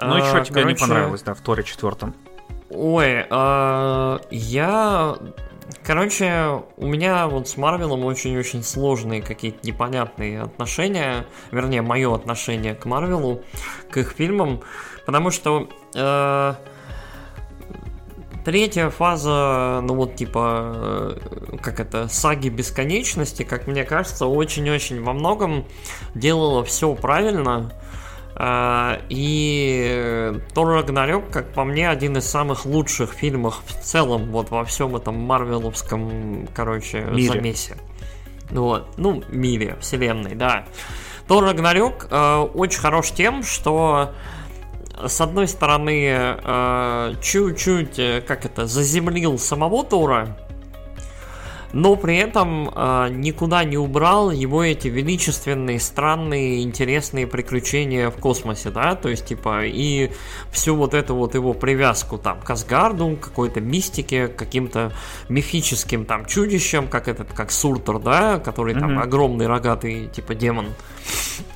Ну и что А, тебе не короче, понравилось, да, в Торе четвертом? Ой, а, я... Короче, у меня вот с Марвелом очень-очень сложные какие-то непонятные отношения, вернее, мое отношение к Марвелу, к их фильмам, потому что э, третья фаза, ну вот типа, э, как это, саги бесконечности, как мне кажется, очень-очень во многом делала все правильно, а, И Тор Рагнарёк, как по мне, один из самых лучших фильмов в целом вот во всем этом марвеловском, короче, Мире. замесе. Вот, ну, мире, вселенной, да. Тор Рагнарёк э, очень хорош тем, что с одной стороны, э, чуть-чуть, э, как это, заземлил самого Тора, но при этом э, никуда не убрал его эти величественные, странные, интересные приключения в космосе, да, то есть, типа, и всю вот эту вот его привязку там к Асгарду, к какой-то мистике, к каким-то мифическим там чудищам, как этот, как Суртер, да, который там Мгм. огромный рогатый, типа, демон.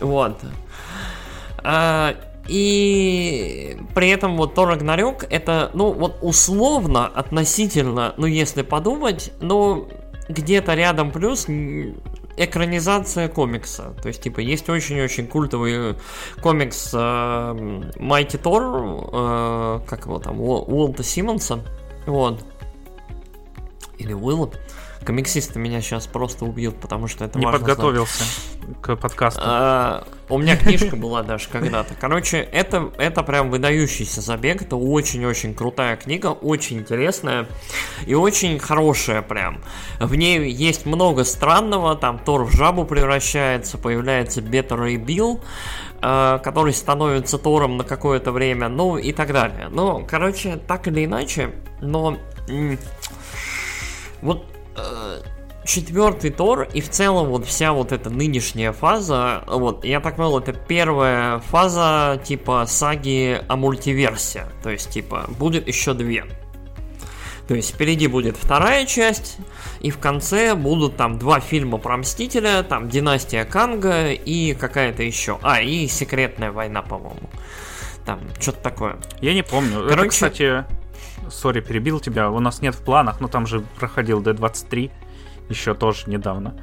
Вот. А, и при этом вот Тор Рагнарёк это, ну, вот условно, относительно, ну, если подумать, ну, где-то рядом плюс экранизация комикса. То есть, типа, есть очень-очень культовый э, комикс э, Mighty Thor, э, как его там, Уол- Уолта Симмонса, вот. Или Уилла. Комиксисты меня сейчас просто убьют, потому что это Не важно знать. подготовился к подкасту. А, у меня книжка была даже когда-то. Короче, это, это прям выдающийся забег. Это очень-очень крутая книга, очень интересная и очень хорошая прям. В ней есть много странного. Там Тор в жабу превращается, появляется Бета Рэй Билл, э, который становится Тором на какое-то время, ну и так далее. Ну, короче, так или иначе, но... вот четвертый Тор и в целом вот вся вот эта нынешняя фаза, вот, я так понял, это первая фаза типа саги о мультиверсе, то есть типа будет еще две. То есть впереди будет вторая часть, и в конце будут там два фильма про Мстителя, там Династия Канга и какая-то еще. А, и Секретная война, по-моему. Там, что-то такое. Я не помню. Это, короче- кстати, сори, перебил тебя. У нас нет в планах, но там же проходил D23 еще тоже недавно.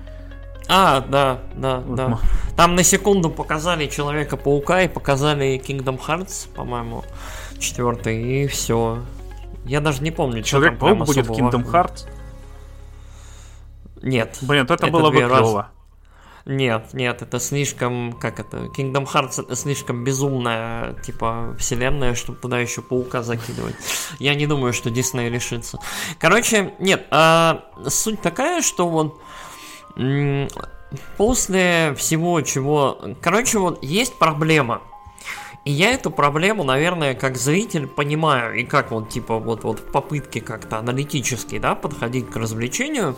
А, да, да, Вот да. мы- Там на секунду показали Человека-паука и показали Kingdom Hearts, по-моему, четвертый, и все. Я даже не помню, Человек-паук будет в Kingdom. Hearts. Нет. Блин, это, Это было бы раз- клево. Нет, нет, это слишком, как это, Kingdom Hearts это слишком безумная, типа, вселенная, чтобы туда еще паука закидывать. Я не думаю, что Дисней решится. Короче, нет, а, суть такая, что вот после всего чего... Короче, вот есть проблема. И я эту проблему, наверное, как зритель понимаю, и как вот, типа, вот, вот в попытке как-то аналитически, да, подходить к развлечению,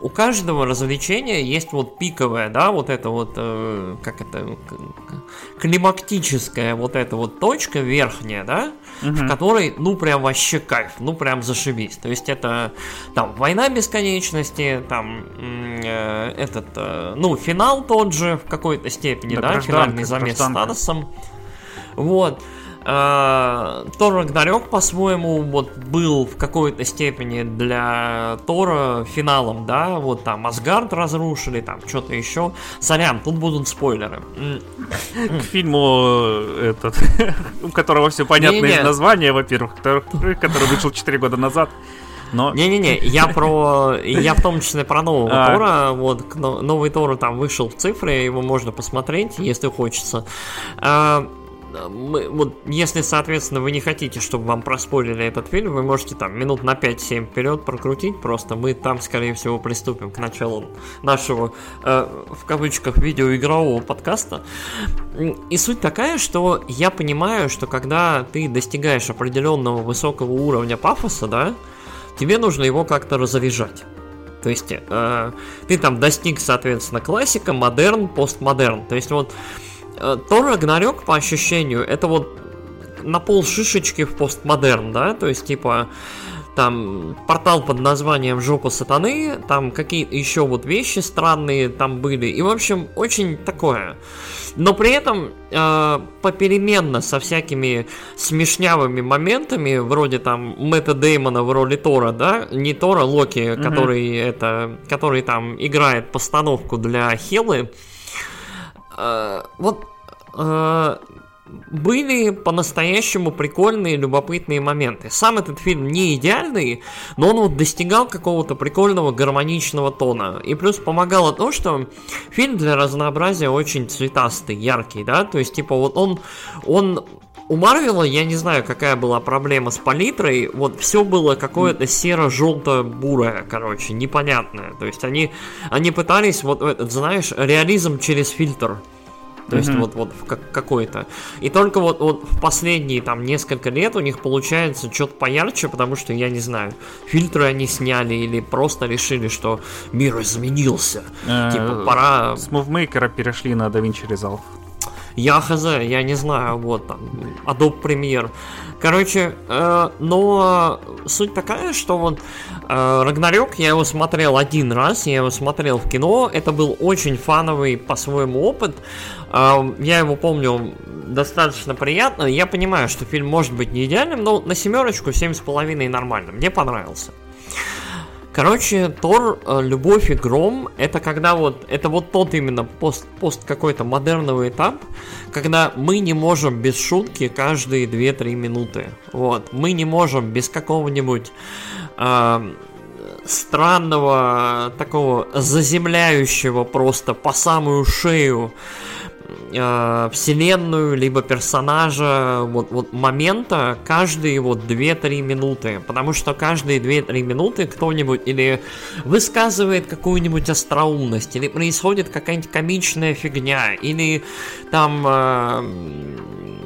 у каждого развлечения есть вот пиковая, да, вот это вот, э, как это, климактическая вот эта вот точка верхняя, да, в которой, ну, прям вообще кайф, ну, прям зашибись. То есть это, там, война бесконечности, там, э, этот, э, ну, финал тот же в какой-то степени, Да, да, финальный замес с. Таносом. Вот. Э, Тор Рагнарёк, по-своему, вот был в какой-то степени для Тора финалом, да, вот там Асгард разрушили, там что-то еще. Сорян, тут будут спойлеры. К фильму э, этот, у которого все понятно из названия, во-первых, который вышел 4 года назад. Но Не-не-не, я про. Я в том числе про нового А. Тора. Вот новый Тор там вышел в цифре, его можно посмотреть, если хочется. А, мы- вот если, соответственно, вы не хотите, чтобы вам проспорили этот фильм, вы можете там минут на 5-7 вперед прокрутить. Просто мы там, скорее всего, приступим к началу нашего, э, в кавычках, видеоигрового подкаста. И суть такая, что я понимаю, что когда ты достигаешь определенного высокого уровня пафоса, да, тебе нужно его как-то разряжать. То есть э, ты там достиг, соответственно, классика, модерн, постмодерн. То есть вот э, Тор Рагнарёк, по ощущению, это вот на пол шишечки в постмодерн, да? То есть, типа, там портал под названием «Жопа сатаны», там какие-то еще вот вещи странные там были, и, в общем, очень такое. Но при этом э, попеременно со всякими смешнявыми моментами, вроде там Мэтта Деймона в роли Тора, да, не Тора, Локи, mm-hmm. который это, который там играет постановку для Хелы, э, вот э, были по-настоящему прикольные, любопытные моменты. Сам этот фильм не идеальный, но он вот достигал какого-то прикольного гармоничного тона. И плюс помогало то, что фильм для разнообразия очень цветастый, яркий, да, то есть типа вот он, он у Марвела, я не знаю, какая была проблема с палитрой, вот все было какое-то серо-желто-бурое, короче, непонятное. То есть они, они пытались, вот, знаешь, реализм через фильтр. То есть mm-hmm. вот, вот как, какой-то. И только вот, вот в последние там несколько лет у них получается что-то поярче, потому что, я не знаю, фильтры они сняли или просто решили, что мир изменился. Э, типа пора... С мувмейкера перешли на DaVinci Resolve. Я хз, я не знаю, вот там, Adobe Premiere. Короче, э, но суть такая, что вот э, Рагнарёк, я его смотрел один раз, я его смотрел в кино, это был очень фановый по-своему опыт, э, я его помню достаточно приятно, я понимаю, что фильм может быть не идеальным, но на семерочку, семь с половиной нормально, мне понравился. Короче, Тор, э, Любовь и Гром, это когда вот, это вот тот именно пост, пост какой-то модерновый этап, когда мы не можем без шутки каждые 2-3 минуты. Вот, мы не можем без какого-нибудь э, странного, такого заземляющего просто по самую шею э, вселенную, либо персонажа, вот, вот момента каждые вот 2-3 минуты. Потому что каждые 2-3 минуты кто-нибудь или высказывает какую-нибудь остроумность, или происходит какая-нибудь комичная фигня, или там э,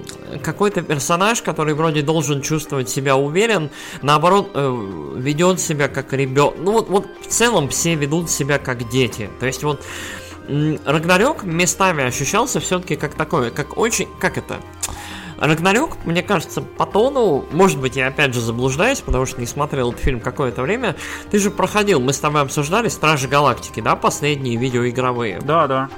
какой-то персонаж, который вроде должен чувствовать себя уверен, наоборот, э, ведет себя как ребенок. Ну вот, вот в целом все ведут себя как дети. То есть вот Рагнарёк местами ощущался все-таки как такое, как очень, как это, Рагнарёк, мне кажется, по тону, может быть, я опять же заблуждаюсь, потому что не смотрел этот фильм какое-то время. Ты же проходил, мы с тобой обсуждали Стражи Галактики, да, последние видеоигровые? Да, да.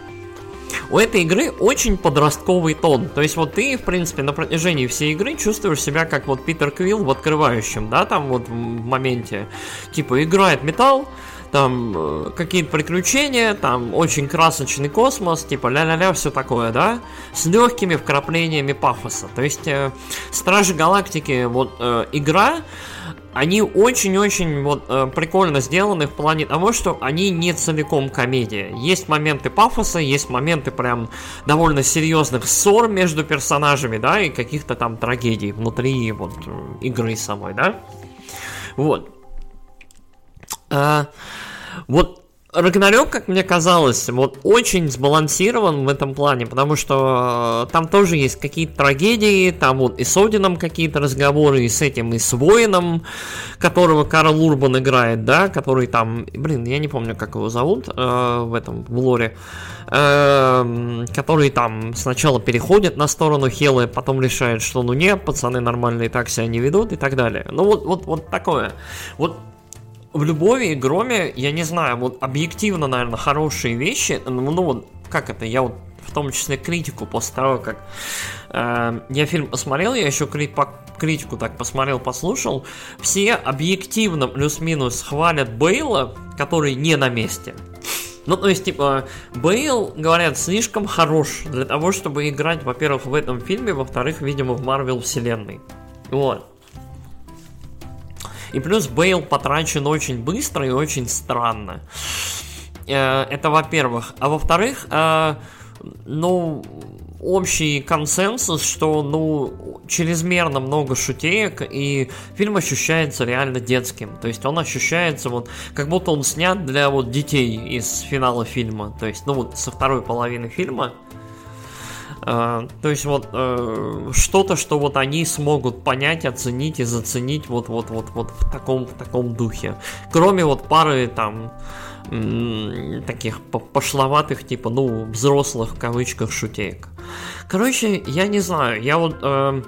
У этой игры очень подростковый тон. То есть вот ты, в принципе, на протяжении всей игры чувствуешь себя как вот Питер Квилл в открывающем, да, там вот в моменте. Типа играет металл, там э, какие-то приключения, там очень красочный космос, типа ля-ля-ля, все такое, да, с легкими вкраплениями пафоса. То есть э, Стражи Галактики, вот э, игра, они очень-очень вот э, прикольно сделаны в плане того, что они не целиком комедия. Есть моменты пафоса, есть моменты прям довольно серьезных ссор между персонажами, да, и каких-то там трагедий внутри вот э, игры самой, да. Вот. А, вот Рагнарёк, как мне казалось, вот очень сбалансирован в этом плане, потому что э, там тоже есть какие-то трагедии, там вот и с Одином какие-то разговоры, и с этим, и с воином, которого Карл Урбан играет, да, который там, блин, я не помню, как его зовут э, в этом, в лоре, э, который там сначала переходит на сторону Хелы, потом решает, что ну нет, пацаны нормальные так себя не ведут и так далее. Ну вот, вот, вот такое. Вот в Любови и Громе, я не знаю, вот объективно, наверное, хорошие вещи, ну, ну вот, как это, я вот в том числе критику после того, как э, я фильм посмотрел, я еще крит, по, критику так посмотрел, послушал, все объективно плюс-минус хвалят Бейла, который не на месте. Ну, то есть, типа, Бейл, говорят, слишком хорош для того, чтобы играть, во-первых, в этом фильме, во-вторых, видимо, в Марвел вселенной. Вот. И плюс Бейл потрачен очень быстро и очень странно. Э, это во-первых. А во-вторых, э, ну, общий консенсус, что, ну, чрезмерно много шутеек, и фильм ощущается реально детским. То есть он ощущается вот, как будто он снят для вот детей из финала фильма. То есть, ну, вот со второй половины фильма. То есть вот uh, что-то, что вот они смогут понять, оценить и заценить вот вот вот вот в таком в таком духе. Кроме вот пары там таких пошловатых типа ну взрослых в кавычках шутеек. Короче, я не знаю, я вот uh,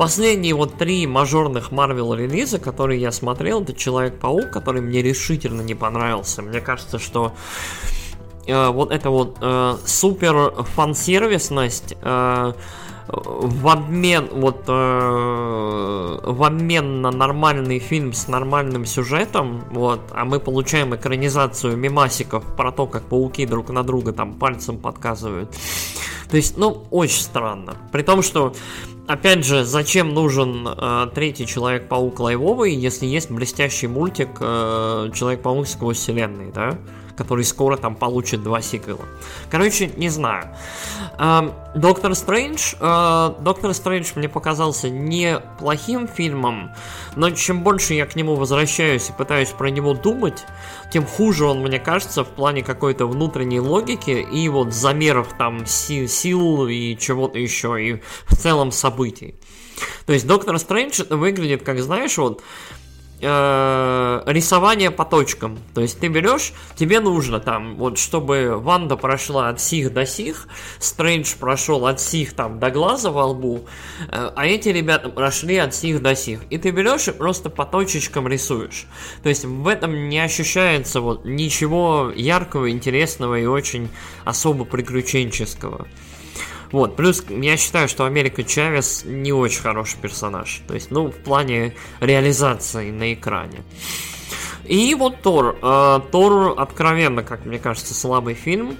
последние вот три мажорных Марвел релиза, которые я смотрел, это Человек-паук, который мне решительно не понравился. Мне кажется, что э, вот эта вот э, супер фан-сервисность э, в обмен вот э, в обмен на нормальный фильм с нормальным сюжетом, вот, а мы получаем экранизацию мемасиков про то, как пауки друг на друга там пальцем подказывают. То есть, ну, очень странно. При том, что опять же, зачем нужен э, третий Человек-паук лайвовый, если есть блестящий мультик э, Человек-паук сквозь вселенной, да? Который скоро там получит два сиквела. Короче, не знаю. Доктор Стрэндж. Э, Доктор Стрэндж мне показался неплохим фильмом, но чем больше я к нему возвращаюсь и пытаюсь про него думать, тем хуже он мне кажется в плане какой-то внутренней логики и вот замеров там сил и чего-то еще, и в целом событий. То есть Доктор Стрэндж выглядит, как знаешь, вот э, рисование по точкам. То есть ты берешь, тебе нужно там, вот чтобы Ванда прошла от сих до сих, Стрэндж прошел от сих там до глаза во лбу, э, а эти ребята прошли от сих до сих. И ты берешь и просто по точечкам рисуешь. То есть в этом не ощущается вот ничего яркого, интересного и очень особо приключенческого. Вот, плюс я считаю, что Америка Чавес не очень хороший персонаж. То есть, ну, в плане реализации на экране. И вот Тор. Э, Тор откровенно, как мне кажется, слабый фильм.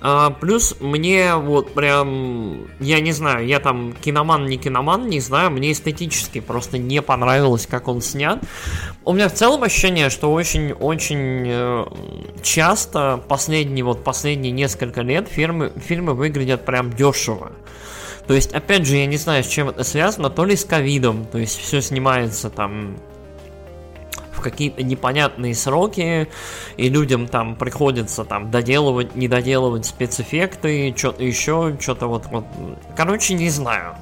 А, плюс мне вот прям, я не знаю, я там киноман, не киноман, не знаю, мне эстетически просто не понравилось, как он снят. У меня в целом ощущение, что очень-очень э, часто последние вот последние несколько лет фильмы, фильмы выглядят прям дешево. То есть, опять же, я не знаю, с чем это связано, то ли с ковидом, то есть все снимается там в какие-то непонятные сроки, и людям там приходится там доделывать, не доделывать спецэффекты, что-то еще, что-то вот, вот. Короче, не знаю.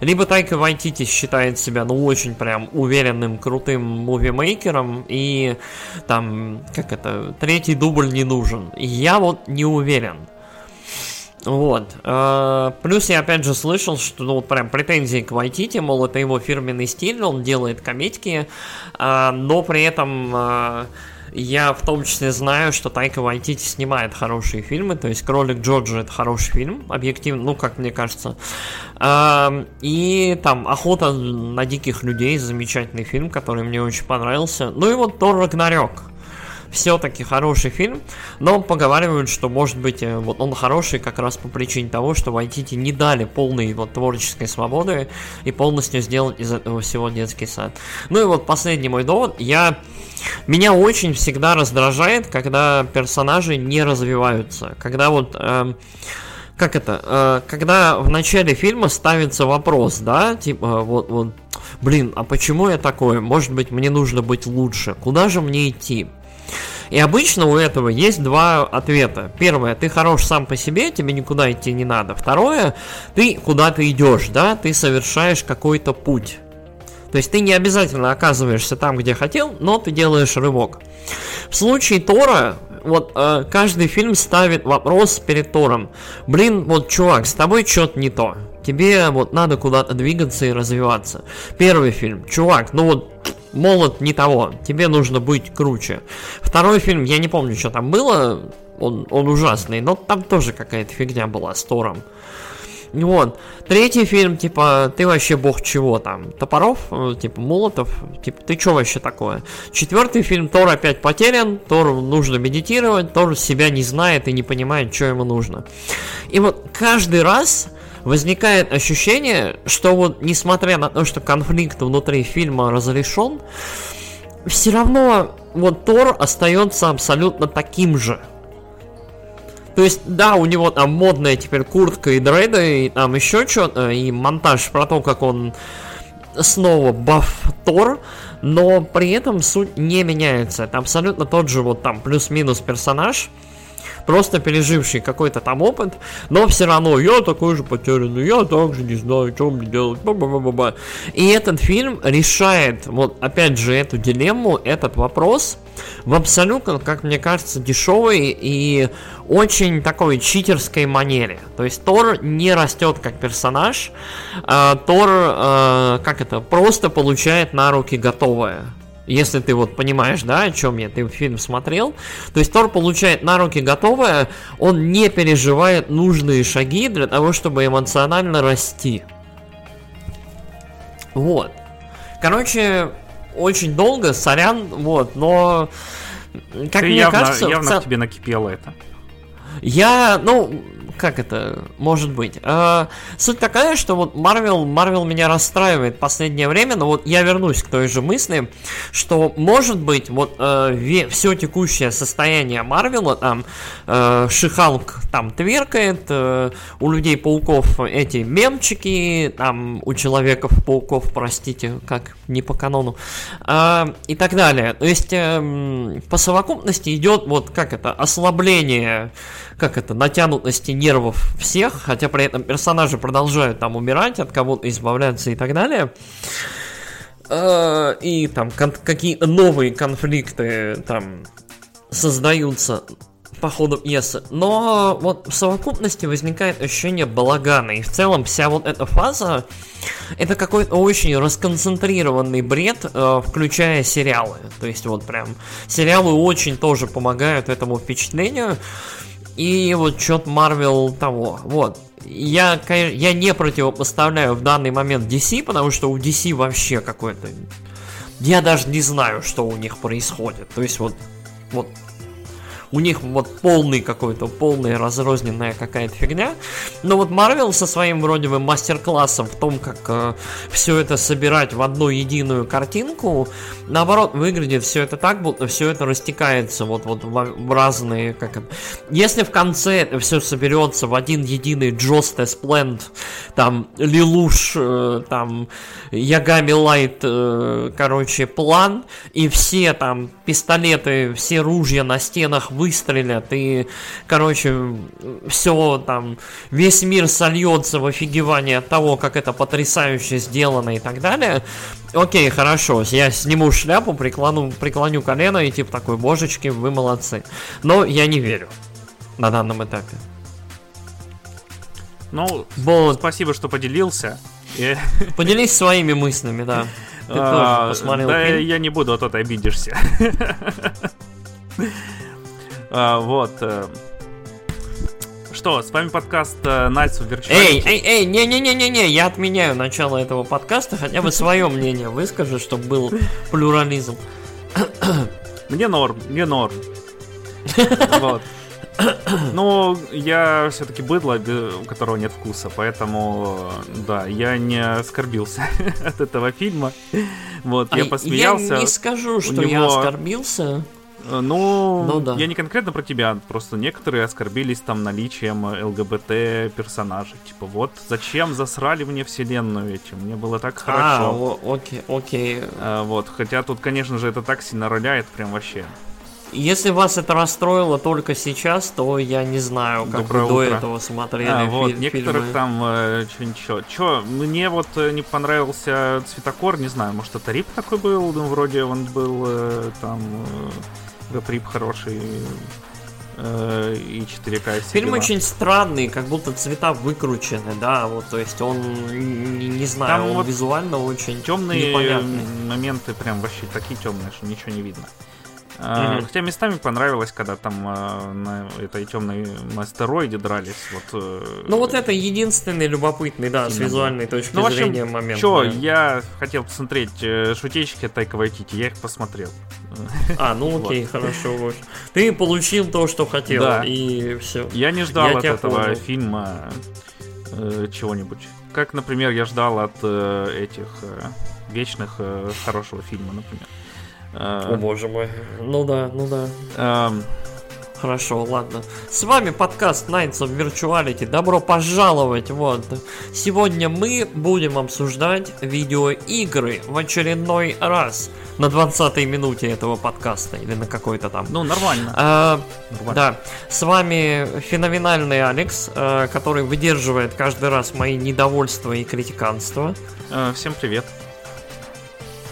Либо Тайка Вайтити считает себя, ну, очень прям уверенным, крутым мувимейкером, и там, как это, третий дубль не нужен. Я вот не уверен. Вот. Э, плюс я опять же слышал, что ну, прям претензии к Вайтити, мол, это его фирменный стиль, он делает комедики, э, но при этом э, я в том числе знаю, что Тайка Вайтити снимает хорошие фильмы, то есть «Кролик Джорджи» — это хороший фильм, объективно, ну, как мне кажется. И там «Охота на диких людей» — замечательный фильм, который мне очень понравился. Ну и вот «Тор Рагнарёк» все-таки хороший фильм, но поговаривают, что может быть э, вот он хороший как раз по причине того, что Вайтити не дали полной вот творческой свободы и полностью сделать из этого всего детский сад. Ну и вот последний мой довод, я меня очень всегда раздражает, когда персонажи не развиваются, когда вот э, как это, э, когда в начале фильма ставится вопрос, да, типа вот вот блин, а почему я такой? Может быть, мне нужно быть лучше? Куда же мне идти? И обычно у этого есть два ответа. Первое, ты хорош сам по себе, тебе никуда идти не надо. Второе, ты куда-то идешь, да, ты совершаешь какой-то путь. То есть ты не обязательно оказываешься там, где хотел, но ты делаешь рывок. В случае Тора, вот э, каждый фильм ставит вопрос перед Тором. Блин, вот чувак, с тобой что-то не то. Тебе вот надо куда-то двигаться и развиваться. Первый фильм, чувак, ну вот молот не того, тебе нужно быть круче. Второй фильм, я не помню, что там было, он, он ужасный, но там тоже какая-то фигня была с Тором. Вот. Третий фильм, типа, ты вообще бог чего там? Топоров, э, типа, молотов, типа, ты что вообще такое? Четвертый фильм, Тор опять потерян, Тор нужно медитировать, Тор себя не знает и не понимает, что ему нужно. И вот каждый раз возникает ощущение, что вот несмотря на то, что конфликт внутри фильма разрешен, все равно вот Тор остается абсолютно таким же. То есть, да, у него там модная теперь куртка и дреды, и там еще что-то, и монтаж про то, как он снова баф Тор, но при этом суть не меняется. Это абсолютно тот же вот там плюс-минус персонаж, просто переживший какой-то там опыт, но все равно я такой же потерянный, я также не знаю, что мне делать. Ба -ба -ба -ба. И этот фильм решает, вот опять же, эту дилемму, этот вопрос, в абсолютно, как мне кажется, дешевой и очень такой читерской манере. То есть Тор не растет как персонаж, а Тор, э, как это, просто получает на руки готовое. Если ты вот понимаешь, да, о чем я, ты фильм смотрел. То есть Тор получает на руки готовое, он не переживает нужные шаги для того, чтобы эмоционально расти. Вот. Короче, очень долго, сорян, вот, но как Ты мне явно, кажется, явно цел... тебе накипело это. Я, ну, как это может быть? Э, суть такая, что вот Marvel, Marvel меня расстраивает последнее время, но вот я вернусь к той же мысли, что может быть вот э, все текущее состояние Марвела, там э, Шихалк там тверкает, э, у людей-пауков эти мемчики, там у Человеков-пауков, простите, как не по канону, э, и так далее. То есть э, по совокупности идет вот как это, ослабление, как это, натянутости не нервов всех, хотя при этом персонажи продолжают там умирать, от кого-то избавляться и так далее. Э, и там какие-то новые конфликты там создаются по ходу пьесы. Но вот в совокупности возникает ощущение балагана. И в целом вся вот эта фаза это какой-то очень расконцентрированный бред, э, включая сериалы. То есть вот прям сериалы очень тоже помогают этому впечатлению. И вот что-то Marvel того. Вот. Я, я не противопоставляю в данный момент DC, потому что у DC вообще какой-то... Я даже не знаю, что у них происходит. То есть вот, вот у них вот полный какой-то, полная разрозненная какая-то фигня. Но вот Marvel со своим вроде бы мастер-классом в том, как э, все это собирать в одну единую картинку, наоборот, выглядит все это так, будто все это растекается вот, вот в, разные, как. Если в конце это все соберется в один единый Just Splend, там, Лилуш, э, там, Ягами Лайт, э, короче, план, и все там пистолеты, все ружья на стенах выстрелят, и, короче, все там, весь мир сольется в офигевание от того, как это потрясающе сделано и так далее. Окей, хорошо, я сниму шляпу, преклону, преклоню колено и типа такой, божечки, вы молодцы. Но я не верю на данном этапе. Ну, вот. спасибо, что поделился. Поделись своими мыслями, да. Ты а, тоже посмотрел Да, фильм? я не буду, а то ты обидишься. А, вот. Э, что, с вами подкаст э, Nights of Virtuality. Эй, эй, эй, не-не-не-не-не, я отменяю начало этого подкаста, хотя бы свое мнение выскажи, чтобы был плюрализм. Мне норм, мне норм. Вот. Ну, я все-таки быдло, у которого нет вкуса, поэтому, да, я не оскорбился от этого фильма. Вот, я а посмеялся. Я не скажу, что я оскорбился. Э, ну, ну да. я не конкретно про тебя, просто некоторые оскорбились там наличием ЛГБТ персонажей. Типа, вот зачем засрали мне вселенную этим? Мне было так а, хорошо. А, окей, окей. А, вот, хотя тут, конечно же, это так сильно роляет прям вообще. Если вас это расстроило только сейчас, то я не знаю, как Доброе вы утро. до этого смотрели а, вот, фильм, некоторых фильмы. там э, что ничего. Чё, мне вот э, не понравился цветокор, не знаю, может это Рип такой был, ну, вроде он был э, там э, Гаприп хороший э, и 4К. Фильм очень странный, как будто цвета выкручены, да, вот, то есть он, не, не знаю, Там он вот визуально очень темные непонятный. моменты прям вообще такие темные, что ничего не видно. Mm-hmm. Хотя местами понравилось, когда там э, на этой темной астероиде дрались. Вот, э, ну вот это единственный любопытный, да, с визуальной точки ну, зрения общем, момент. Чё, да. я хотел посмотреть шутечки Тайка Вайтити, я их посмотрел. А, ну окей, вот. хорошо. Ты получил то, что хотел, да. и все. Я не ждал я от этого понял. фильма э, чего-нибудь. Как, например, я ждал от э, этих э, вечных э, хорошего фильма, например. О боже мой. Ну да, ну да. Эм... Хорошо, ладно. С вами подкаст Nights of Virtuality. Добро пожаловать. Вот. Сегодня мы будем обсуждать видеоигры в очередной раз на 20-й минуте этого подкаста или на какой-то там. Ну, нормально. А, нормально. Да. С вами феноменальный Алекс, э, который выдерживает каждый раз мои недовольства и критиканства. Всем привет.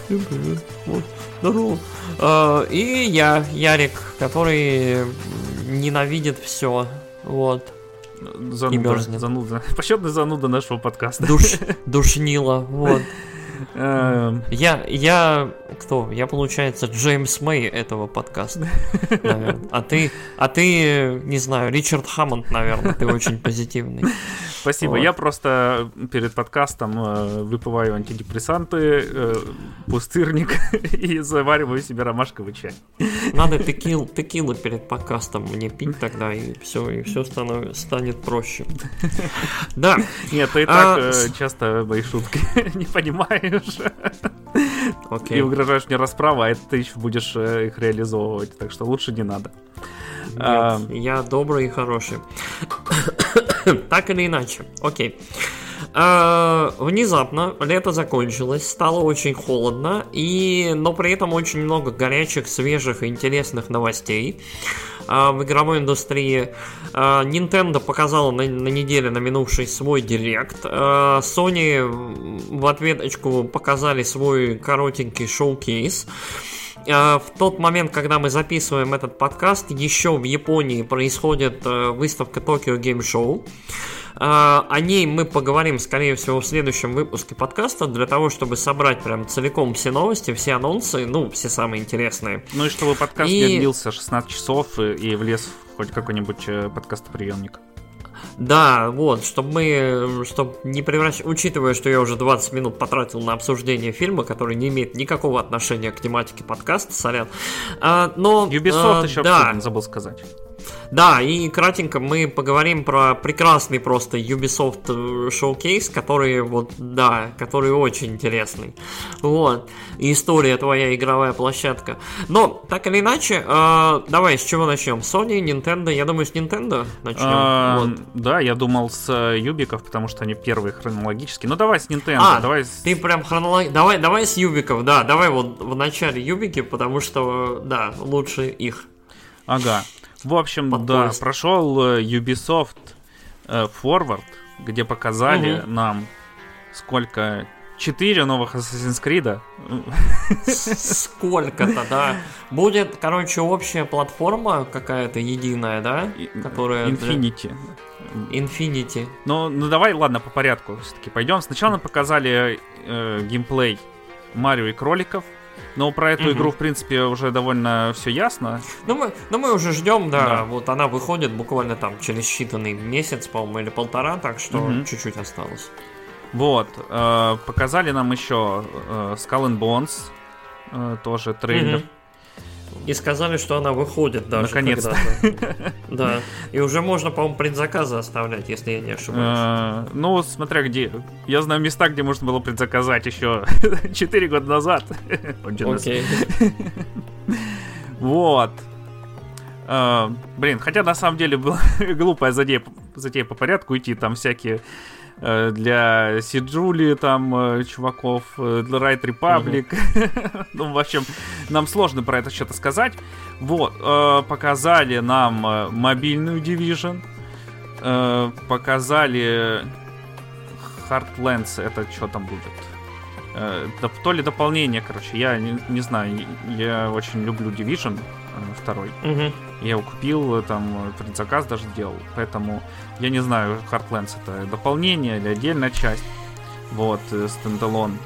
Всем привет. Вот. Э, и я, Ярик, который ненавидит все. Вот. Зануда, зануда. Почетный зануда нашего подкаста. Душ, душнила, вот. Эм. Я, я, кто? Я, получается, Джеймс Мэй этого подкаста, наверное. А ты, а ты, не знаю, Ричард Хаммонд, наверное, ты очень позитивный. Спасибо. Вот. Я просто перед подкастом э, выпиваю антидепрессанты, э, пустырник и завариваю себе ромашковый чай. Надо текил, текилу перед подкастом мне пить тогда, и все, и все станов, станет проще. Да. Нет, ты и так а, э, часто мои шутки не понимаешь. Okay. И угрожаешь мне расправа, а ты еще будешь э, их реализовывать, так что лучше не надо. Нет, а... я добрый и хороший. так или иначе, окей. А, внезапно лето закончилось, стало очень холодно, и, но при этом очень много горячих, свежих и интересных новостей а, в игровой индустрии. А, Nintendo показала на, на неделе, на минувший свой директ. А, Sony в ответочку показали свой коротенький шоу-кейс. В тот момент, когда мы записываем этот подкаст, еще в Японии происходит выставка Tokyo Game Show. О ней мы поговорим, скорее всего, в следующем выпуске подкаста, для того, чтобы собрать прям целиком все новости, все анонсы, ну, все самые интересные. Ну и чтобы подкаст и... не длился 16 часов и влез в хоть какой-нибудь э, подкастоприемник. Да, вот, чтобы мы, чтобы не превращать, учитывая, что я уже 20 минут потратил на обсуждение фильма, который не имеет никакого отношения к тематике подкаста, сорян. А, но... Ubisoft а, еще да. обсудим, забыл сказать. Да, и кратенько мы поговорим про прекрасный просто Ubisoft э, Showcase, который вот, да, который очень интересный. Вот. история твоя игровая площадка. Но, так или иначе, э, давай, с чего начнем? Sony, Nintendo? Я думаю, с Nintendo начнем. А, вот. Да, я думал с Юбиков, потому что они первые хронологически. Ну, давай с Nintendo. А, давай с... ты прям хронологически... Давай, давай с Юбиков, да, давай вот в начале Юбики, потому что, да, лучше их. Ага. В общем, Под да, поезд. прошел э, Ubisoft э, Forward, где показали угу. нам сколько четыре новых Assassin's Creed. Сколько-то, да. Будет, короче, общая платформа какая-то единая, да? Которая Infinity. Infinity. Ну, ну давай, ладно, по порядку все-таки пойдем. Сначала нам показали э, геймплей Марио и кроликов. Но про эту угу. игру, в принципе, уже довольно все ясно. Ну мы, ну, мы уже ждем, да, да. Вот она выходит буквально там через считанный месяц, по-моему, или полтора, так что угу. чуть-чуть осталось. Вот. Э, показали нам еще э, Skull and Bones. Э, тоже трейлер. Угу. И сказали, что она выходит даже. Наконец-то. Да. И уже можно, по-моему, предзаказы оставлять, если я не ошибаюсь. А, ну, смотря где. Я знаю места, где можно было предзаказать еще 4 года назад. Окей. Вот. Uh, блин, хотя на самом деле была глупая затея, затея по порядку идти, там всякие для Сиджули, там, э, чуваков, э, для Right Republic. Uh-huh. ну, в общем, нам сложно про это что-то сказать. Вот, показали нам мобильную Division, показали Heartlands, это что там будет? То ли дополнение, короче, я не, не знаю, я очень люблю Division второй. Uh-huh. Я его купил, там предзаказ даже делал, поэтому я не знаю, Heartlands это дополнение или отдельная часть. Вот, э, стендалон.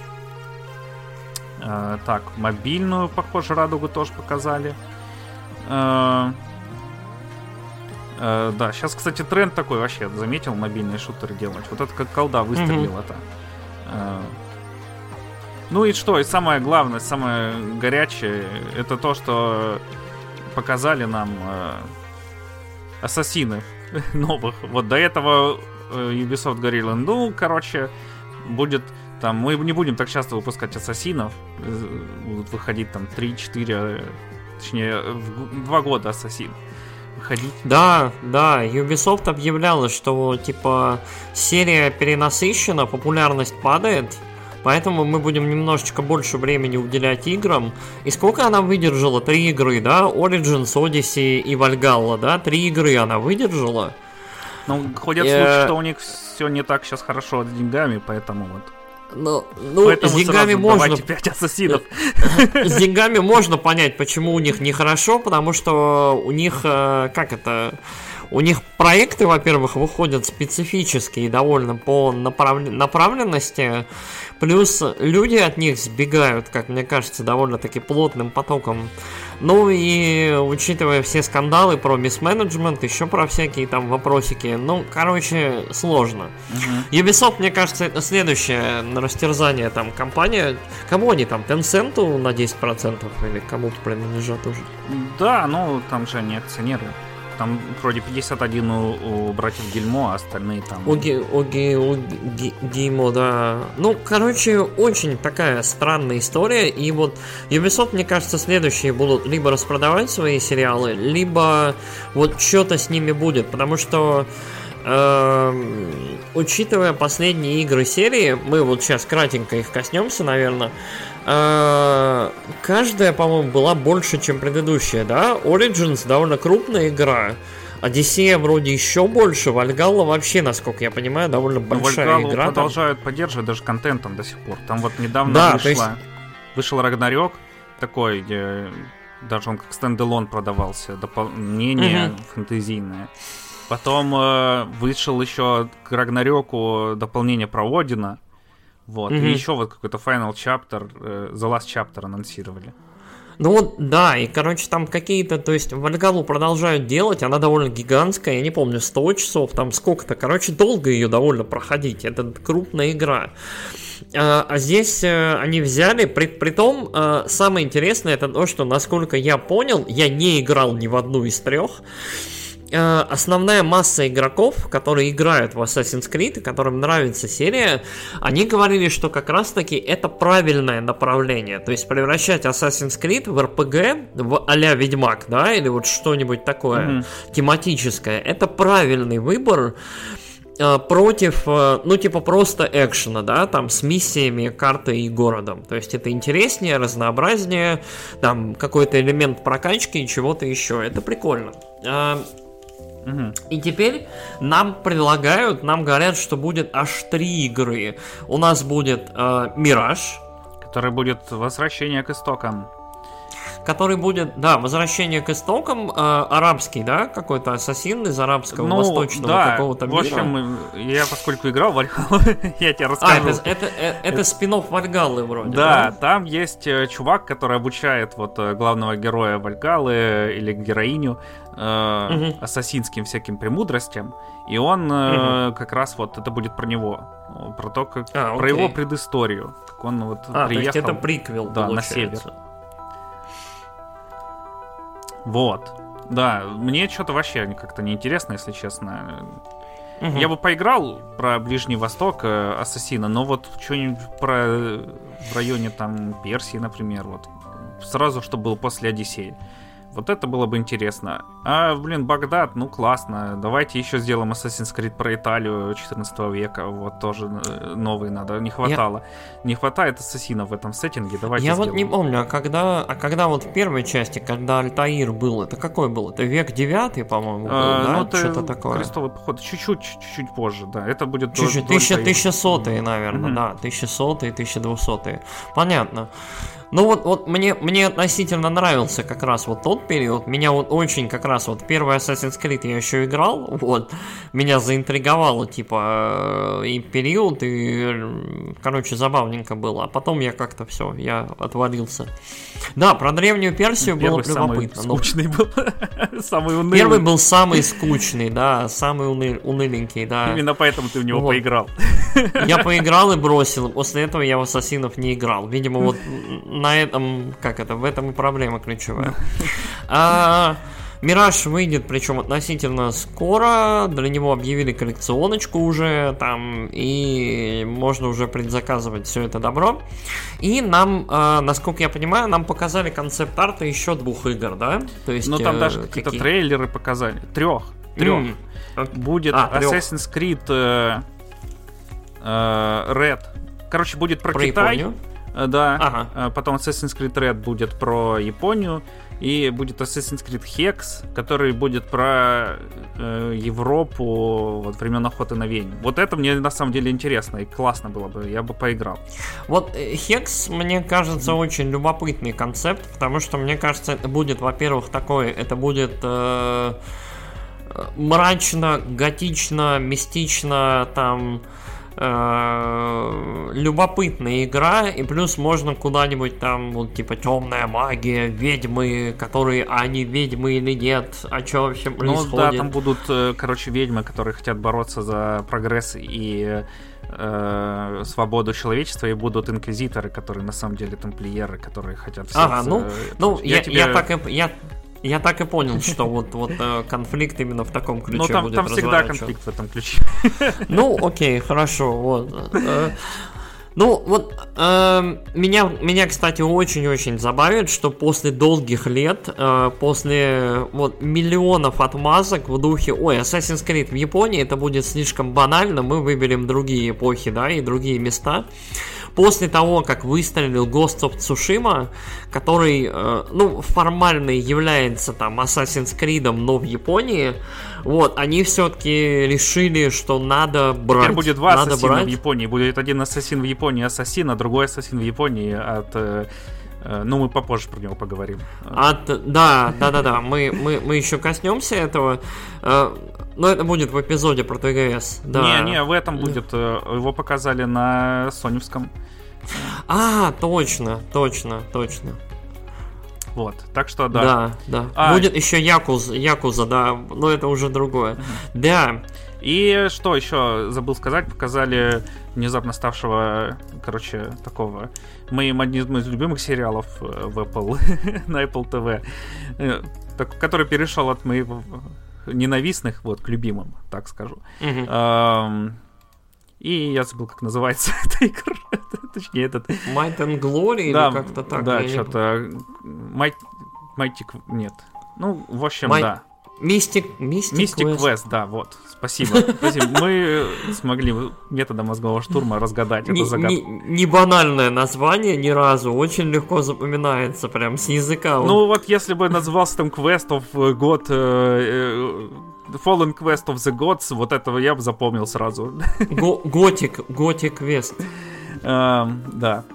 Э, так, мобильную, похоже, радугу тоже показали. Э, э, да, сейчас, кстати, тренд такой вообще, заметил, мобильные шутеры делать. Вот это как колда выстрелил mm-hmm. это. Э, ну и что, и самое главное, самое горячее, это то, что показали нам э, ассасины новых. Вот до этого э, Ubisoft говорили, ну, короче, будет там, мы не будем так часто выпускать ассасинов, э, будут выходить там 3-4, точнее, в 2 года ассасин выходить. Да, да, Ubisoft объявляла, что типа серия перенасыщена, популярность падает, Поэтому мы будем немножечко больше времени уделять играм. И сколько она выдержала? Три игры, да? Origins, Odyssey и Valhalla, да? Три игры она выдержала. Ну, ходят слухи, что у них все не так сейчас хорошо с деньгами, поэтому вот. Ну, ну Поэтому с деньгами можно... 5 ассасинов. С деньгами можно понять, почему у них нехорошо, потому что у них, э, как это, у них проекты, во-первых, выходят специфические довольно по направ- направленности, плюс люди от них сбегают, как мне кажется, довольно-таки плотным потоком. Ну и учитывая все скандалы про мисс-менеджмент, еще про всякие там вопросики, ну, короче, сложно. Ubisoft, мне кажется, это следующее на растерзание там компания. Кому они там? Tencent на 10% или кому-то принадлежат уже? Да, ну там же они акционеры. Там вроде 51 у, у братьев Гильмо, а остальные там... У, Ги, у, Ги, у Ги, Гимо, да. Ну, короче, очень такая странная история. И вот Ubisoft, мне кажется, следующие будут либо распродавать свои сериалы, либо вот что-то с ними будет. Потому что э, учитывая последние игры серии, мы вот сейчас кратенько их коснемся, наверное. Э, каждая, по-моему, была больше, чем предыдущая, да? Origins довольно крупная игра. Одиссея вроде еще больше, Вальгалла вообще, насколько я понимаю, довольно Но большая Вальгаллу игра. там. продолжают поддерживать даже контентом до сих пор. Там вот недавно Да, вышла, есть- вышел Рагнарёк, такой, где даже он как стендалон продавался, дополнение Мгм. фэнтезийное. Потом э, вышел еще к Рагнарёку дополнение про Одина. Вот. Мгм. И еще вот какой-то Final Chapter, э, The Last Chapter анонсировали. Ну вот, да, и, короче, там какие-то, то есть, Вальгалу продолжают делать, она довольно гигантская, я не помню, 100 часов, там сколько-то, короче, долго ее довольно проходить, это крупная игра. А, а здесь э, они взяли, при, притом э, самое интересное это то, что, насколько я понял, я не играл ни в одну из трех, основная масса игроков, которые играют в Assassin's Creed, и которым нравится серия, они говорили, что как раз-таки это правильное направление. То есть превращать Assassin's Creed в RPG, в а-ля Ведьмак, да, или вот что-нибудь такое Мгм. тематическое, это правильный выбор э, против, э, ну, типа просто экшена, да, там с миссиями, картой и городом. То есть это интереснее, разнообразнее, там какой-то элемент прокачки и чего-то еще. Это прикольно. И теперь нам предлагают, нам говорят, что будет аж три игры. У нас будет э, Мираж, Который будет возвращение к истокам. Который будет, да, возвращение к истокам, э, арабский, да, какой-то ассасин из арабского восточного Ну, да, какого-то в мира. общем, я поскольку играл в Вальхаллу, я тебе а, расскажу. это, это, э, это спин-офф Вальгаллы вроде, Да, там есть э, чувак, который обучает вот э, главного героя Вальгалы или героиню э, Мгм. ассасинским всяким премудростям, и он э, как раз вот это будет про него, про то, как А, про окей. его предысторию, как он вот А, то приехал. есть это приквел, Да, на получается. Вот. Да, мне что-то вообще как-то неинтересно, если честно. Мгм. Я бы поиграл про Ближний Восток э, Ассасина, но вот что-нибудь про э, в районе там Персии, например, вот сразу, что было после Одиссеи. Вот это было бы интересно. А, блин, Багдад, ну классно. Давайте еще сделаем Assassin's Creed про Италию 14 века. Вот тоже э, новый надо. Не хватало. Не хватает ассасинов в этом сеттинге. Давайте Я вот не сделаем. помню, а когда, а когда вот в первой части, когда Альтаир был, это какой был? Это век девятый, по-моему, был, А, да? ну, это Что-то такое. Крестовый поход чуть-чуть, чуть-чуть позже, да. Это будет Чуть-чуть, Альтаира. тысячасотые, наверное, Мгм. да, тысячасотые, тысячедвухсотые. Понятно. Ну вот, вот мне, мне относительно нравился как раз вот тот период. Меня вот очень как раз вот первый Assassin's Creed я еще играл, вот. Меня заинтриговало, типа, э, и период, и, короче, забавненько было. А потом я как-то все, я отвалился. Да, про Древнюю Персию было Первый самый любопытно. но скучный был. самый унылый. Первый был самый скучный, да, самый уны- уныленький, да. Именно поэтому ты в него Вот. поиграл. Я поиграл и бросил. После этого я в Ассасинов не играл. Видимо, вот на этом, как это, в этом и проблема ключевая. А, Мираж выйдет, причем относительно скоро. Для него объявили коллекционочку уже там, и можно уже предзаказывать все это добро. И нам, а, насколько я понимаю, нам показали концепт-арта еще двух игр, да? То есть, Ну там э, даже какие-то какие? трейлеры показали. Трех. Трех. Ок- Будет А. Assassin's Creed э, э, Red. Короче, будет про, Про Китай. Японию. Э, Да. Ага. Э, Потом Assassin's Creed Red будет про Японию. И будет Assassin's Creed Hex, который будет про э, Европу вот, времен охоты на ведьм. Вот это мне на самом деле интересно и классно было бы, я бы поиграл. Вот э, Hex, мне кажется, очень любопытный концепт, потому что, мне кажется, это будет, во-первых, такое, это будет... Э мрачно, готично, мистично, там любопытная игра, и плюс можно куда-нибудь там, вот, типа, темная магия, ведьмы, которые, а они ведьмы или нет, а что вообще происходит? Ну да, там будут, э, короче, ведьмы, которые хотят бороться за прогресс и э, свободу человечества, и будут инквизиторы, которые на самом деле тамплиеры, которые хотят... Ага, ну, ну я, я, тебе... я так и... Я я так и понял, что вот, вот э, конфликт именно в таком ключе ну, там, будет там всегда конфликт в этом ключе. Ну, окей, хорошо, вот. Э, ну, вот э, меня, меня, кстати, очень-очень забавит, что после долгих лет, э, после вот миллионов отмазок в духе, ой, Assassin's Creed в Японии, это будет слишком банально, мы выберем другие эпохи, да, и другие места после того, как выстрелил Ghost of Tsushima, который, э, ну, формально является там Assassin's Creed, но в Японии, вот, они все-таки решили, что надо брать. Теперь будет два надо ассасина брать. в Японии. Будет один ассасин в Японии ассасин, а другой ассасин в Японии от... Э, э, ну, мы попозже про него поговорим. От, да, да, да, да. Мы, мы, мы еще коснемся этого. Э, но это будет в эпизоде про ТГС. Да. Не, не, в этом будет. Его показали на Соневском. А, точно, точно, точно. Вот, так что да. Да, да. А, Будет еще Якуз, Якуза, да, но это уже другое. Да. И что еще забыл сказать, показали внезапно ставшего, короче, такого моим одним из любимых сериалов э, в Apple, на Apple TV, э, который перешел от моих ненавистных вот к любимым, так скажу. И я забыл, как называется эта игра. Точнее, этот... Might and Glory да, или как-то так? Да, что-то... Might... Mighty... Нет. Ну, в общем, My... да. Мистик, Мистик, Мистик Quest. Quest, да, вот. Спасибо. Спасибо. Мы смогли методом мозгового штурма разгадать эту загадку. Не, банальное название ни разу, очень легко запоминается прям с языка. Ну вот если бы назывался там Quest of God э, э, Fallen Quest of the Gods, вот этого я бы запомнил сразу. Готик, Готик Quest. Да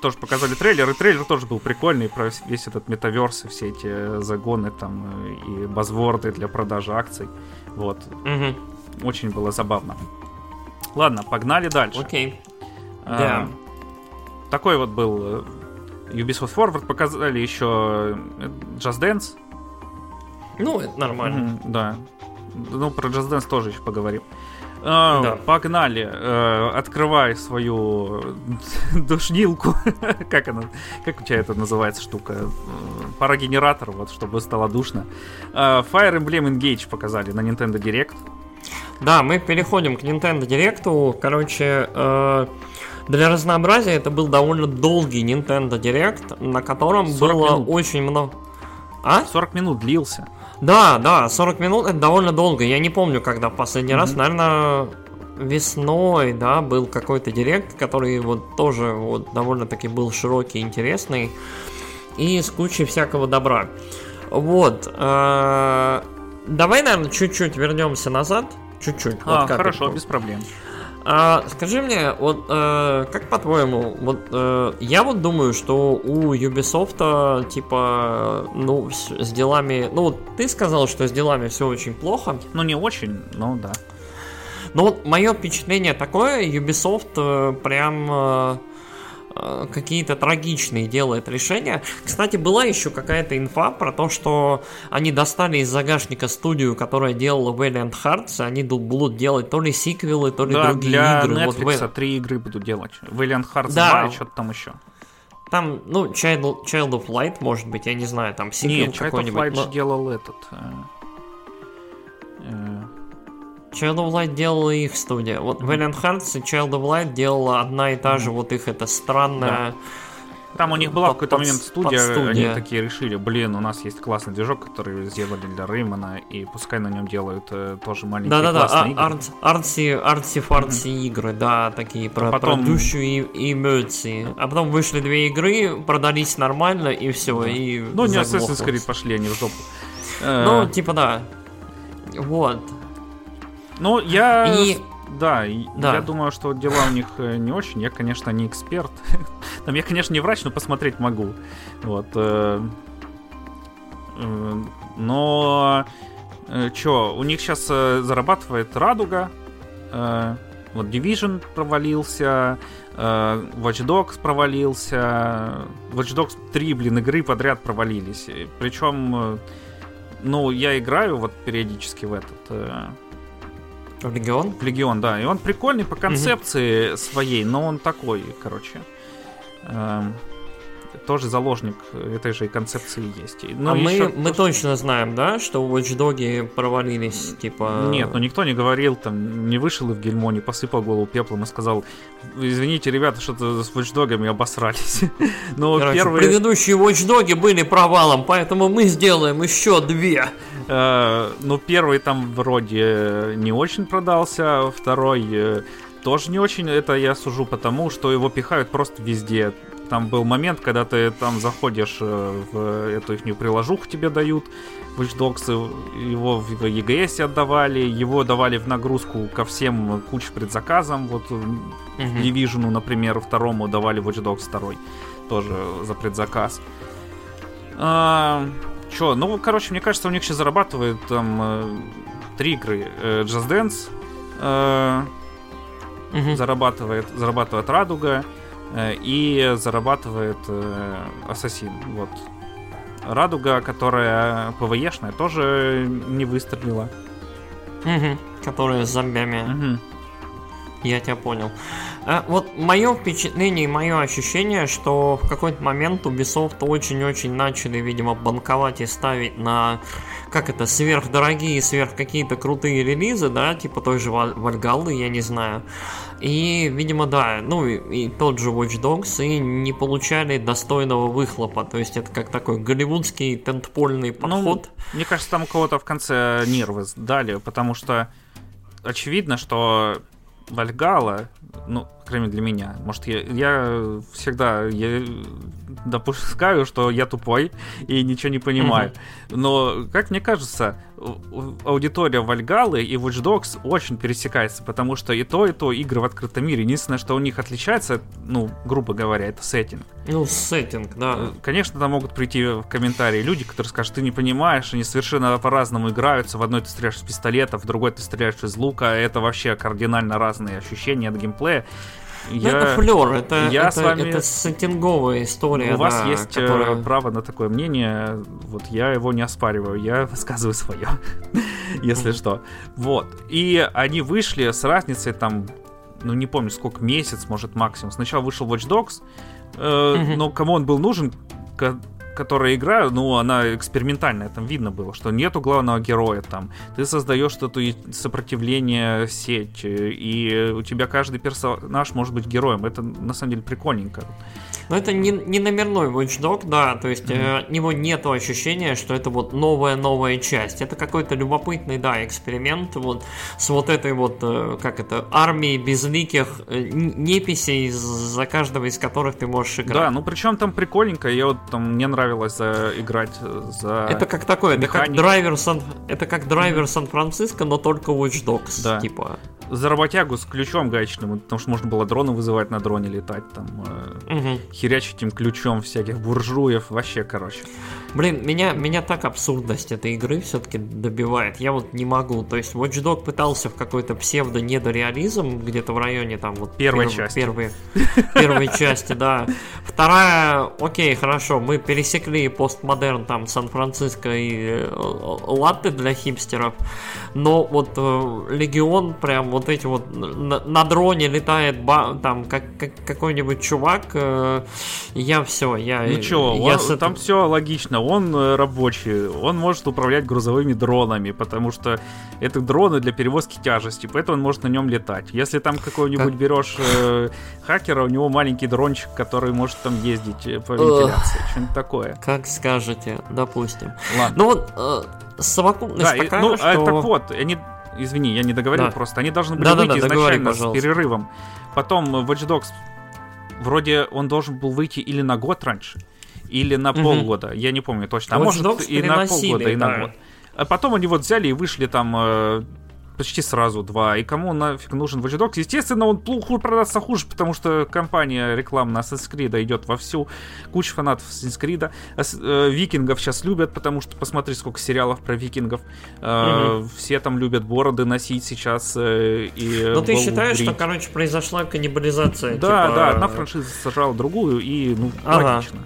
тоже показали трейлер, и трейлер тоже был прикольный про весь этот метаверс и все эти загоны там э, и базворды для продажи акций. Вот. Угу. Очень было забавно. Ладно, погнали дальше. Окей. А, да. Такой вот был э, Ubisoft Forward. Показали еще э, Just Dance. Ну, это нормально. Угу, да. Ну, про Just Dance тоже еще поговорим. А, да. Погнали. Э, открывай свою душнилку. как она? Как у тебя это называется штука? Э, парогенератор, вот, чтобы стало душно. Э, Fire Emblem Engage показали на Nintendo Direct. Да, мы переходим к Nintendo Direct. Короче, э, для разнообразия это был довольно долгий Nintendo Direct, на котором было минут. очень много... А? 40 минут длился. Да, да, 40 минут это довольно долго. Я не помню, когда в последний mm-hmm. раз, наверное, весной, да, был какой-то директ, который вот тоже вот довольно-таки был широкий, интересный и с кучей всякого добра. Вот. Э- давай, наверное, чуть-чуть вернемся назад. Чуть-чуть. А, вот хорошо, без проблем. А, скажи мне, вот э, как по-твоему, вот э, я вот думаю, что у Ubisoft типа, ну, с, с делами, ну, ты сказал, что с делами все очень плохо. Ну, не очень, но да. Ну вот мое впечатление такое, Ubisoft э, прям Э, какие-то трагичные делает решения. Кстати, была еще какая-то инфа про то, что они достали из загашника студию, которая делала Valiant Hearts, и они будут делать то ли сиквелы, то ли да, другие для игры. Netflix вот три игры будут делать. Valiant Hearts да. 2 и что-то там еще. Там, ну, Child, Child of Light, может быть, я не знаю, там сиквел какой-нибудь. Child of Light но... делал этот... Э, э, Child of Light делала их студия. Вот Valiant Hearts и Child of Light делала одна и та же, вот их это странная... Там у них была в какой-то момент студия, студия. они такие решили, блин, у нас есть классный движок, который сделали для Реймона, и пускай на нем делают э, тоже маленькие Да-да-да, классные а- игры. арт- арти, арти-фарти игры, да, такие про, потом- про душу и, и эмоции. А потом вышли две игры, продались нормально, и все, и Ну, не. Assassin's Creed пошли они в жопу. Э, Ну, типа да. Вот. Ну, я... И- Да, Да. я думаю, что дела у них э, не очень. Я, конечно, не эксперт. Там я, конечно, не врач, но посмотреть могу. Вот. э, э, Но... Чё, у них сейчас зарабатывает Радуга. Вот Division провалился. Watch Dogs провалился. Watch Dogs 3, блин, игры подряд провалились. Причем, ну, я играю вот периодически в этот... Легион? Легион, да. И он прикольный по концепции своей, но он такой, короче. эм, тоже заложник этой же концепции есть. И- Ну, а мы, ещё мы то, что- точно знаем, да, что Watch Dogs провалились, типа... Нет, ну никто не говорил, там, не вышел и в Гельмо, не посыпал голову пеплом и сказал, извините, ребята, что-то с Watch Dog'ами обосрались. Но Короче, первые... предыдущие Watch Dogs были провалом, поэтому мы сделаем еще две. Э, ну, первый там вроде не очень продался, второй э, тоже не очень. Это я сужу потому, что его пихают просто везде. Там был момент, когда ты там заходишь э, в эту их приложуху, тебе дают Watch Dogs, э, его в EGS отдавали, его давали в нагрузку ко всем куче предзаказам. Вот э, Мгм. Division, например, второму давали Watch Dogs 2. Тоже за предзаказ. А, чё, ну, короче, мне кажется, у них сейчас зарабатывают там э, три игры. Э, Just Dance э, Мгм. зарабатывает, зарабатывает Радуга э, и зарабатывает э, Ассасин. Вот. Радуга, которая ПВЕшная, тоже не выстрелила. Мгм. Которые с зомбями. Мгм. Я тебя понял. А, вот мое впечатление и мое ощущение, что в какой-то момент Ubisoft очень-очень начали, видимо, банковать и ставить на, как это, сверхдорогие, сверх какие-то крутые релизы, да, типа той же Валь- Вальгаллы, я не знаю. И, видимо, да, ну и, и тот же Watch Dogs, и не получали достойного выхлопа. То есть это как такой голливудский тентпольный Ну, подход. мне кажется, там у кого-то в конце нервы дали, потому что очевидно, что Вальгала, ну, по крайней мере для меня, может, я, я всегда я допускаю, что я тупой и ничего не понимаю. Но, как мне кажется, аудитория Вальгалы и Watch Dogs очень пересекается, потому что и то, и то игры в открытом мире. Единственное, что у них отличается, ну, грубо говоря, это сеттинг. Ну, сеттинг, да. Э, Конечно, там могут прийти в комментарии люди, которые скажут, ты не понимаешь, они совершенно по-разному играются. В одной ты стреляешь из пистолета, в другой ты стреляешь из лука. Это вообще кардинально разные ощущения от геймплея. Ну, это флер, это, я это, с вами- это сеттинговая история. У вас да, есть э, которая- право на такое мнение, вот я его не оспариваю, я высказываю свое, если что. Вот. И они вышли с разницей там, ну не помню сколько, месяц, может максимум. Сначала вышел Watch Dogs, э, но кому он был нужен, которая игра, ну, она экспериментальная, там видно было, что нету главного героя там. Ты создаешь и- сопротивление сеть, э, и у тебя каждый персонаж может быть героем. Это на самом деле прикольненько. Но это не, не номерной Watch Dog, да, то есть э, от него нету ощущения, что это вот новая-новая часть. Это какой-то любопытный, да, эксперимент вот с вот этой вот, э, как это, армией безликих э, неписей, за каждого из которых ты можешь играть. Да, ну причем там прикольненько, я вот там мне нравилось за, играть э, за. Это как такое, это как механик. драйвер Сан, это как драйвер Сан-Франциско, но только Watch Dogs, Да. типа. за работягу с ключом гаечным, потому что можно было дроны вызывать на дроне летать, там э, Мгм. Херячить им ключом всяких буржуев, вообще, короче. Блин, меня, меня так абсурдность этой игры все-таки добивает. Я вот не могу. То есть Watch Dog пытался в какой-то псевдо-недореализм где-то в районе там вот... Первой перв- части. Первой, первой части, да. Вторая, окей, хорошо, мы пересекли постмодерн там Сан-Франциско и э, латте для хипстеров. Но вот э, Легион прям вот эти вот на, на дроне летает ба, там как, как, какой-нибудь чувак, э, я все, я... Ну что, я он, там все логично, он э, рабочий, он может управлять грузовыми дронами, потому что это дроны для перевозки тяжести, поэтому он может на нем летать. Если там какой-нибудь как... берешь э, хакера, у него маленький дрончик, который может там ездить э, по вентиляции, что-нибудь такое. Как скажете, допустим. Ладно. Ну вот, э, совокупность да, такая, ну, что... А, так вот, они извини, я не договорил да. просто. Они должны были да, выйти да, да, изначально договори, с перерывом. Потом Watch Dogs, вроде он должен был выйти или на год раньше, или на угу. полгода. Я не помню точно. А Watch может Dogs и на полгода, да. и на год. А потом они вот взяли и вышли там э, почти сразу два. И кому нафиг нужен Watch Dogs? Естественно, он плохо продаться хуже, потому что компания рекламная Assassin's Creed идет вовсю. Куча фанатов Assassin's Creed. Э, викингов сейчас любят, потому что посмотри, сколько сериалов про викингов. Угу. Все там любят бороды носить сейчас. Э, и Но ты считаешь, брить. что, короче, произошла каннибализация? Да, типа... да, одна франшиза сажала другую, и, ну, ага. логично.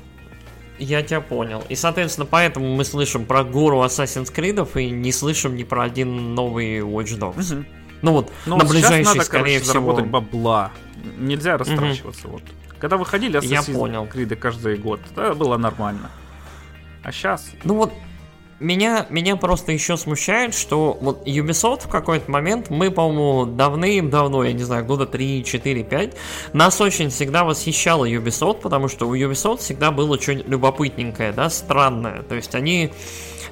Я тебя понял. И, соответственно, поэтому мы слышим про гору Assassin's Creed и не слышим ни про один новый Watch Dogs. Угу. Ну вот, Но на ближайший, надо, скорее короче, всего... заработать бабла. Нельзя растрачиваться. Угу. Вот. Когда выходили Assassin's Creed каждый год, это было нормально. А сейчас... Ну вот, меня, меня просто еще смущает, что вот Ubisoft в какой-то момент, мы, по-моему, давным-давно, я не знаю, года 3, 4, 5, нас очень всегда восхищало Ubisoft, потому что у Ubisoft всегда было что-нибудь любопытненькое, да, странное. То есть они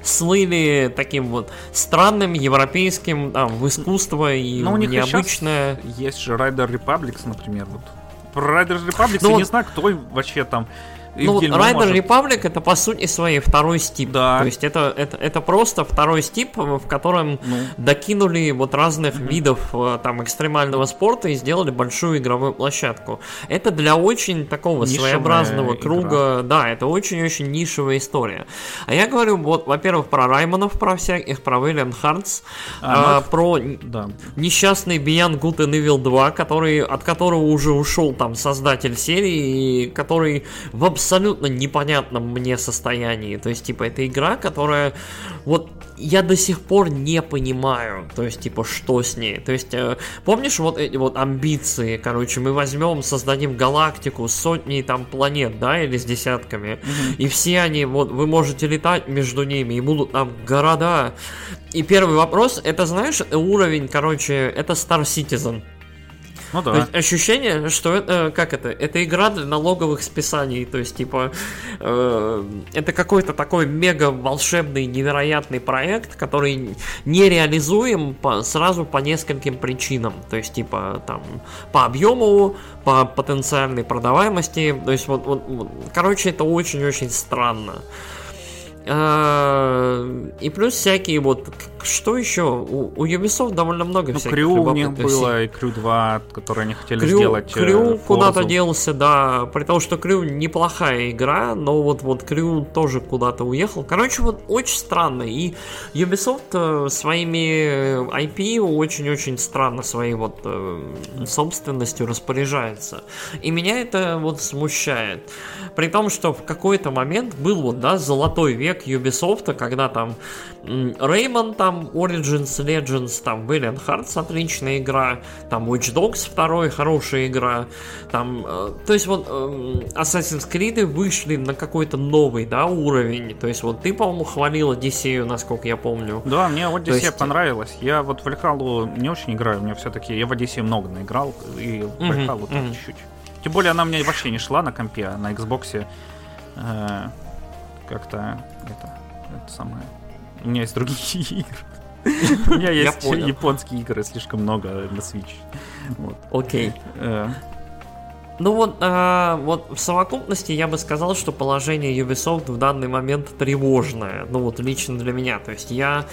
слыли таким вот странным европейским там, в искусство и Но у них необычное. Есть же Rider Republics, например, вот. Про Rider Republics ну, я вот... не знаю, кто вообще там ну, Rider может... Republic это по сути своей второй стип. Да. То есть это, это, это просто второй стип, в котором ну. докинули вот разных mm-hmm. видов э, там экстремального спорта и сделали большую игровую площадку. Это для очень такого Нишевая своеобразного круга. Игра. Да, это очень-очень нишевая история. А я говорю, вот, во-первых, про Раймонов, про всяких, про Valiant Hearts, а, э, про да. несчастный Beyond Good and Evil 2, который, от которого уже ушел там создатель серии, и который в абсолютно абсолютно непонятном мне состоянии. То есть, типа, это игра, которая вот я до сих пор не понимаю, то есть, типа, что с ней. То есть, э, помнишь вот эти вот амбиции, короче, мы возьмем, создадим галактику с сотней там планет, да, или с десятками, mm-hmm. и все они, вот, вы можете летать между ними, и будут там города. И первый вопрос, это, знаешь, уровень, короче, это Star Citizen. Ну да. То есть ощущение, что это, как это, это игра для налоговых списаний, то есть типа э, это какой-то такой мега волшебный, невероятный проект, который нереализуем по, сразу по нескольким причинам, то есть типа там по объему, по потенциальной продаваемости, то есть вот, вот, вот короче, это очень-очень странно. А, и плюс всякие вот... Что еще? У, у Ubisoft довольно много ну, всяких Крю у них было, и Крю 2, которые они хотели Крю, сделать. Крю э, куда-то делся, да. При том, что Крю неплохая игра, но вот, вот Крю тоже куда-то уехал. Короче, вот очень странно. И Ubisoft э, своими IP очень-очень странно своей вот э, собственностью распоряжается. И меня это вот смущает. При том, что в какой-то момент был вот, да, золотой век век Ubisoft, когда там Rayman, там Origins, Legends, там Valiant Hearts отличная игра, там Watch Dogs 2 хорошая игра, там, э, то есть вот э, Assassin's Creed вышли на какой-то новый, да, уровень, то есть вот ты, по-моему, хвалила Одиссею, насколько я помню. Да, мне Одиссея есть... понравилась, я вот в Вальхалу не очень играю, меня все-таки, я в Одиссею много наиграл, и в Вальхалу mm-hmm, так чуть-чуть. Тем более она мне вообще не шла на компе, а на Xbox э, как-то это, это самое. У меня есть другие игры. У меня есть японские игры слишком много на Switch. Окей. Ну вот, э, вот в совокупности я бы сказал, что положение Ubisoft в данный момент тревожное. Ну вот лично для меня. То есть я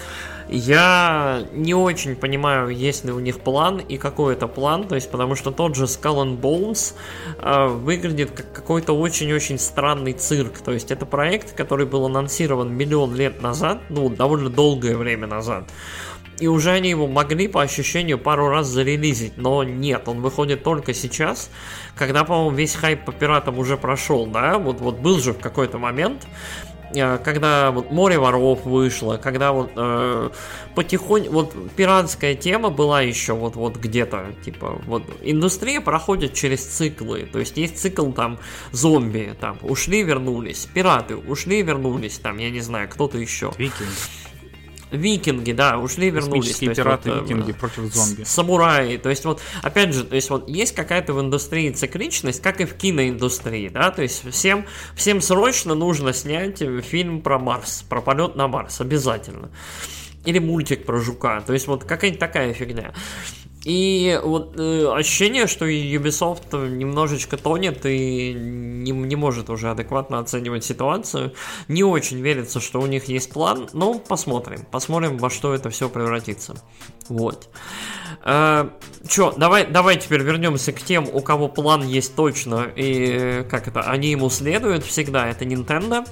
я не очень понимаю, есть ли у них план и какой это план, то есть потому что тот же Skull and Bones э, выглядит как какой-то очень-очень странный цирк, то есть это проект, который был анонсирован миллион лет назад, ну довольно долгое время назад, и уже они его могли по ощущению пару раз зарелизить, но нет, он выходит только сейчас, когда, по-моему, весь хайп по пиратам уже прошел, да, вот, вот был же в какой-то момент, э, когда вот море воров вышло, когда вот э, потихоньку, вот пиратская тема была еще вот, вот где-то, типа, вот индустрия проходит через циклы, то есть есть цикл там зомби, там, ушли, вернулись, пираты, ушли, вернулись, там, я не знаю, кто-то еще. Викинг. Викинги, да, ушли, вернулись. Космические пираты, вот, викинги э, против зомби. Самураи, то есть вот, опять же, то есть вот есть какая-то в индустрии цикличность, как и в киноиндустрии, да, то есть всем, всем срочно нужно снять фильм про Марс, про полет на Марс, обязательно. Или мультик про жука, то есть вот какая-нибудь такая фигня. И вот э, ощущение, что Ubisoft немножечко тонет и не, не может уже адекватно оценивать ситуацию. Не очень верится, что у них есть план, но посмотрим. Посмотрим, во что это все превратится. Вот. Э, чё, давай, давай теперь вернемся к тем, у кого план есть точно, и как это, они ему следуют всегда, это Nintendo.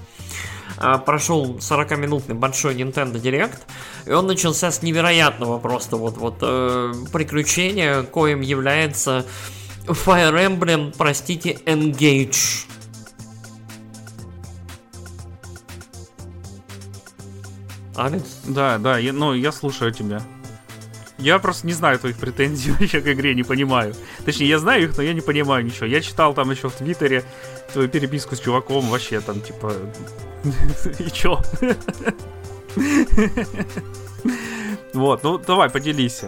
Прошел 40-минутный большой Nintendo Direct, и он начался с невероятного просто вот, вот э, приключения, коим является Fire Emblem, простите, Engage. Алекс? Да, да, я, ну, я слушаю тебя. Я просто не знаю твоих претензий вообще к игре, не понимаю. Точнее, я знаю их, но я не понимаю ничего. Я читал там еще в Твиттере твою переписку с чуваком, вообще там, типа, И чё? Вот, ну давай, поделись.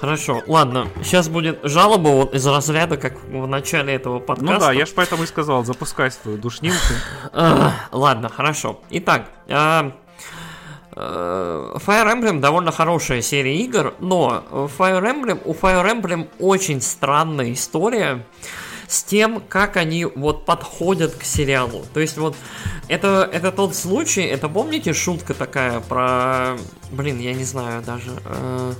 Хорошо, ладно, сейчас будет жалоба вот из разряда, как в начале этого подкаста. Ну да, я же поэтому и сказал, запускай свою душнилку. Ладно, хорошо. Итак, а, э, Fire Emblem довольно хорошая серия игр, но Fire Emblem, у Fire Emblem очень странная история с тем, как они вот подходят к сериалу. То есть вот это, это тот случай, это помните шутка такая про... Блин, я не знаю даже... Э...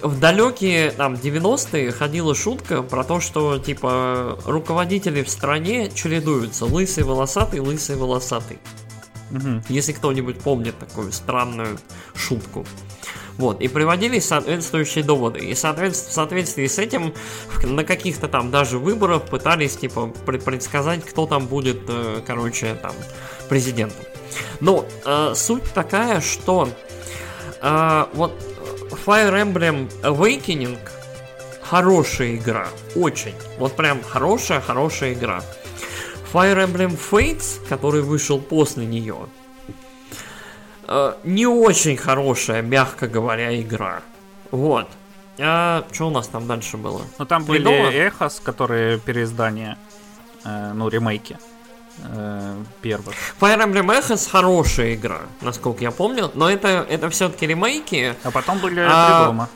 В далекие там 90-е ходила шутка про то, что типа руководители в стране чередуются. Лысый, волосатый, лысый, волосатый. Угу. Если кто-нибудь помнит такую странную шутку. Вот, и приводились соответствующие доводы. И соответственно, в соответствии с этим на каких-то там даже выборах пытались, типа, предсказать, кто там будет, э, короче, там, президентом. Но э, суть такая, что э, вот Fire Emblem Awakening хорошая игра, очень. Вот прям хорошая-хорошая игра. Fire Emblem Fates, который вышел после нее, не очень хорошая, мягко говоря, игра. Вот. А что у нас там дальше было? Ну там были Эхос, которые переиздания, э, ну ремейки э, первых. Fire Emblem Echoes хорошая игра, насколько я помню, но это, это все-таки ремейки. А потом были а, дома.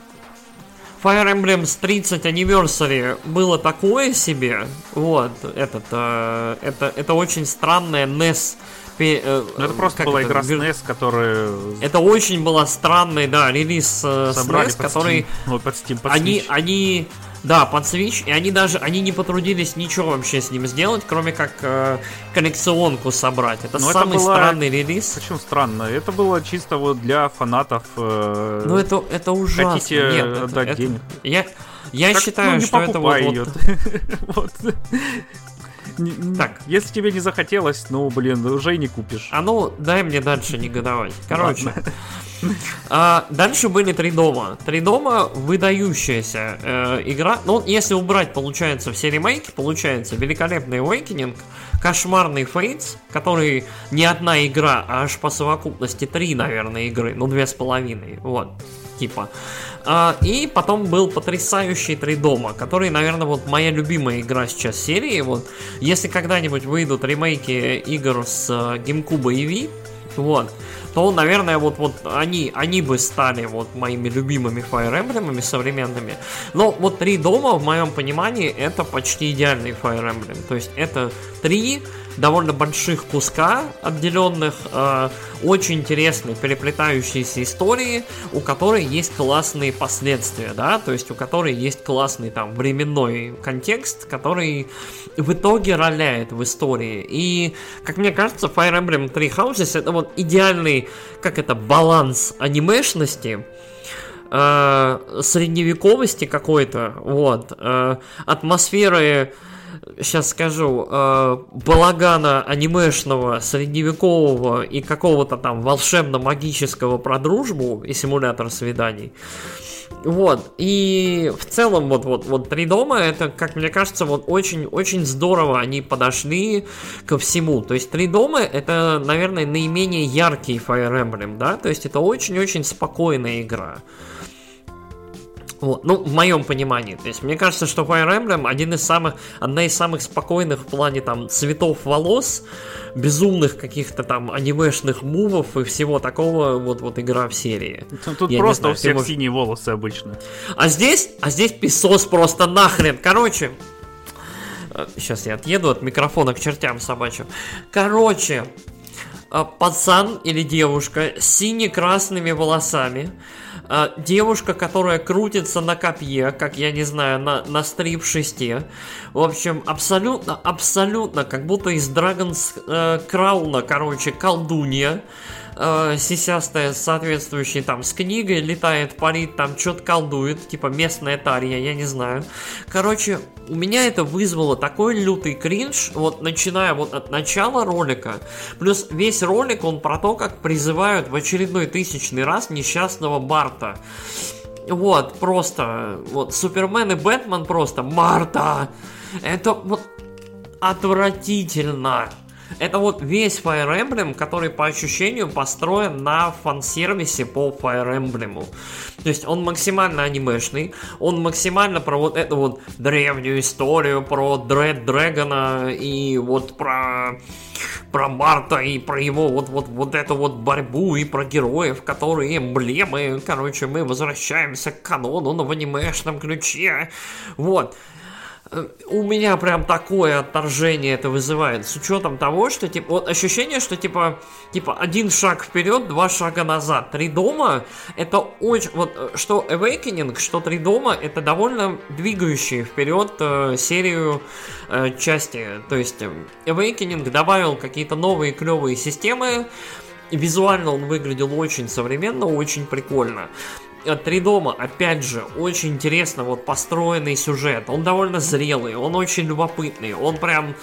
Fire Emblem 30 Anniversary было такое себе, вот, этот, э, это, это очень странная NES Э, ну, это просто была это? игра SNES, которая... Это очень была странный, да, релиз э, Собрали SNES, который... Steam. Ну, под Steam, под они, Switch. они, да, под Switch, и они даже, они не потрудились ничего вообще с ним сделать, кроме как э, коллекционку собрать. Это Но самый это было... странный релиз. Почему странно? Это было чисто вот для фанатов. Э... Ну это, это ужасно. Хотите Нет, отдать это, денег? Я, я как, считаю, ну, что это вот, вот. Так, если тебе не захотелось, ну, блин, уже и не купишь. А ну, дай мне дальше негодовать. Короче, а, дальше были три дома. Три дома выдающаяся э, игра. Ну, если убрать, получается, все ремейки, получается великолепный Awakening, кошмарный Fates, который не одна игра, а аж по совокупности три, наверное, игры, ну, две с половиной, вот, типа. А, и потом был потрясающий Три дома, который, наверное, вот моя любимая игра сейчас серии. Вот, если когда-нибудь выйдут ремейки игр с GameCube и Wii, вот, то, наверное, вот, вот они, они бы стали вот моими любимыми Fire Emblem современными. Но вот три дома, в моем понимании, это почти идеальный Fire Emblem. То есть это три довольно больших куска, отделенных, э, очень интересной переплетающейся истории, у которой есть классные последствия, да, то есть у которой есть классный там временной контекст, который в итоге роляет в истории. И, как мне кажется, Fire Emblem Three Houses это вот идеальный, как это, баланс анимешности, э, средневековости какой-то, вот, э, атмосферы сейчас скажу, э, балагана анимешного, средневекового и какого-то там волшебно-магического про дружбу и симулятор свиданий. Вот, и в целом вот, вот, вот три дома, это, как мне кажется, вот очень-очень здорово они подошли ко всему. То есть три дома это, наверное, наименее яркий Fire Emblem, да, то есть это очень-очень спокойная игра. Вот. Ну, в моем понимании. То есть, мне кажется, что Fire Emblem один из самых, одна из самых спокойных в плане там цветов волос, безумных каких-то там анимешных мувов и всего такого вот, вот игра в серии. Тут Я просто знаю, у всех можешь... синие волосы обычно. А здесь, а здесь песос просто нахрен. Короче, сейчас э, я отъеду от микрофона к чертям собачьим. Короче, э, пацан или девушка с сине-красными волосами, а, девушка, которая крутится на копье, как я не знаю, на, на стрип-шесте. В общем, абсолютно, абсолютно, как будто из Драгонс э, Крауна, короче, колдунья э, сисястая, соответствующая там с книгой, летает, парит, там что-то колдует, типа местная тария, я не знаю. Короче, у меня это вызвало такой лютый кринж, вот начиная вот от начала ролика, плюс весь ролик, он про то, как призывают в очередной тысячный раз несчастного Барта. Вот, просто, вот, Супермен и Бэтмен просто, Марта! Это вот отвратительно. Это вот весь Fire Emblem, который по ощущению построен на фан-сервисе по Fire Emblem. То есть он максимально анимешный, он максимально про вот эту вот древнюю историю, про Дред Дрэгона и вот про про Марта и про его вот, вот, вот эту вот борьбу и про героев, которые эмблемы. Короче, мы возвращаемся к канону, но в анимешном ключе. Вот. Э, у меня прям такое отторжение это вызывает, с учетом того, что типа вот ощущение, что типа типа один шаг вперед, два шага назад. Три дома это очень вот э, что Awakening, что Три дома это довольно двигающие вперед э, серию э, части. То есть э, Awakening добавил какие-то новые клевые системы. Визуально он выглядел очень современно, очень прикольно. Три дома, опять же, очень интересно вот построенный сюжет. Он довольно зрелый, он очень любопытный, он прям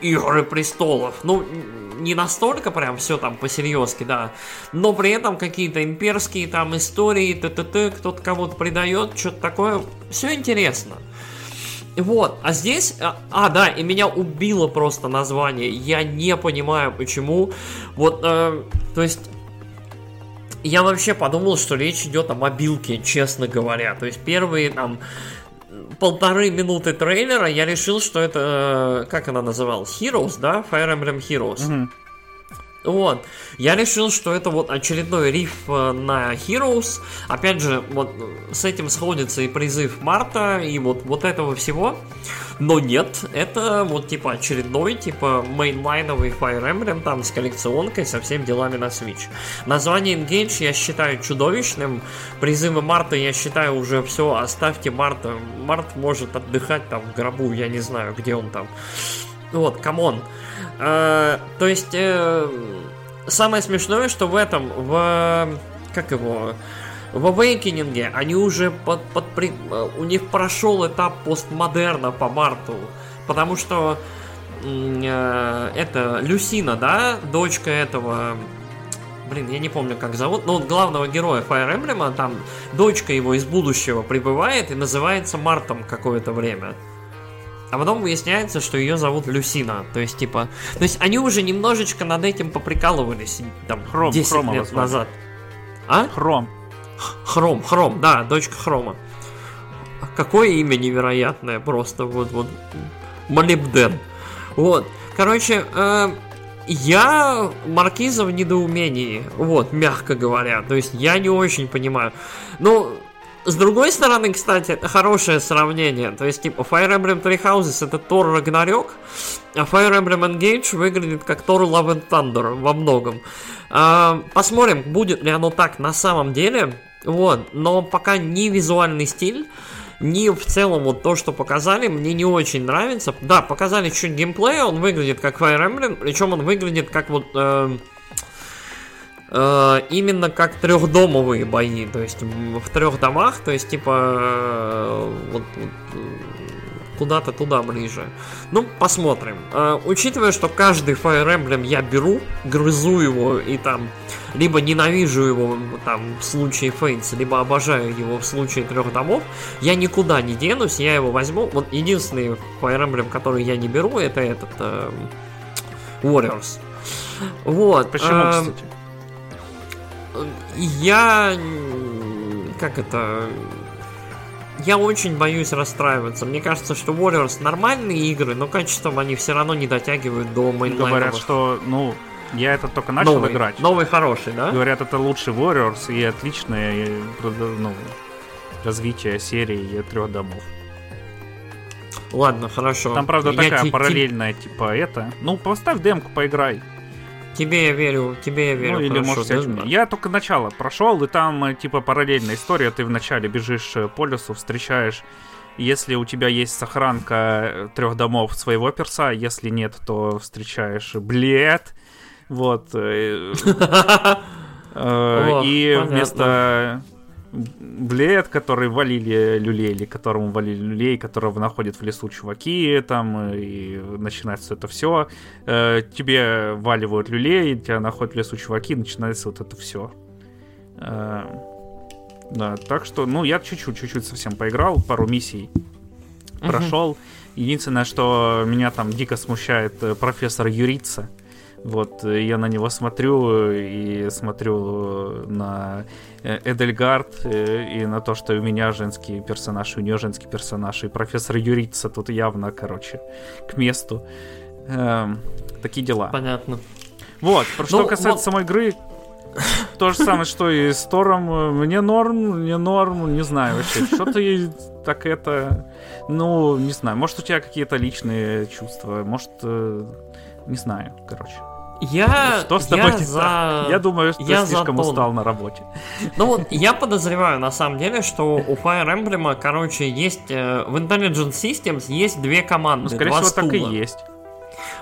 Игры престолов. Ну, не настолько прям все там по-серьезки, да. Но при этом какие-то имперские там истории, т.т.т. кто-то кого-то предает, что-то такое. Все интересно. Вот, а здесь... А, а, да, и меня убило просто название. Я не понимаю, почему. Вот, э, то есть я вообще подумал, что речь идет о мобилке, честно говоря. То есть первые там полторы минуты трейлера я решил, что это, как она называлась, Heroes, да? Fire Emblem Heroes. Угу. Вот. Я решил, что это вот очередной риф э, на Heroes. Опять же, вот с этим сходится и призыв Марта, и вот, вот этого всего. Но нет, это вот типа очередной, типа мейнлайновый Fire Emblem, там с коллекционкой, со всеми делами на Switch. Название Engage я считаю чудовищным. Призывы Марта я считаю уже все, оставьте Марта. Март может отдыхать там в гробу, я не знаю, где он там. Вот, come on. А, то есть, э, самое смешное, что в этом, в... Как его? В Awakening они уже под, под, при, у них прошел этап постмодерна по Марту. Потому что э, это Люсина, да, дочка этого блин, я не помню, как зовут, но вот главного героя Fire Emblem, там дочка его из будущего прибывает и называется Мартом какое-то время. А потом выясняется, что ее зовут Люсина. То есть, типа... То есть, они уже немножечко над этим поприкалывались там Хром, 10 Хрома лет назад. А? Хром. Хром, Хром, да, дочка Хрома. Какое имя невероятное, просто вот, вот. Молибден. Вот. Короче, э, я маркиза в недоумении, вот, мягко говоря. То есть я не очень понимаю. Ну, с другой стороны, кстати, это хорошее сравнение. То есть, типа, Fire Emblem Three Houses это Тор Рагнарёк, а Fire Emblem Engage выглядит как Тор Love and Thunder во многом. А, посмотрим, будет ли оно так на самом деле. Вот, но пока ни визуальный стиль, ни в целом вот то, что показали, мне не очень нравится. Да, показали чуть геймплея, он выглядит как Fire Emblem, причем он выглядит как вот... Э, именно как трехдомовые бои, то есть в трех домах, то есть типа э, вот, вот куда-то туда ближе. Ну, посмотрим. Э, учитывая, что каждый Fire Emblem я беру, грызу его и там либо ненавижу его там в случае Фейнс, либо обожаю его в случае трех домов, я никуда не денусь, я его возьму. Вот единственный Fire Emblem, который я не беру, это этот э, Warriors. Вот. Почему, э, кстати? Я... Как это... Я очень боюсь расстраиваться. Мне кажется, что Warriors нормальные игры, но качеством они все равно не дотягивают до мейнлайновых. Говорят, что, ну, я это только начал новый, играть. Новый хороший, да? Говорят, это лучший Warriors и отличное ну, развитие серии трех домов. Ладно, хорошо. Там, правда, я такая параллельная, типа, это. Ну, поставь демку, поиграй. Тебе я верю, тебе я верю. Ну, или может да? Я только начало прошел, и там, э, типа, параллельная история. Ты вначале бежишь э, по лесу, встречаешь если у тебя есть сохранка э, трех домов своего перса, если нет, то встречаешь блед. Вот. И вместо Блед, который валили люлей, или которому валили люлей, которого находят в лесу чуваки, там, и начинается это все. Э, тебе валивают люлей, тебя находят в лесу чуваки, начинается вот это все. Э, да, так что, ну, я чуть-чуть, чуть-чуть совсем поиграл, пару миссий прошел. Единственное, что меня там дико смущает э, профессор Юрица. Вот, э, я на него смотрю э, и смотрю на э, Эдельгард и на то, что у меня женский персонаж, у нее женский персонаж, и профессор Юрица тут явно, короче, к месту. Эм, такие дела. Понятно. Вот, что ну, касается вот... самой игры, то же самое, что и с Тором. Мне норм, не норм, не знаю вообще. Что-то так это... Ну, не знаю. Может, у тебя какие-то личные чувства. Может, не знаю, короче. Я, что с тобой я за... Я думаю, что я ты слишком за устал на работе. Ну вот, я подозреваю, на самом деле, что у Fire Emblem, короче, есть... Э, в Intelligent Systems есть две команды, ну, скорее всего, стула. так и есть.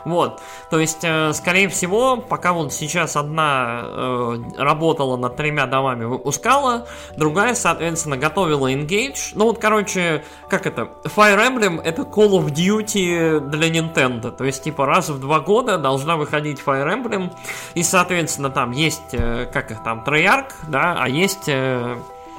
Вот, то есть, э, скорее всего, пока вот сейчас одна э, работала над тремя домами, выпускала, другая, соответственно, готовила Engage. Ну вот, короче, как это? Fire Emblem это Call of Duty для Nintendo. То есть, типа, раз в два года должна выходить Fire Emblem. И, соответственно, там есть, э, как их там, Treyarch, да, а есть...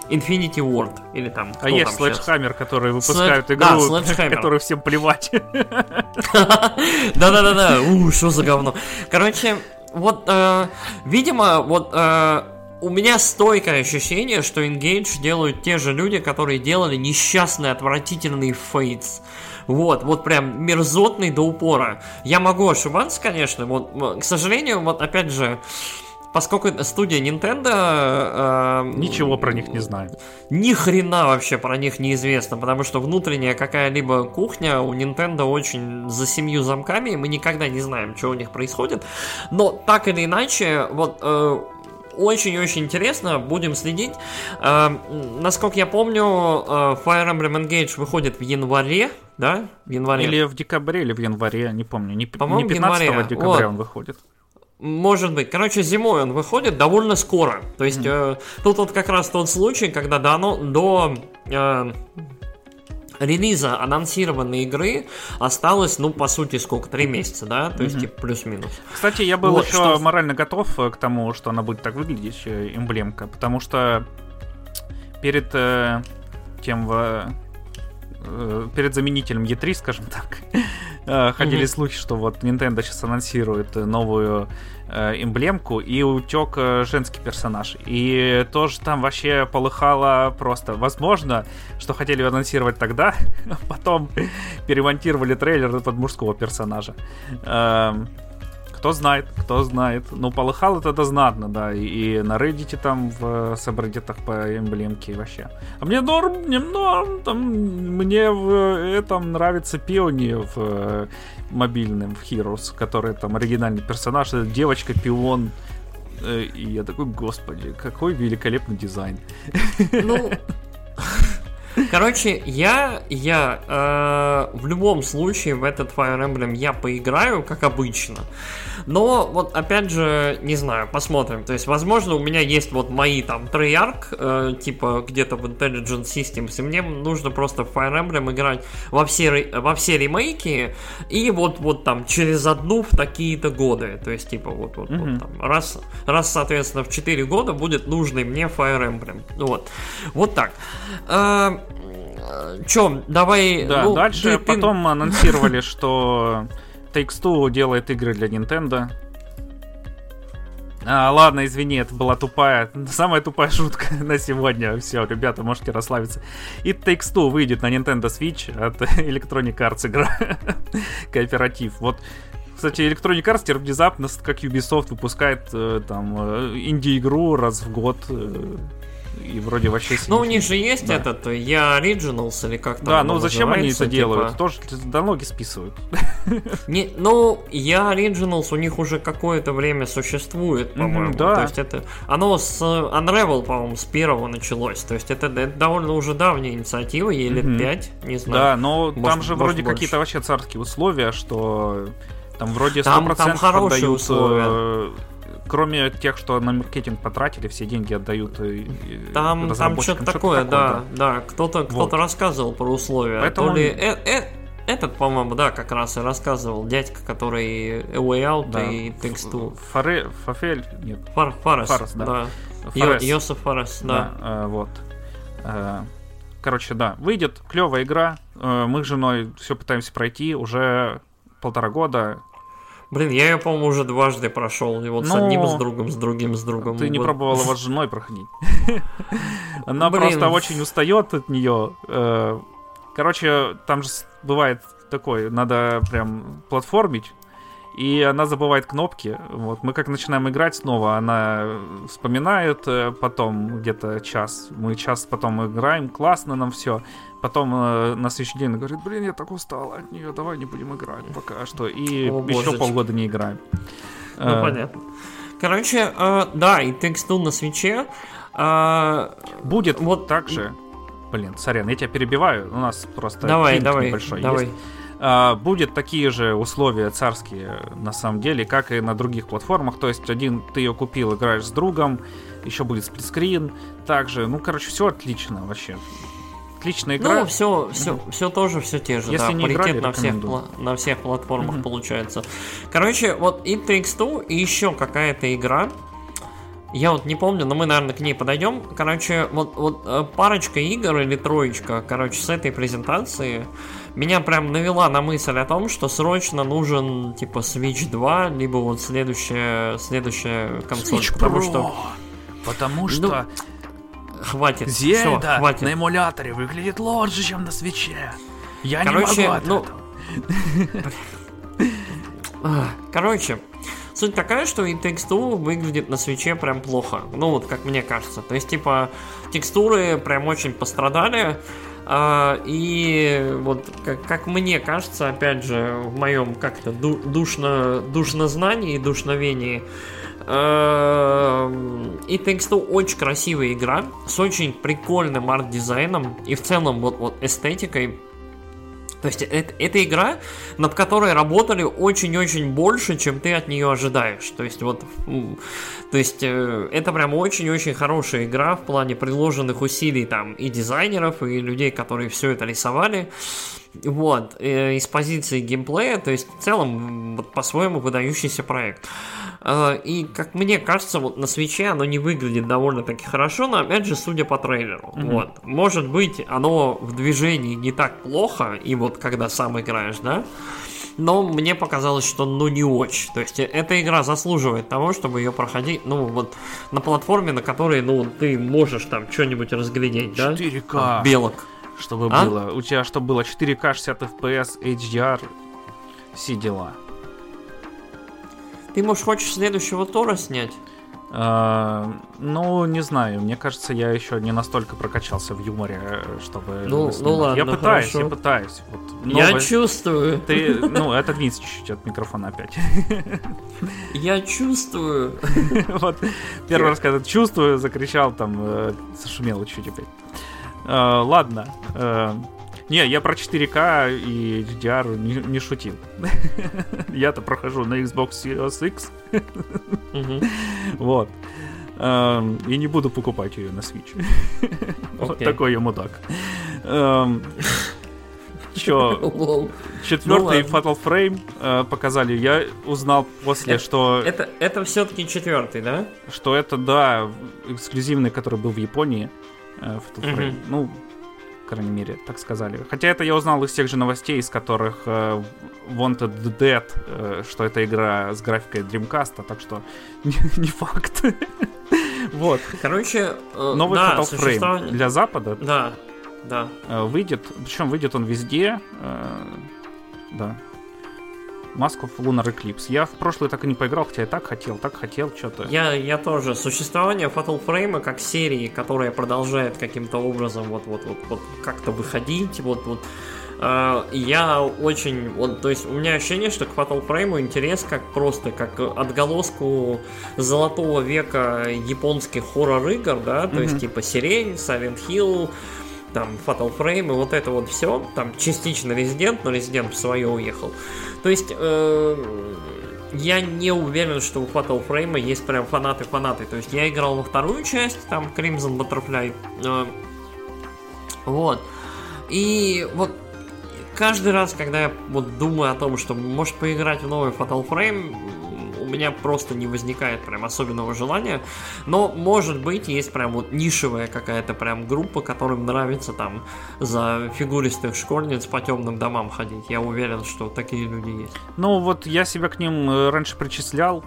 Э, Infinity Ward. Или там. А есть Sledgehammer, который выпускают Слэдж... игру, да, которую всем плевать. Да-да-да-да. У, что за говно. Короче, вот, э, видимо, вот э, у меня стойкое ощущение, что Engage делают те же люди, которые делали несчастный, отвратительный Fates. Вот, вот прям мерзотный до упора. Я могу ошибаться, конечно. Вот, к сожалению, вот опять же, поскольку студия Nintendo... Э, Ничего про них не знаю. Ни хрена вообще про них неизвестно, потому что внутренняя какая-либо кухня у Nintendo очень за семью замками, и мы никогда не знаем, что у них происходит. Но так или иначе, вот... Э, очень-очень интересно, будем следить. Э, насколько я помню, э, Fire Emblem Engage выходит в январе, да? В январе. Или в декабре, или в январе, не помню. Не, не 15 январе. декабря вот. он выходит. Может быть. Короче, зимой он выходит довольно скоро. То есть mm-hmm. э, тут вот как раз тот случай, когда до, до э, релиза анонсированной игры осталось, ну, по сути, сколько? Три месяца, да? То mm-hmm. есть, типа, плюс-минус. Кстати, я был вот, еще что... морально готов э, к тому, что она будет так выглядеть, э, эмблемка, потому что перед э, тем... Э, э перед заменителем E3, скажем так, ходили mm-hmm. слухи, что вот Nintendo сейчас анонсирует новую э, эмблемку, и утек э, женский персонаж. И тоже там вообще полыхало просто. Возможно, что хотели анонсировать тогда, потом перемонтировали трейлер под мужского персонажа. Кто знает, кто знает. Ну, полыхало это знатно, да. И, и на Reddit там, в сабреддитах по эмблемке вообще. А мне норм, мне норм. Там, мне в этом нравится Пиони в э, мобильном, в Heroes, который там оригинальный персонаж. Девочка-пион. Э, и я такой, господи, какой великолепный дизайн. Ну, Короче, я, я э, в любом случае в этот Fire Emblem я поиграю, как обычно. Но вот опять же, не знаю, посмотрим. То есть, возможно, у меня есть вот мои там Treyarch, э, типа где-то в Intelligent Systems, и мне нужно просто в Fire Emblem играть во все, во все ремейки, и вот, вот там через одну в такие-то годы. То есть, типа, вот, вот, mm-hmm. вот там, раз, раз, соответственно, в 4 года будет нужный мне Fire Emblem. Вот. Вот так. Э, Че, давай... Да, ну, дальше ты, потом ты... анонсировали, что Takes-Two делает игры для Nintendo. А, ладно, извини, это была тупая, самая тупая шутка на сегодня. Все, ребята, можете расслабиться. И Takes-Two выйдет на Nintendo Switch от Electronic Arts игра. Кооператив. Вот кстати, Electronic Arts теперь внезапно, как Ubisoft, выпускает э, там э, инди-игру раз в год. Э, и вроде вообще... Ну, у них же есть да. этот Я Originals или как там Да, ну зачем они это типа... делают? Тоже налоги списывают. Не, ну, Я Originals у них уже какое-то время существует, по-моему. Mm-hmm, да. То есть это... Оно с Unravel, по-моему, с первого началось. То есть это, это довольно уже давняя инициатива, ей лет mm-hmm. 5, не знаю. Да, но может, там же вроде какие-то вообще царские условия, что там вроде 100% там, там хорошие отдают, условия э, кроме тех, что на маркетинг потратили, все деньги отдают Там, там что-то такое, да, да. Кто-то кто вот. рассказывал про условия. Поэтому... То ли э, э, этот, по-моему, да, как раз и рассказывал дядька, который A Way Out да. и Takes Two. Фаре, Фафель, нет. Фар, Фарес, Фарес, да. да. Фарес. Йосиф Фарес, да. да э, вот. Э, короче, да, выйдет клевая игра. Э, мы с женой все пытаемся пройти уже полтора года. Блин, я ее, по-моему, уже дважды прошел. И вот ну, с одним, с другом, с другим, с другом. Ты не вот. пробовала его с женой проходить. Она просто очень устает от нее. Э, короче, там же бывает такое, надо прям платформить и она забывает кнопки. Вот мы как начинаем играть снова, она вспоминает, э, потом где-то час, мы час потом играем, классно нам все. Потом э, на следующий день она говорит, блин, я так устала от нее, давай не будем играть пока что. И О, еще божечки. полгода не играем. Ну, э, понятно. Короче, э, да, и Takes Two на свече. Э, Будет вот так же. Блин, сорян, я тебя перебиваю. У нас просто давай, давай, небольшой давай. есть. А, будет такие же условия царские на самом деле, как и на других платформах. То есть один ты ее купил, играешь с другом, еще будет сплитскрин, также, ну короче, все отлично вообще. Отличная игра. Ну, все, все, все тоже все те же, Если да, не паритет играли, на, всех, на всех платформах mm-hmm. получается. Короче, вот It Takes Two и еще какая-то игра, я вот не помню, но мы, наверное, к ней подойдем. Короче, вот, вот э, парочка игр или троечка, короче, с этой презентации меня прям навела на мысль о том, что срочно нужен, типа, Switch 2, либо вот следующая, следующая консоль. Switch потому Pro. что... Потому ну, что... Ну, хватит. Зельда Всё, хватит. на эмуляторе выглядит лучше, чем на свече. Я Короче, не могу от ну... Короче, Суть такая, что и текстура выглядит на свече прям плохо. Ну вот, как мне кажется. То есть, типа, текстуры прям очень пострадали. А, и вот, как, как мне кажется, опять же, в моем как-то ду душно, душнознании и душновении, а, и Takes очень красивая игра с очень прикольным арт-дизайном и в целом вот, вот эстетикой то есть это, это игра, над которой работали очень-очень больше, чем ты от нее ожидаешь. То есть вот, то есть э, это прям очень-очень хорошая игра в плане приложенных усилий там и дизайнеров, и людей, которые все это рисовали. Вот, э, из позиции геймплея, то есть в целом вот, по-своему выдающийся проект. Э, и, как мне кажется, вот на свече оно не выглядит довольно-таки хорошо, но опять же, судя по трейлеру. Mm-hmm. Вот. Может быть, оно в движении не так плохо, и вот когда сам играешь, да? но мне показалось, что ну не очень. То есть эта игра заслуживает того, чтобы ее проходить, ну вот на платформе, на которой, ну ты можешь там что-нибудь разглядеть, 4К. да? 4К. Белок чтобы а? было. У тебя что было? 4К 60 FPS, HDR, все дела. Ты, может, хочешь следующего Тора снять? А, ну, не знаю. Мне кажется, я еще не настолько прокачался в юморе, чтобы. Ну, ну ладно. Я пытаюсь, хорошо. я пытаюсь. Вот, новое... Я чувствую. Ты, ну, отодвинься чуть-чуть от микрофона опять. Я чувствую. Вот первый раз, когда чувствую, закричал там, э, зашумел чуть опять. Э, ладно. Э, не, я про 4К и HDR не, не шутил. Я-то прохожу на Xbox Series X. Вот. Эм, и не буду покупать ее на Switch. Вот такой я мудак. Эм, Чё? Четвертый ну, Fatal Frame э, показали. Я узнал после, это, что... Это, это все-таки четвертый, да? Что это, да, эксклюзивный, который был в Японии. Э, Fatal Frame. Ну, крайней мере, так сказали. Хотя это я узнал из тех же новостей, из которых э, Wanted Dead, э, что это игра с графикой Dreamcast, так что не, не факт. вот. Короче, э, новый да, Fatal Frame для Запада. Да, да. Э, выйдет, причем выйдет он везде. Э, да. Маску в Lunar Eclipse. Я в прошлый так и не поиграл, хотя я так хотел, так хотел что-то. Я, я тоже. Существование Fatal Frame как серии, которая продолжает каким-то образом вот, вот, вот, вот как-то выходить, вот, вот э, я очень, вот, то есть у меня ощущение, что к Fatal Frame интерес как просто как отголоску золотого века японских хоррор-игр, да, то mm-hmm. есть типа Сирень, Silent Hill, там Fatal Frame и вот это вот все, там частично Резидент, но Резидент в свое уехал. То есть э, я не уверен, что у Fatal Frame есть прям фанаты-фанаты. То есть я играл во вторую часть, там Crimson Butterfly. Э, вот. И вот каждый раз, когда я вот думаю о том, что может поиграть в новый Fatal Frame, меня просто не возникает прям особенного желания. Но, может быть, есть прям вот нишевая какая-то прям группа, которым нравится там за фигуристых школьниц по темным домам ходить. Я уверен, что такие люди есть. Ну, вот я себя к ним э, раньше причислял.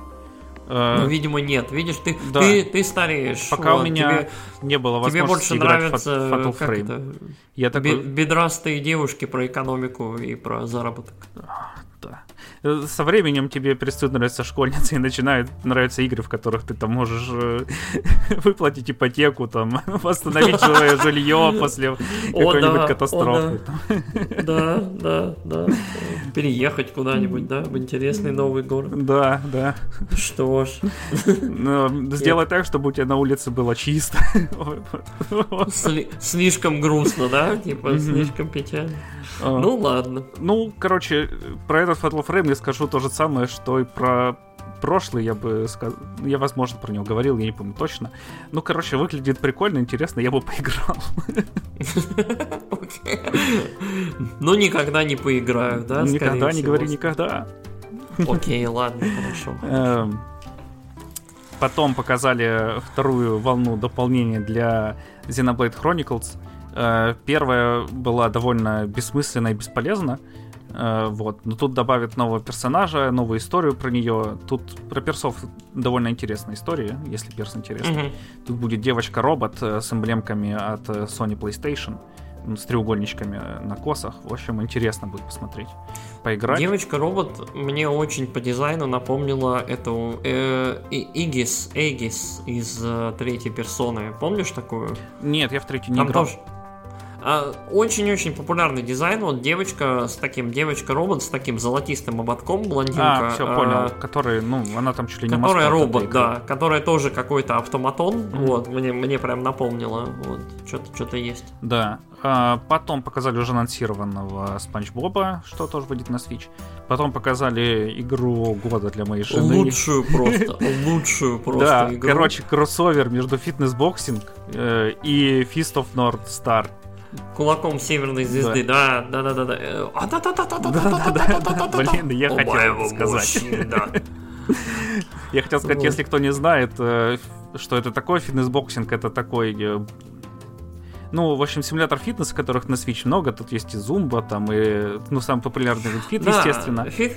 Э, ну, видимо, нет. Видишь, ты, да. ты, ты стареешь. Пока вот, у меня тебе, не было возможности тебе больше нравятся Fatal Frame. Это, я такой... бедрастые девушки про экономику и про заработок со временем тебе перестают нравиться школьницы и начинают нравиться игры, в которых ты там можешь э, выплатить ипотеку, там, восстановить свое жилье после какой-нибудь катастрофы. Да, да, да. Переехать куда-нибудь, да, в интересный новый город. Да, да. Что ж. Сделай так, чтобы у тебя на улице было чисто. Слишком грустно, да? Типа, слишком печально. А. Ну ладно. Ну, короче, про этот Fatal Frame я скажу то же самое, что и про прошлый, я бы сказал, я, возможно, про него говорил, я не помню точно. Ну, короче, выглядит прикольно, интересно, я бы поиграл. Ну, никогда не поиграю, да? Никогда не говори никогда. Окей, ладно, хорошо. Эм, потом показали вторую волну дополнения для Xenoblade Chronicles. Э, первая была довольно бессмысленна и бесполезна. Вот. Но тут добавят нового персонажа, новую историю про нее. Тут про персов довольно интересная история, если перс интересный. Mm-hmm. Тут будет девочка-робот э, с эмблемками от Sony PlayStation с треугольничками на косах. В общем, интересно будет посмотреть. Поиграть. Девочка-робот мне очень по дизайну напомнила эту э, Игис, Эгис из э, третьей персоны. Помнишь такую? Нет, я в третью не Там играл. Тоже, очень-очень популярный дизайн. Вот девочка с таким, девочка-робот с таким золотистым ободком, блондинка. А, все, понял. А, который, ну, она там чуть ли не Которая робот, да. Которая тоже какой-то автоматон. Mm-hmm. Вот, мне, мне прям напомнила. Вот, что-то, что-то есть. Да. А, потом показали уже анонсированного Спанч Боба, что тоже выйдет на Switch. Потом показали игру года для моей жены. Лучшую просто, лучшую просто Да, короче, кроссовер между фитнес-боксинг э, и Fist of North Star кулаком северной звезды, да, да, да, да, да. А да, да, да, да, да, да, да, да, да, Блин, я хотел сказать. Я хотел сказать, если кто не знает, что это такое фитнес-боксинг, это такой ну, в общем, симулятор фитнеса, которых на Switch много. Тут есть и зумба, там, и, ну, самый популярный вид фит, да, естественно. Фит,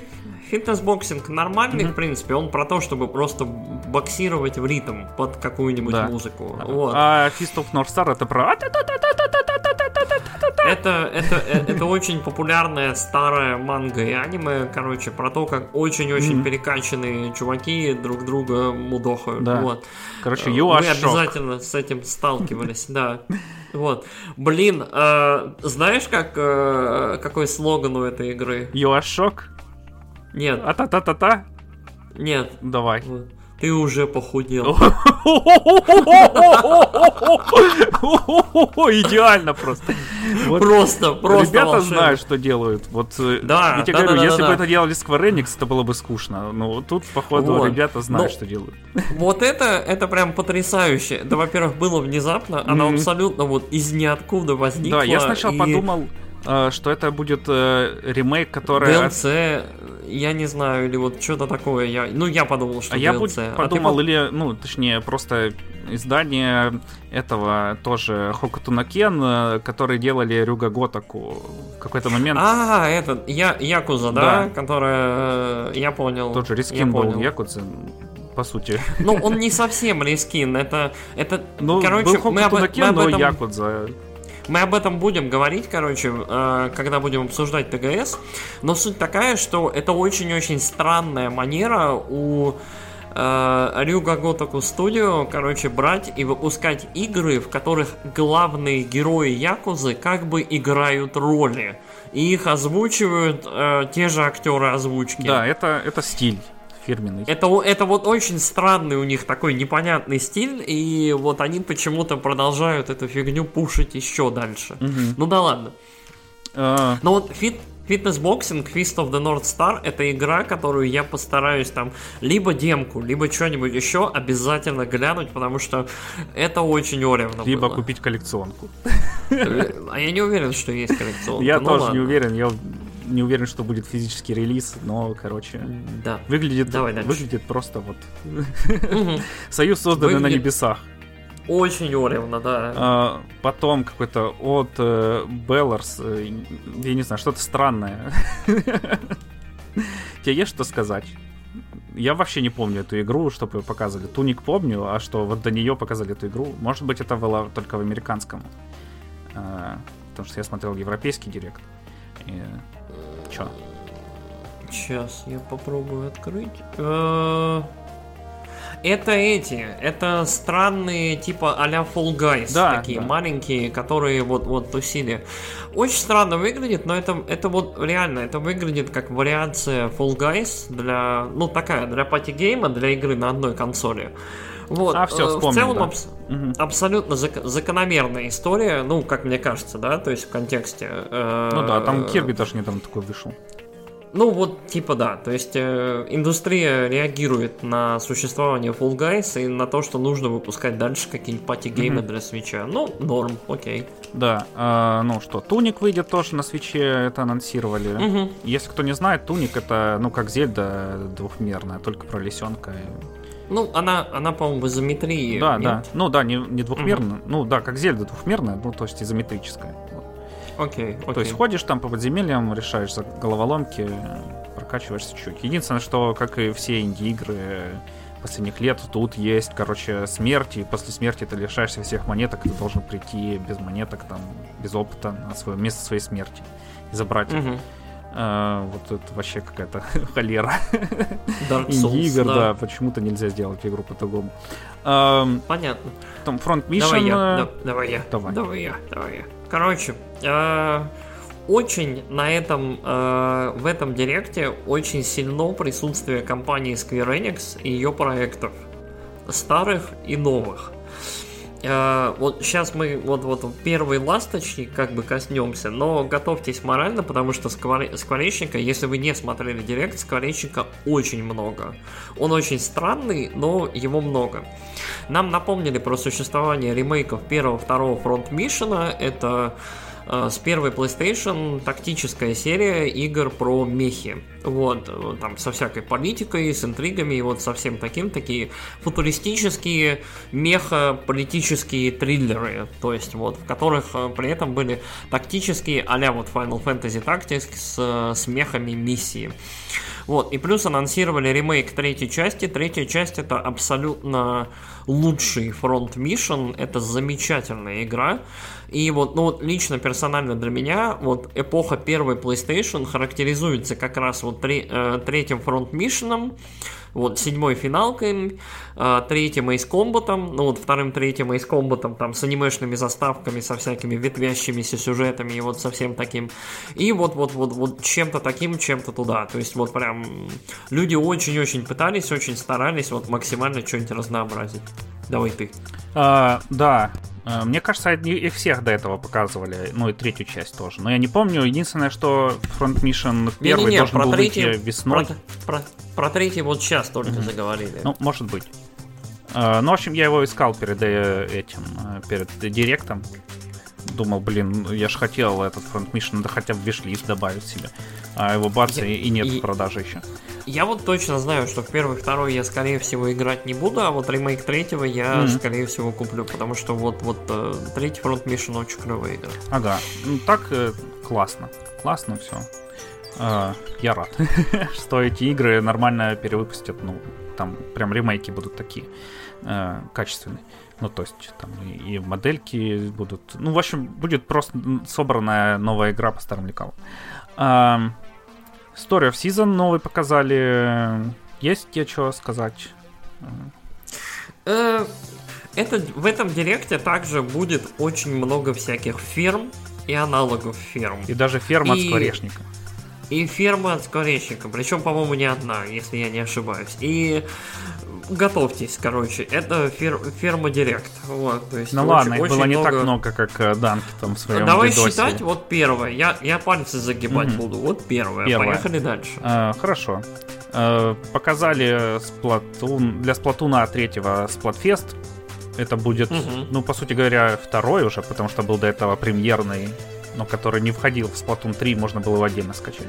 фитнес-боксинг нормальный, mm-hmm. в принципе. Он про то, чтобы просто боксировать в ритм под какую-нибудь да. музыку. Вот. А Fist of North Star это про... Это, это, это очень популярная старая манга и аниме, короче, про то, как очень-очень mm-hmm. перекачанные чуваки друг друга мудохают. Да. Вот. Короче, you are Мы обязательно с этим сталкивались, да. Вот. Блин, э, знаешь, как, э, какой слоган у этой игры? You are shock? Нет. А-та-та-та-та? Нет. Давай. Ты уже похудел. Идеально просто. Просто, просто Ребята знают, что делают. Вот я тебе говорю, если бы это делали Square Enix, это было бы скучно. Но тут, походу, ребята знают, что делают. Вот это, это прям потрясающе. Это, во-первых, было внезапно, оно абсолютно вот из ниоткуда возникло. Да, я сначала подумал, что это будет ремейк, который... от- DLC, я не знаю, или вот что-то такое. Я, ну, я подумал, что А я DLC. будь- А ты подумал, или, ну, точнее, просто издание этого тоже Хокутунакен, э, которые делали Рюга Готаку в какой-то момент. А, этот, я, Якуза, да? Да. Которая, э, я понял. Тот же я Рискин был. Якудзе, по сути. Ну, он не совсем рискин, это, это, Ну, короче, был мы об, мы об но этом, Якудза. Мы об этом будем говорить, короче, э, когда будем обсуждать ТГС, но суть такая, что это очень-очень странная манера у Рюга Готаку Студио, короче, брать и выпускать игры, в которых главные герои Якузы как бы играют роли. И их озвучивают э, те же актеры озвучки. Да, это, это стиль фирменный. Это, это вот очень странный у них такой непонятный стиль, и вот они почему-то продолжают эту фигню пушить еще дальше. Мгм. Ну да ладно. Э, Но вот фит, фитнес-боксинг Fist of the North Star это игра, которую я постараюсь там либо демку, либо что-нибудь еще обязательно глянуть, потому что это очень оревно Либо было. купить коллекционку. А я не уверен, что есть коллекционка. Я Ну тоже ладно. не уверен. Я не уверен, что будет физический релиз, но, короче, Да. выглядит, Давай дальше. выглядит просто вот союз созданный на Выглядит- небесах. Очень оревно, да. А, потом какой-то от э, Белларс, э, я не знаю, что-то странное. Тебе есть что сказать? Я вообще не помню эту игру, чтобы ее показывали. Туник помню, а что вот до нее показали эту игру. Может быть, это было только в американском. А, потому что я смотрел европейский директ. И... Чё? Сейчас я попробую открыть. Э, Это эти, это странные типа а-ля Fall Guys, Да, такие да. маленькие, которые вот вот тусили. Очень странно выглядит, но это это вот реально, это выглядит как вариация Fall Guys для, ну такая для пати-гейма, для игры на одной консоли. Вот. А, всё, э, в вспомнил, целом да. абс- Мгм. абсолютно зак- закономерная история, ну как мне кажется, да, то есть в контексте. э, Ну да, там Кирби даже недавно такой вышел. ну вот, типа да. То есть э, индустрия реагирует на существование Fall Guys и на то, что нужно выпускать дальше какие-нибудь пати-геймы Мгм. для свеча. Ну, норм, окей. Да, а, ну что, Туник выйдет тоже на свече, это анонсировали. Мгм. Если кто не знает, Туник это, ну, как Зельда двухмерная, только про лисенка. Ну, она, она по-моему, в изометрии. Да, нет? да. Ну да, не, не двухмерная. Ну да, как Зельда двухмерная, ну то есть изометрическая. Окей, окей. То есть ходишь там по подземельям, решаешь головоломки, прокачиваешься чуть. Единственное, что, как и все инди-игры последних лет, тут есть, короче, смерть, и после смерти ты лишаешься всех монеток, ты должен прийти без монеток, там, без опыта на свое место своей смерти и забрать. Мгм. А, вот это вообще какая-то холера. Dark Souls, Инди-игр, да. да. почему-то нельзя сделать игру по-другому. Понятно. Там Front Mission... Давай я, э, да- давай я, давай. давай я, давай я. Короче, э, очень на этом, э, в этом директе очень сильно присутствие компании Square Enix и ее проектов, старых и новых. Э, вот сейчас мы вот вот первый ласточник как бы коснемся, но готовьтесь морально, потому что скворе- скворечника, если вы не смотрели директ, скворечника очень много. Он очень странный, но его много. Нам напомнили про существование ремейков первого, второго фронт Мишена. Это с первой PlayStation тактическая серия игр про мехи. Вот, э, там со всякой политикой, с интригами, и вот со всем таким, такие футуристические меха-политические триллеры, то есть вот, в которых э, при этом были тактические а вот Final Fantasy Tactics с, э, с мехами миссии. Вот, и плюс анонсировали ремейк третьей части. Третья часть это абсолютно лучший фронт Mission. Это замечательная игра. И вот, ну вот лично персонально для меня, вот эпоха первой PlayStation характеризуется как раз вот тре- э, третьим фронт Мишином. Вот, седьмой финалкой, э, третьим Ace Combat, ну вот вторым, третьим Ace Combat, там с анимешными заставками, со всякими ветвящимися сюжетами и вот совсем таким. И вот, вот, вот, вот чем-то таким, чем-то туда. То есть вот прям люди очень-очень пытались, очень старались вот максимально что-нибудь разнообразить. Давай ты. А, да, мне кажется, их всех до этого показывали, ну и третью часть тоже. Но я не помню. Единственное, что Front Mission первый не, не, не, должен был третий, выйти весной. Про, про, про третий вот сейчас только mm-hmm. заговорили. Ну, может быть. А, ну, в общем, я его искал перед э, этим, э, перед директом. Думал, блин, я же хотел этот Front Mission, надо хотя бы виш-лист добавить себе. А его бац, я, и нет и, в продаже еще. Я вот точно знаю, что в первый, второй я, скорее всего, играть не буду, а вот ремейк третьего я, mm-hmm. скорее всего, куплю, потому что вот, вот э, третий Front Mission очень клевая игра. Ага, ну так э, классно, классно все. Э, я рад, что эти игры нормально перевыпустят, ну, там прям ремейки будут такие э, качественные. Ну, то есть, там и, и модельки будут... Ну, в общем, будет просто собранная новая игра по старым лекалам. Э, Story of Season новый показали. Есть тебе что сказать? Э, это, в этом директе также будет очень много всяких фирм и аналогов фирм. И даже ферма и... от скворечника. И ферма от скворечника, причем, по-моему, не одна, если я не ошибаюсь. И готовьтесь, короче, это фер, ферма Директ. Вот, то есть ну очень, ладно, их было не много... так много, как э, Данк там в своем Давай видосе. считать, вот первое. Я, я пальцы загибать mm-hmm. буду. Вот первое. первое. Поехали дальше. А, хорошо. А, показали Splatoon, для Сплатуна третьего Сплатфест. Это будет, угу. ну, по сути говоря, второй уже, потому что был до этого премьерный, но который не входил в Splatoon 3, можно было его отдельно скачать.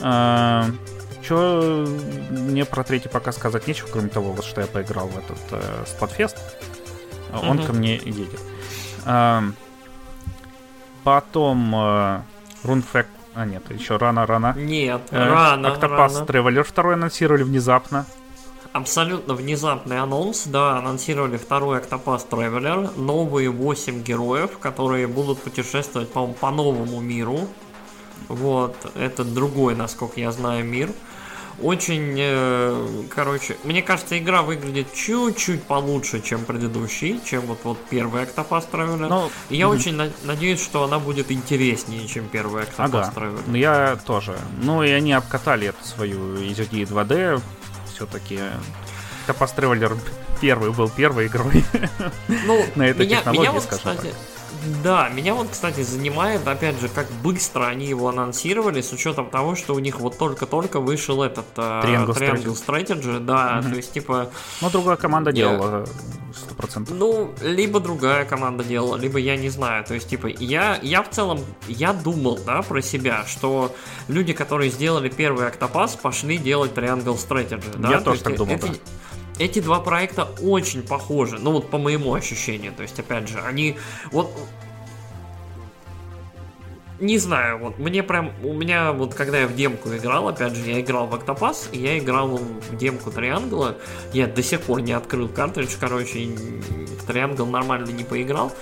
А, Че мне про третий пока сказать нечего, кроме того, вот что я поиграл в этот э, Spotfest. Он угу. ко мне едет. А, потом э, RuneFact... А, нет, еще рано-рано. Нет, э, рано, Octopath рано. Traveler второй анонсировали внезапно. Абсолютно внезапный анонс, да, анонсировали второй Octopath Traveler, новые 8 героев, которые будут путешествовать, по-моему, по новому миру. Вот, это другой, насколько я знаю, мир. Очень, э, короче, мне кажется, игра выглядит чуть-чуть получше, чем предыдущий, чем вот, вот первый Octopath Traveler. Но... И я mm-hmm. очень на- надеюсь, что она будет интереснее, чем первый Octopath ага. Traveler. Ну, я тоже. Ну, и они обкатали эту свою EZD 2D. Все-таки Octopath Traveler первый был первой игрой ну, на этой меня, технологии, меня вот, скажем кстати, так. Да, меня вот, кстати, занимает, опять же, как быстро они его анонсировали, с учетом того, что у них вот только-только вышел этот uh, Triangle, Triangle Strategy. Strategy, да, угу. то есть, типа... Ну, другая команда делала, сто процентов. Ну, либо другая команда делала, либо я не знаю, то есть, типа, я, я в целом, я думал, да, про себя, что люди, которые сделали первый Octopus, пошли делать Triangle Strategy, да? Я то тоже есть, так думал, это, да эти два проекта очень похожи, ну вот по моему ощущению, то есть опять же, они вот не знаю, вот мне прям, у меня вот когда я в демку играл, опять же, я играл в и я играл в демку Триангла, я до сих пор не открыл картридж, короче, в Триангл нормально не поиграл,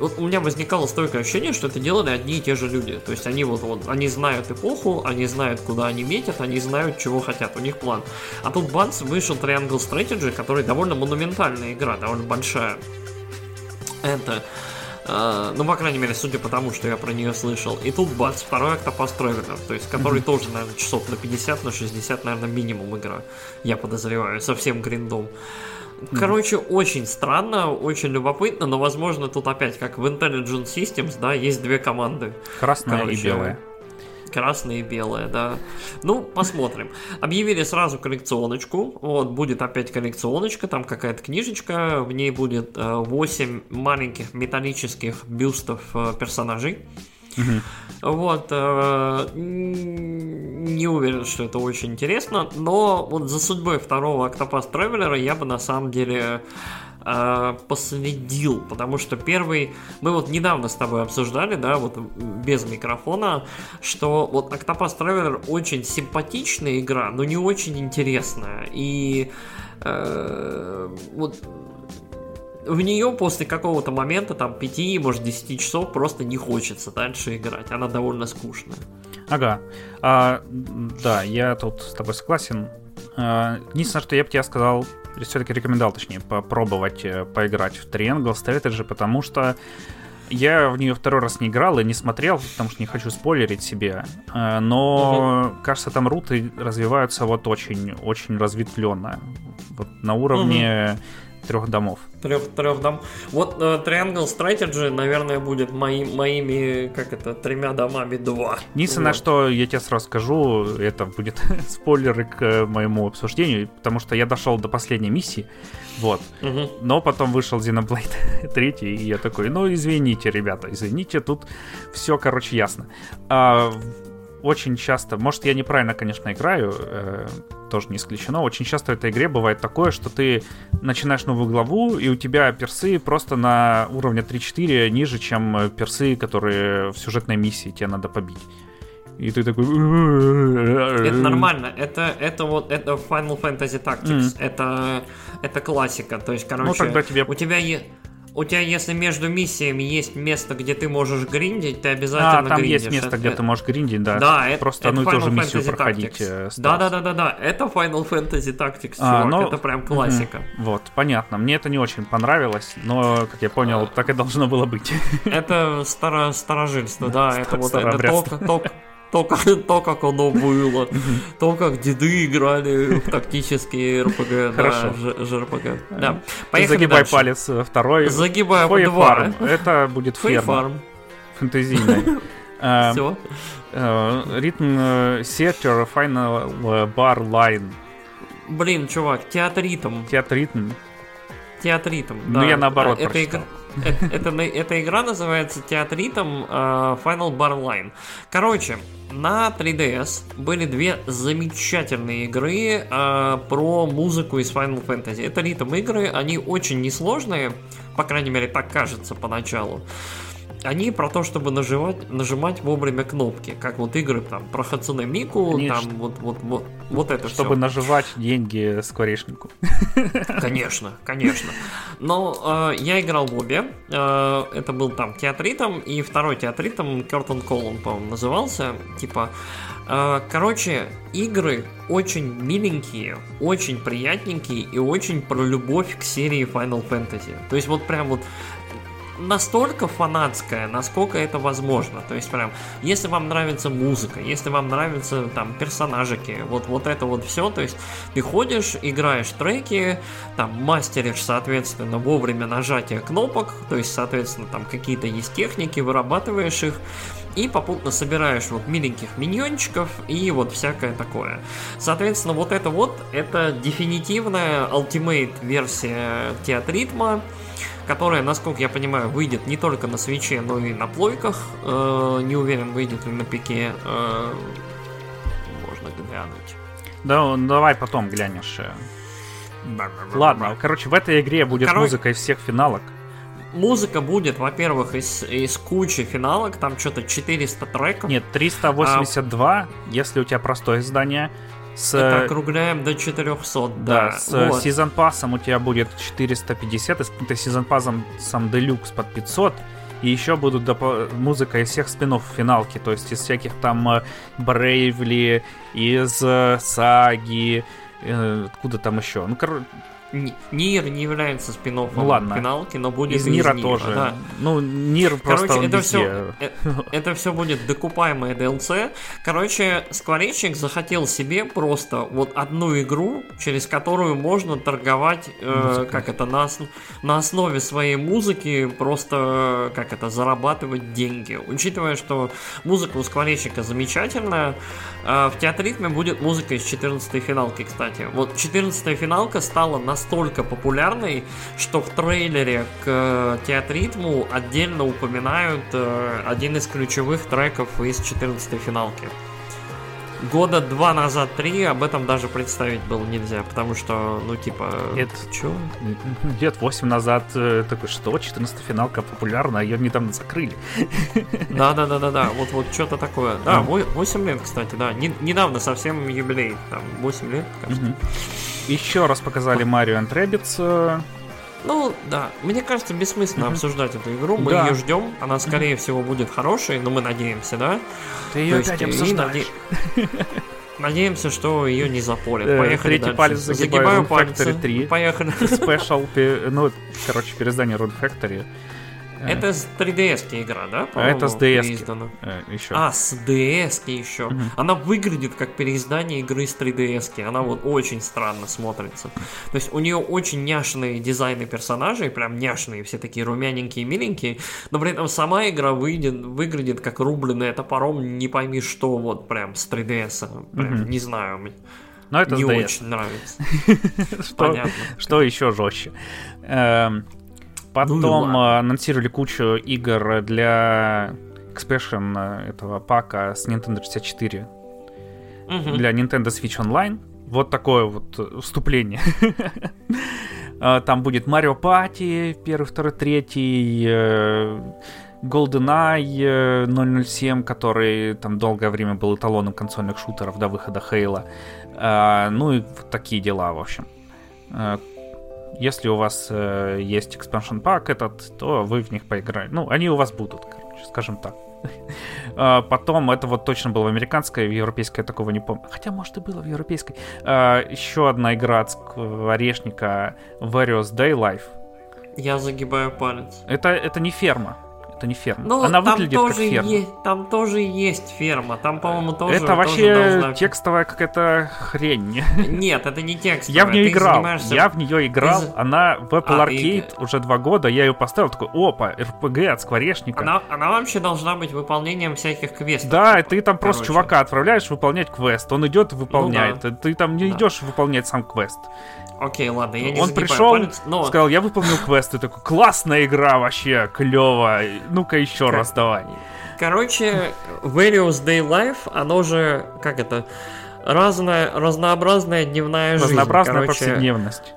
вот у меня возникало стойкое ощущение, что это делали одни и те же люди. То есть они вот, вот они знают эпоху, они знают, куда они метят, они знают, чего хотят, у них план. А тут бац, вышел Triangle Strategy, который довольно монументальная игра, довольно большая. Это Uh, ну, по крайней мере, судя по тому, что я про нее слышал. И тут бац, второй Octopus Traveler, то есть, который mm-hmm. тоже, наверное, часов на 50, на 60, наверное, минимум игра, я подозреваю, совсем гриндом. Короче, mm. очень странно, очень любопытно, но, возможно, тут опять, как в Intelligent Systems, да, есть две команды. Красная Короче, и белая. Красная и белая, да. Ну, посмотрим. Объявили сразу коллекционочку. Вот, будет опять коллекционочка, там какая-то книжечка. В ней будет э, 8 маленьких металлических бюстов э, персонажей. Угу. Вот. Э, не уверен, что это очень интересно, но вот за судьбой второго Octopus Traveler я бы на самом деле э, последил, потому что первый, мы вот недавно с тобой обсуждали, да, вот без микрофона, что вот Octopus Traveler очень симпатичная игра, но не очень интересная, и э, вот в нее после какого-то момента, там, 5, может, 10 часов просто не хочется дальше играть. Она довольно скучная. Ага. А, да, я тут с тобой согласен. Э, единственное, что я бы тебе сказал, все-таки рекомендовал, точнее, попробовать э, поиграть в Triangle Strategy, потому что я в нее второй раз не играл и не смотрел, потому что не хочу спойлерить себе. Э, но, угу. кажется, там руты развиваются вот очень, очень разветвленно. Вот на уровне угу трех домов. Трех, трех дом. Вот uh, Triangle Strategy, наверное, будет мои, моими, как это, тремя домами два. Единственное, вот. что я тебе сразу скажу, это будет спойлеры к э, моему обсуждению, потому что я дошел до последней миссии, вот. Угу. Но потом вышел Xenoblade 3, и я такой, ну, извините, ребята, извините, тут все, короче, ясно. А, очень часто, может, я неправильно, конечно, играю, э, тоже не исключено, очень часто в этой игре бывает такое, что ты начинаешь новую главу, и у тебя персы просто на уровне 3-4 ниже, чем персы, которые в сюжетной миссии тебе надо побить. И ты такой... Это нормально. Это, это вот это Final Fantasy Tactics. Mm. Это, это классика. То есть, короче, ну, тогда тебе... у тебя есть у тебя, если между миссиями есть место, где ты можешь гриндить, ты обязательно А, там гриндишь. есть место, это, где ты можешь гриндить, да. Да, это Просто это одну и ту же миссию проходить. Да, да, да, да, да. Это Final Fantasy Tactics, а, чувак. Но... Это прям классика. Угу. Вот, понятно. Мне это не очень понравилось, но, как я понял, так и должно было быть. Это старо старожильство, да. Это вот это только, только, то, как, то, как оно было, то, как деды играли в тактические РПГ, Хорошо. да, ЖРПГ. Да. Поехали Загибай дальше. палец э, второй. Загибай по два. Это будет ферма. Фэнтезийная. Все. Ритм сеттер, final bar line. Блин, чувак, театритм. Театритм. Театритм, да. Ну, я наоборот а, это игра, это, это, эта игра называется Театритом uh, Final Bar Line. Короче, на 3DS были две замечательные игры uh, про музыку из Final Fantasy. Это ритм игры, они очень несложные, по крайней мере так кажется поначалу они про то, чтобы нажимать, нажимать вовремя кнопки, как вот игры там про Хацуне Мику, Конечно. там вот, вот, вот, вот это Чтобы все. наживать деньги скворечнику. Конечно, конечно. Но э, я играл в обе. Э, это был там театритом, и второй театритом Кертон Колл, по-моему, назывался. Типа, э, короче, игры очень миленькие, очень приятненькие и очень про любовь к серии Final Fantasy. То есть вот прям вот настолько фанатская, насколько это возможно. То есть прям, если вам нравится музыка, если вам нравятся там персонажики, вот, вот это вот все, то есть ты ходишь, играешь треки, там мастеришь, соответственно, вовремя нажатия кнопок, то есть, соответственно, там какие-то есть техники, вырабатываешь их, и попутно собираешь вот миленьких миньончиков и вот всякое такое. Соответственно, вот это вот, это дефинитивная ультимейт версия театритма, которая, насколько я понимаю, выйдет не только на свече, но и на плойках. Э, не уверен, выйдет ли на пике. Э, можно глянуть. Да, ну, давай потом глянешь. Ладно, короче, в этой игре будет Короче... музыка из всех финалок. Музыка будет, во-первых, из, из кучи финалок, там что-то 400 треков. Нет, 382, а... если у тебя простое издание. С, Это округляем до 400, да. Да, с вот. сезон пассом у тебя будет 450, и с сезон пассом сам делюкс под 500. И еще будут доп- музыка из всех спинов финалки, то есть из всяких там Брейвли, э, из э, Саги, э, откуда там еще. Ну, короче, Нир не является спин ну, ладно. финалки, но будет из, из Нира тоже. Да. Ну, Нир просто Короче, это все, это, это все будет докупаемое DLC. Короче, Скворечник захотел себе просто вот одну игру, через которую можно торговать, э, как это, на, на основе своей музыки просто, как это, зарабатывать деньги. Учитывая, что музыка у Скворечника замечательная, э, в театритме будет музыка из 14 финалки, кстати. Вот 14 финалка стала на настолько популярной, что в трейлере к э, театритму отдельно упоминают э, один из ключевых треков из 14 финалки. Года два назад, три, об этом даже представить было нельзя, потому что, ну, типа... Лет, чё? Лет 8 назад э, такой, что, 14 финалка популярна, ее недавно закрыли. Да-да-да-да-да, вот, вот что-то такое. Да, 8 лет, кстати, да, недавно совсем юбилей, там, 8 лет, кажется. Еще раз показали Марио and Rabbids. Ну, да, мне кажется, бессмысленно mm-hmm. обсуждать эту игру. Мы да. ее ждем. Она, скорее mm-hmm. всего, будет хорошей, но мы надеемся, да? Ты ее То опять есть, обсуждаешь. Надеемся, что ее не запорят. Э, Поехали Третий дальше. палец загибаю, Загибаю Rune пальцы. Factory 3. Поехали. Special, пе- ну, короче, переиздание Rune Factory. Э, Это с 3DS игра, да? А это с DS. переиздана? э, еще. А, с DS еще. Она выглядит как переиздание игры с 3DS. Она вот очень странно смотрится. То есть у нее очень няшные дизайны персонажей, прям няшные, все такие румяненькие, миленькие, но при этом сама игра выйдет, выглядит как рубленная топором, не пойми что, вот прям с 3DS. Прям, не знаю, мне Но это не очень нравится. Понятно. что еще жестче. Потом Ну ладно. э, анонсировали кучу игр для экспешн э, этого пака с Nintendo 64 Мгм. для Nintendo Switch Online. Вот такое вот э, вступление. Э, Там будет Mario Party, первый, второй, третий, э, GoldenEye э, 007, который там долгое время был эталоном консольных шутеров до выхода Хейла. Э, Ну и вот такие дела, в общем. Если у вас э, есть expansion пак этот, то вы в них поиграете. Ну, они у вас будут, короче, скажем так. А, Потом, это вот точно было в американской, в европейской я такого не помню. Хотя, может, и было в европейской. А, Еще одна игра от Скворечника Various Day Life. Я загибаю палец. Это, это не ферма. Это не ферма. Ну, Она там выглядит как тоже, ферма. есть, там тоже есть ферма. Там, по-моему, тоже это тоже вообще должна- текстовая какая-то хрень. Нет, это не текст. Я в нее играл. Занимаешься... Я в нее играл. Ты Она в Apple А, Arcade ты- уже два года. Я ее поставил. Такой, опа, RPG от Скворечника. Она, она вообще должна быть выполнением всяких квестов. Да, типа. ты там просто Короче. чувака отправляешь выполнять квест. Он идет и выполняет. Ну Ты там не Да. идешь выполнять сам квест. Окей, ладно, я не Он пришел, но... сказал, я выполнил квест. Ты такой, классная игра вообще, клево. Ну-ка еще Как- раз давай. Короче, Various Day Life, оно же, как это, разная, разнообразная дневная жизнь. Разнообразная короче, повседневность.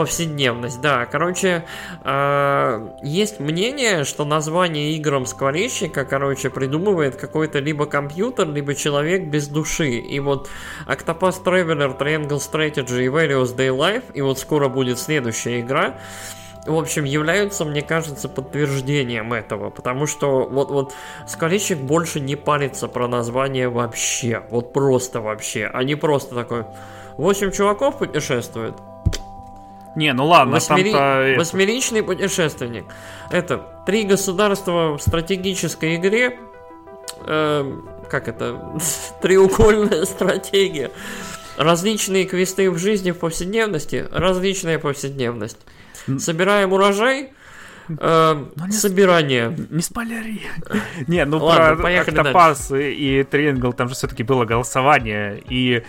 Повседневность, да. Короче, э, есть мнение, что название играм скворечника, короче, придумывает какой-то либо компьютер, либо человек без души. И вот Octopus Traveler, Triangle Strategy и Various Day Life, и вот скоро будет следующая игра, в общем, являются, мне кажется, подтверждением этого, потому что вот, вот Скворечник больше не парится про название вообще, вот просто вообще, а не просто такой, восемь чуваков путешествует, Не, ну ладно, Восьмери- там-то... Восьмеричный путешественник. Это три государства в стратегической игре. Эм, как это? Треугольная стратегия. Различные квесты в жизни в повседневности. Различная повседневность. Собираем урожай. С- собирание. Не спойлери. Не, ну Ладно, про поехали Octopus и Triangle там же все-таки было голосование. И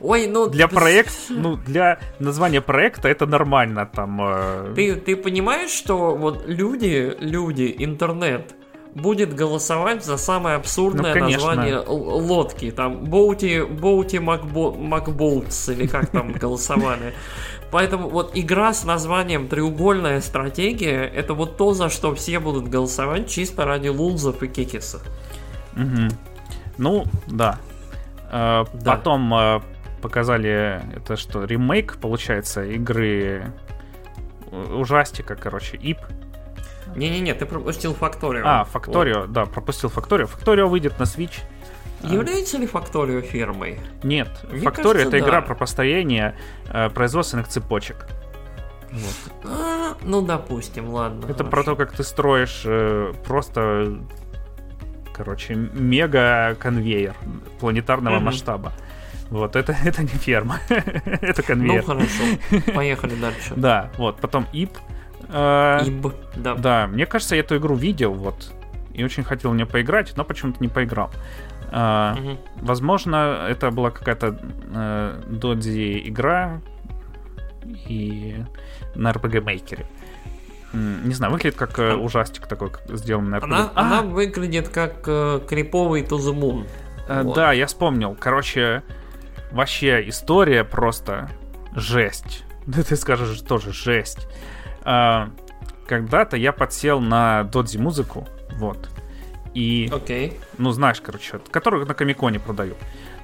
Ой, ну... для проекта, ну, для названия проекта это нормально. Там э, Ты, ты понимаешь, что вот люди, люди, интернет будет голосовать за самое абсурдное Ну, конечно. название лодки. Там Боути, Боути Макбо, Макболтс или как там голосовали. Поэтому вот игра с названием «Треугольная стратегия» — это вот то, за что все будут голосовать чисто ради лулзов и кекисов. Мгм. Ну, да. Э, Да. Потом э, показали это что, ремейк, получается, игры э, ужастика, короче, ИП. Не-не-не, ты пропустил Факторио. А, Факторио, да, пропустил Факторио. Факторио выйдет на Switch. Вот. Является ли Факторио фирмой? Нет, Факторио это игра да. про построение э, производственных цепочек. А, ну, допустим, ладно. Это хорошо. про то, как ты строишь э, просто, короче, мега конвейер планетарного Мгм. масштаба. Вот, это, это не ферма, это Ну, конвейер. хорошо. Поехали дальше. Да, вот, потом ИП. Э, Иб, да. Да, мне кажется, я эту игру видел, вот, и очень хотел в нее поиграть, но почему-то не поиграл. Э, Мгм. Возможно, это была какая-то э, додзи игра и на RPG Maker. Не знаю, выглядит как э, А- ужастик такой, сделанный на RPG. Она, А, она выглядит как э, криповый To the Moon. э, вот. Да, я вспомнил. Короче, вообще история просто жесть. Да ты скажешь тоже жесть. А, Когда-то я подсел на додзи музыку, вот. И Окей. ну, знаешь, короче, которых на Комиконе продают.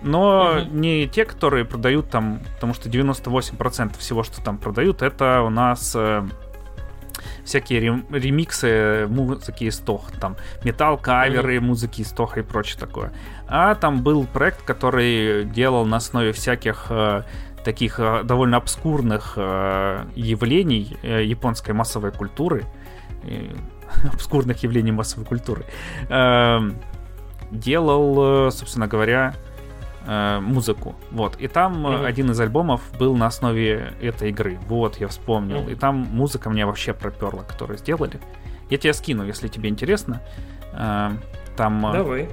Но Мгм. не те, которые продают там, потому что 98% всего, что там продают, это у нас э, всякие рем- ремиксы музыки из Тох, там металл-каверы музыки из Тоха и прочее такое. А там был проект, который делал на основе всяких э, таких э, довольно обскурных э, явлений э, японской массовой культуры, обскурных явлений массовой культуры, э, делал, э, собственно говоря, э, музыку. Вот. И там Мгм. один из альбомов был на основе этой игры. Вот, я вспомнил. Мгм. И там музыка меня вообще проперла, которую сделали. Я тебе скину, если тебе интересно. Э, Там Давай.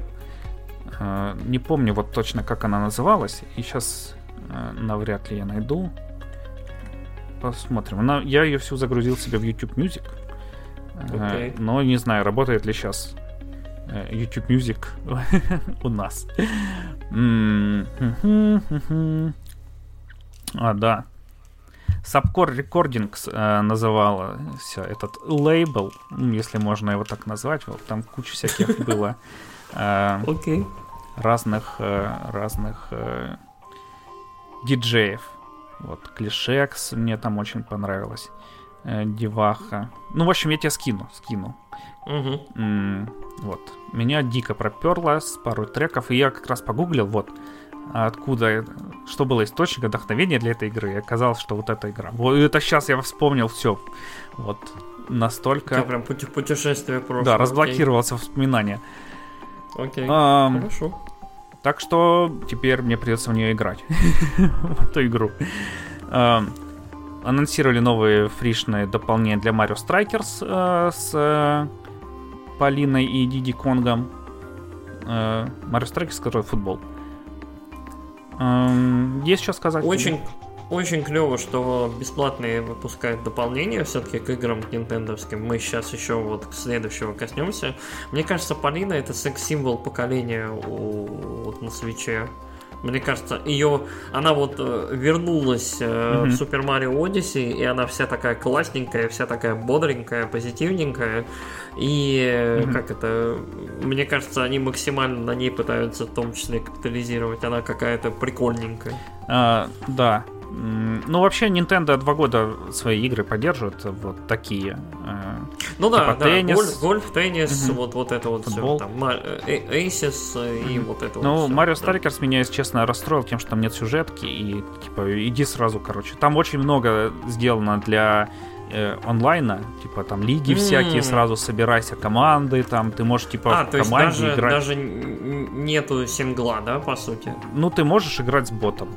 не помню вот точно, как она называлась. И сейчас навряд ли я найду. Посмотрим. Она, я ее всю загрузил себе в YouTube Music. Э. Но не знаю, работает ли сейчас YouTube Music у нас. А, да. Subcore Recordings э, назывался этот лейбл, если можно его так назвать. Вот там куча всяких было э, разных э, разных э, диджеев. Вот Клишекс мне там очень понравилось. Э, Деваха. Ну, в общем, я тебе скину, скину. Мгм. М, Вот. Меня дико проперло с пару треков, и я как раз погуглил, вот, откуда, что было источник вдохновения для этой игры, и оказалось, что вот эта игра. Вот это сейчас я вспомнил все. Вот. Тебя Настолько... прям пути- путешествие просто. Да, разблокировался воспоминания. Окей. Ам, Хорошо. Так что теперь мне придется в нее играть. В эту игру. Анонсировали новые фришные дополнения для Mario Strikers э, с э, Полиной и Диди Конгом. Э, Mario Strikers, который футбол. Эм, Есть что сказать? Очень, очень клево, что бесплатные выпускают дополнения все-таки к играм нинтендовским. Мы сейчас еще вот к следующему коснемся. Мне кажется, Полина это секс-символ поколения у, вот на свече. Мне кажется, ее, она вот э, вернулась э, Мгм. в Super Mario Odyssey, и она вся такая классненькая, вся такая бодренькая, позитивненькая. И Мгм. как это, мне кажется, они максимально на ней пытаются в том числе капитализировать. Она какая-то прикольненькая. А, да. Ну, вообще, Nintendo два года свои игры поддерживает, вот такие. э, Ну да, Типа да, теннис. гольф, гольф, теннис, Мгм. вот, вот это вот Футбол. все. Там, Ма- э, Aces э, и Мгм. вот это Ну, вот. всё, Mario да. Strikers меня, если честно, расстроил тем, что там нет сюжетки, и, типа, иди сразу, короче. Там очень много сделано для э, онлайна, типа, там, лиги М. всякие, сразу собирайся, команды, там, ты можешь, типа, А, в то есть команде даже, играть. даже нету сингла, да, по сути? Ну, ты можешь играть с ботом.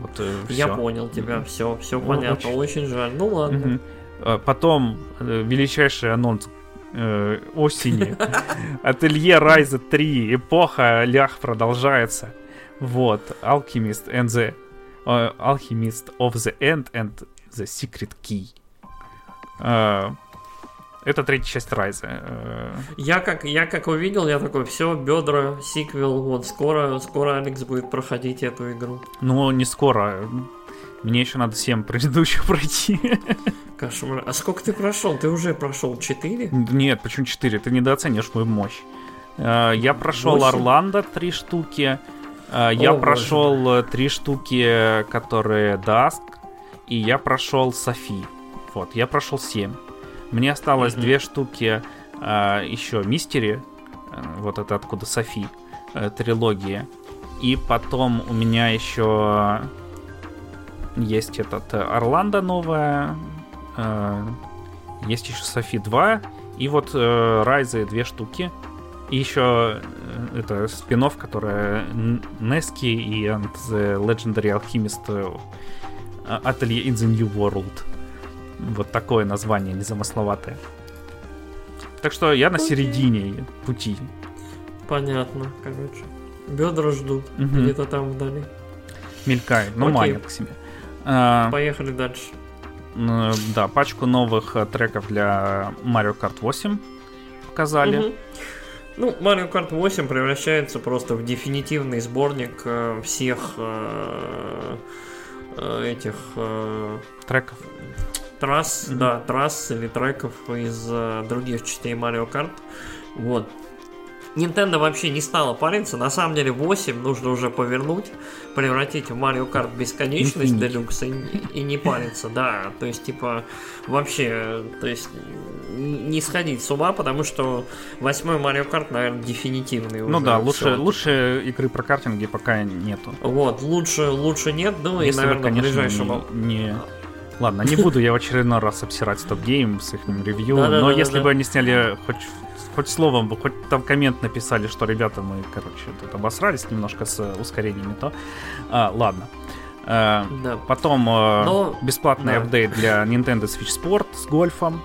Вот, э, Я понял тебя, все, все Ну, понятно, очень- очень жаль. Ну ладно. Э, Потом э, величайший анонс э, осени. Ателье Райза 3. Эпоха лях продолжается. Вот. Alchemist and the... э, Alchemist of the End and the Secret Key. Э, Это третья часть Райза. Э, Я как, я как увидел, я такой, все, бедра, сиквел, вот скоро, скоро Алекс будет проходить эту игру. Ну, не скоро. Мне еще надо 7 предыдущих пройти. Кошмар. А сколько ты прошел? Ты уже прошел 4? Нет, почему 4? Ты недооценишь мою мощь. Э, Я прошел? Орландо три штуки. Э, Я О, прошел э, три штуки, которые Даск. И я прошел Софи. Вот, я прошел 7. Мне осталось Мгм. две штуки э, еще Мистери. э, Вот это откуда Софи. э, Трилогия. И потом у меня еще есть этот э, Орландо новая. э, Есть еще Софи 2. И вот э, Райзы две штуки. И еще э, это спин которая Нески и and the Legendary Alchemist э, Atelier in the New World. Вот такое название незамысловатое. Так что я на середине пути. Понятно, короче. Бедра ждут Мгм. где-то там вдали. Мелькает, ну Окей. манит к себе. А, Поехали дальше. да, пачку новых э, треков для Mario Kart 8 показали. Мгм. Ну, Mario Kart 8 превращается просто в дефинитивный сборник э, всех э, этих Треков. Трасс, Мгм. да, трасс или треков из э, других частей Mario Kart. Вот. Nintendo вообще не стала париться. На самом деле 8 нужно уже повернуть, превратить в Mario Kart бесконечность Deluxe и, и не париться, да. То есть, типа, вообще, то есть, не сходить с ума, потому что восьмой Mario Kart, наверное, дефинитивный Ну да, лучше, лучше игры про картинги пока нету. Вот, лучше, лучше нет, ну Если и, наверное, вы, конечно, в ближайшем... Не, не... Ладно, не буду я в очередной раз обсирать Стоп Гейм с их ревью, но если бы они сняли хоть хоть словом бы, хоть там коммент написали, что ребята, мы, короче, тут обосрались немножко с ускорениями, то а, ладно. А, да. Потом Но... бесплатный да. апдейт для Nintendo Switch Sport с гольфом.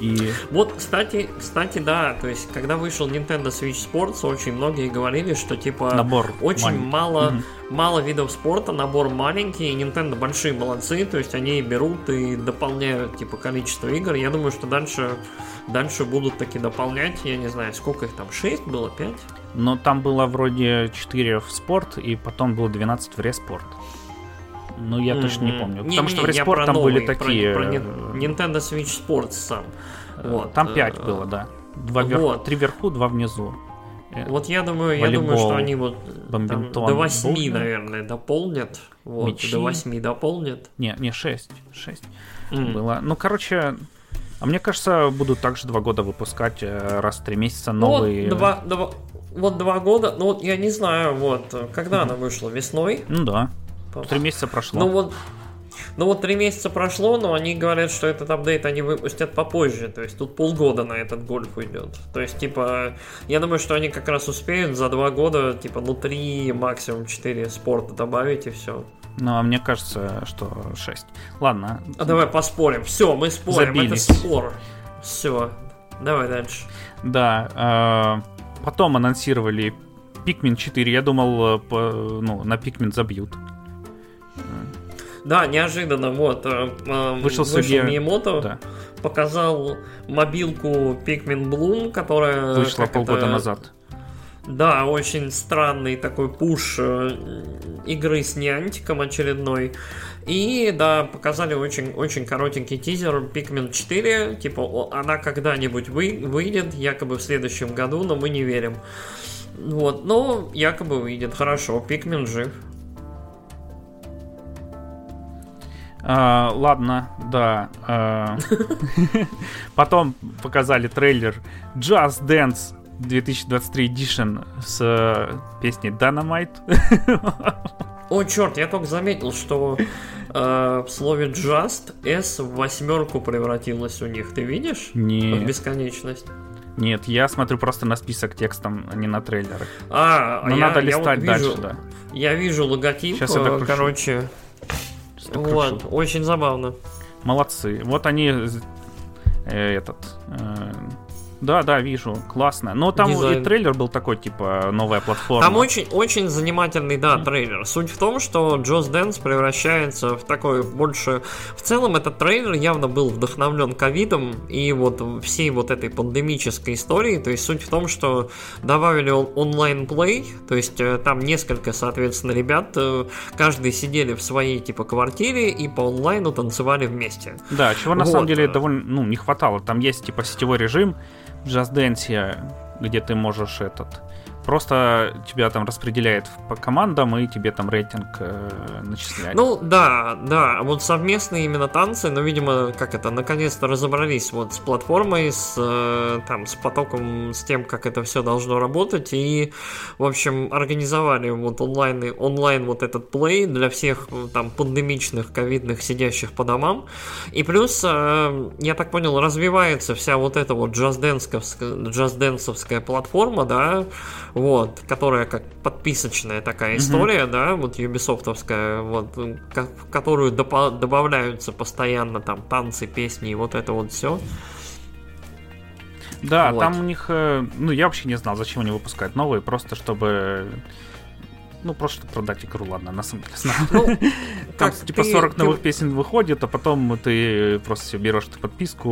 И... Вот, кстати, кстати, да, то есть, когда вышел Nintendo Switch Sports, очень многие говорили, что типа набор очень маленький. мало, угу. мало видов спорта, набор маленький, и Nintendo большие молодцы, то есть они берут и дополняют типа количество игр. Я думаю, что дальше, дальше будут таки дополнять, я не знаю, сколько их там, 6 было, 5? Но там было вроде 4 в спорт, и потом было 12 в респорт. Ну, я точно не помню. Не, потому не, что в Респорт там новый, были такие... Про, про Nintendo Switch Sports сам. Э, вот. Там 5 было, да. Два вверху, вот. Три вверху, два внизу. Э, вот я думаю, Волейбол, я думаю, что они вот там, до 8, Бомбин. наверное, дополнят. Вот, Мечи. до 8 дополнят. Не, не 6. 6 mm. было. Ну, короче, а мне кажется, будут также два года выпускать э, раз в три месяца новые. Ну, вот, два, два, вот два года, ну вот я не знаю, вот когда mm-hmm. она вышла весной. Ну да. Три месяца прошло. Ну вот, ну вот три месяца прошло, но они говорят, что этот апдейт они выпустят попозже. То есть тут полгода на этот гольф уйдет. То есть, типа, я думаю, что они как раз успеют за два года, типа, ну три, максимум четыре спорта добавить и все. Ну, а мне кажется, что 6. Ладно. А давай поспорим. Все, мы спорим. Забились. Это спор. Все. Давай дальше. Да. Э, потом анонсировали Pikmin 4. Я думал, э, по, ну, на Pikmin забьют. Да, неожиданно, вот. Э, вышел, вышел Суги... Миямото, да. показал мобилку Pikmin Bloom, которая... Вышла полгода это... назад. Да, очень странный такой пуш э, игры с Niantic очередной. И да, показали очень, очень коротенький тизер Pikmin 4. Типа, она когда-нибудь вы, выйдет, якобы в следующем году, но мы не верим. Вот, но якобы выйдет. Хорошо, Pikmin жив. А, ладно, да. А, потом показали трейлер Just Dance 2023 Edition с э, песней Dynamite. О, черт, я только заметил, что э, в слове Just S в восьмерку превратилась у них. Ты видишь? Нет. В бесконечность. Нет, я смотрю просто на список текстом, а не на трейлеры. А, Но я, надо листать я вот вижу, дальше, да. Я вижу логотип, Сейчас я короче, вот, очень забавно. Молодцы. Вот они э, этот э, да, да, вижу, классно. Но там Дизайн. и трейлер был такой, типа, новая платформа. Там очень, очень занимательный, да, трейлер. Суть в том, что Just Dance превращается в такой больше... В целом, этот трейлер явно был вдохновлен ковидом и вот всей вот этой пандемической историей. То есть, суть в том, что добавили онлайн-плей, то есть, э, там несколько, соответственно, ребят, э, каждый сидели в своей, типа, квартире и по онлайну танцевали вместе. Да, чего на вот. самом деле довольно, ну, не хватало. Там есть, типа, сетевой режим, Just Dance, где ты можешь этот Просто тебя там распределяет по командам, и тебе там рейтинг э, начисляет. Ну, да, да. Вот совместные именно танцы, но, видимо, как это, наконец-то разобрались вот с платформой, с, э, там, с потоком, с тем, как это все должно работать, и, в общем, организовали вот онлайн, онлайн вот этот плей для всех там пандемичных, ковидных, сидящих по домам. И плюс, э, я так понял, развивается вся вот эта вот джаз-дэнсовская платформа, да, вот, которая как подписочная такая история, mm-hmm. да, вот юбисофтовская, вот, в которую доп- добавляются постоянно там танцы, песни и вот это вот все. Да, вот. там у них, э, ну я вообще не знал, зачем они выпускают новые, просто чтобы ну, просто чтобы продать игру, ладно, на самом деле знаю. Ну, Там типа ты, 40 ты... новых песен выходит, а потом ты просто себе берешь подписку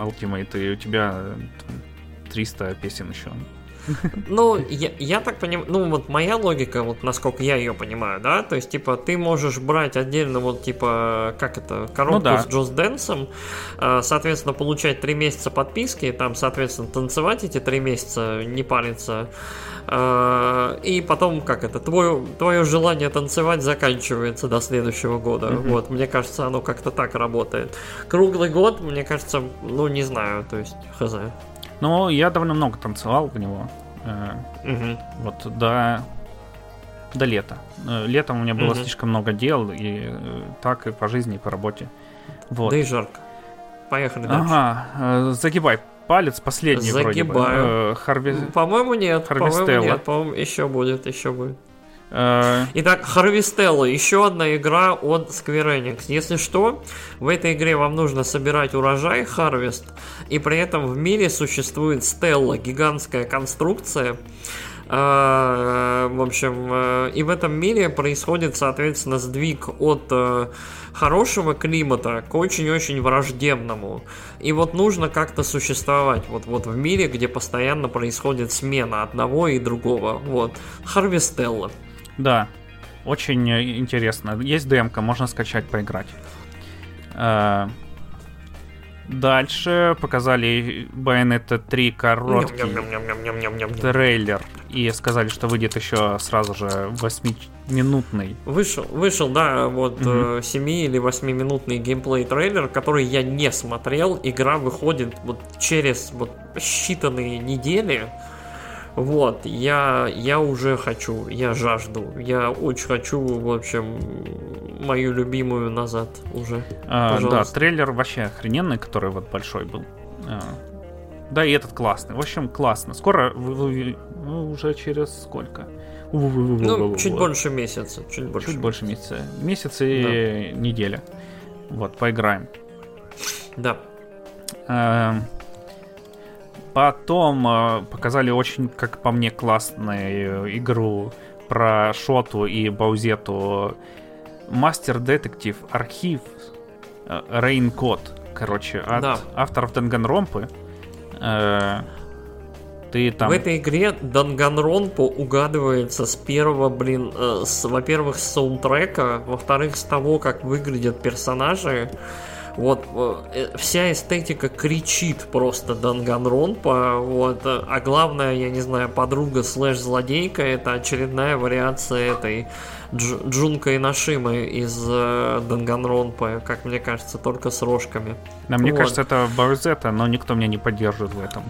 Ultimate, и у тебя 300 песен еще Ну, я, я так понимаю, ну вот моя логика, вот насколько я ее понимаю, да, то есть, типа, ты можешь брать отдельно, вот, типа, как это, коробку ну, да. с Джоз Дэнсом, э, соответственно, получать три месяца подписки, там, соответственно, танцевать эти три месяца, не париться, э, и потом, как это, твое, твое желание танцевать заканчивается до следующего года. Mm-hmm. Вот, мне кажется, оно как-то так работает. Круглый год, мне кажется, ну, не знаю, то есть, хз. Ну, я довольно много танцевал в него. Угу. Вот до, до лета. Э, летом у меня было угу. слишком много дел, и э, так, и по жизни, и по работе. Вот. Да и жарко. Поехали дальше. Ага, загибай палец последний Загибаю. вроде бы. Харви... По-моему, нет. По-моему, нет. По-моему, еще будет, еще будет. Э, Итак, Harvestella, еще одна игра от Square Enix. Если что, в этой игре вам нужно собирать урожай Harvest, и при этом в мире существует Stella, гигантская конструкция, э, в общем, э, и в этом мире происходит, соответственно, сдвиг от хорошего климата к очень-очень враждебному. И вот нужно как-то существовать вот, вот в мире, где постоянно происходит смена одного и другого. Вот. Харвестелла. Да, очень э, интересно. Есть демка, можно скачать, поиграть. Э, дальше показали Bayonetta 3 короткий трейлер и сказали, что выйдет еще сразу же 8-минутный. Вышел, вышел, да, вот угу. 7 или 8-минутный геймплей трейлер, который я не смотрел. Игра выходит вот через вот считанные недели. Вот, я, я уже хочу, я жажду, я очень хочу, в общем, мою любимую назад уже. А, да, трейлер вообще охрененный, который вот большой был. А, да, и этот классный. В общем, классно. Скоро вы, вы, вы уже через сколько? Ну, чуть больше месяца. Чуть больше, чуть больше месяца. Месяц и да. неделя. Вот, поиграем. Да. А, Потом э, показали очень, как по мне, классную игру про Шоту и Баузету. Мастер Детектив Архив Рейнкод. Короче, от да. авторов Данганромпы. Э, ты там... В этой игре Данганронпа угадывается с первого, блин, э, с, во-первых, с саундтрека, во-вторых, с того, как выглядят персонажи, вот э, вся эстетика кричит просто Данганронпа. Вот, а главное, я не знаю, подруга слэш злодейка это очередная вариация этой Дж, Джунко Эношимы из э, Данганронпа, как мне кажется, только с рожками. Да, мне вот. кажется, это Барзета, но никто меня не поддерживает в этом.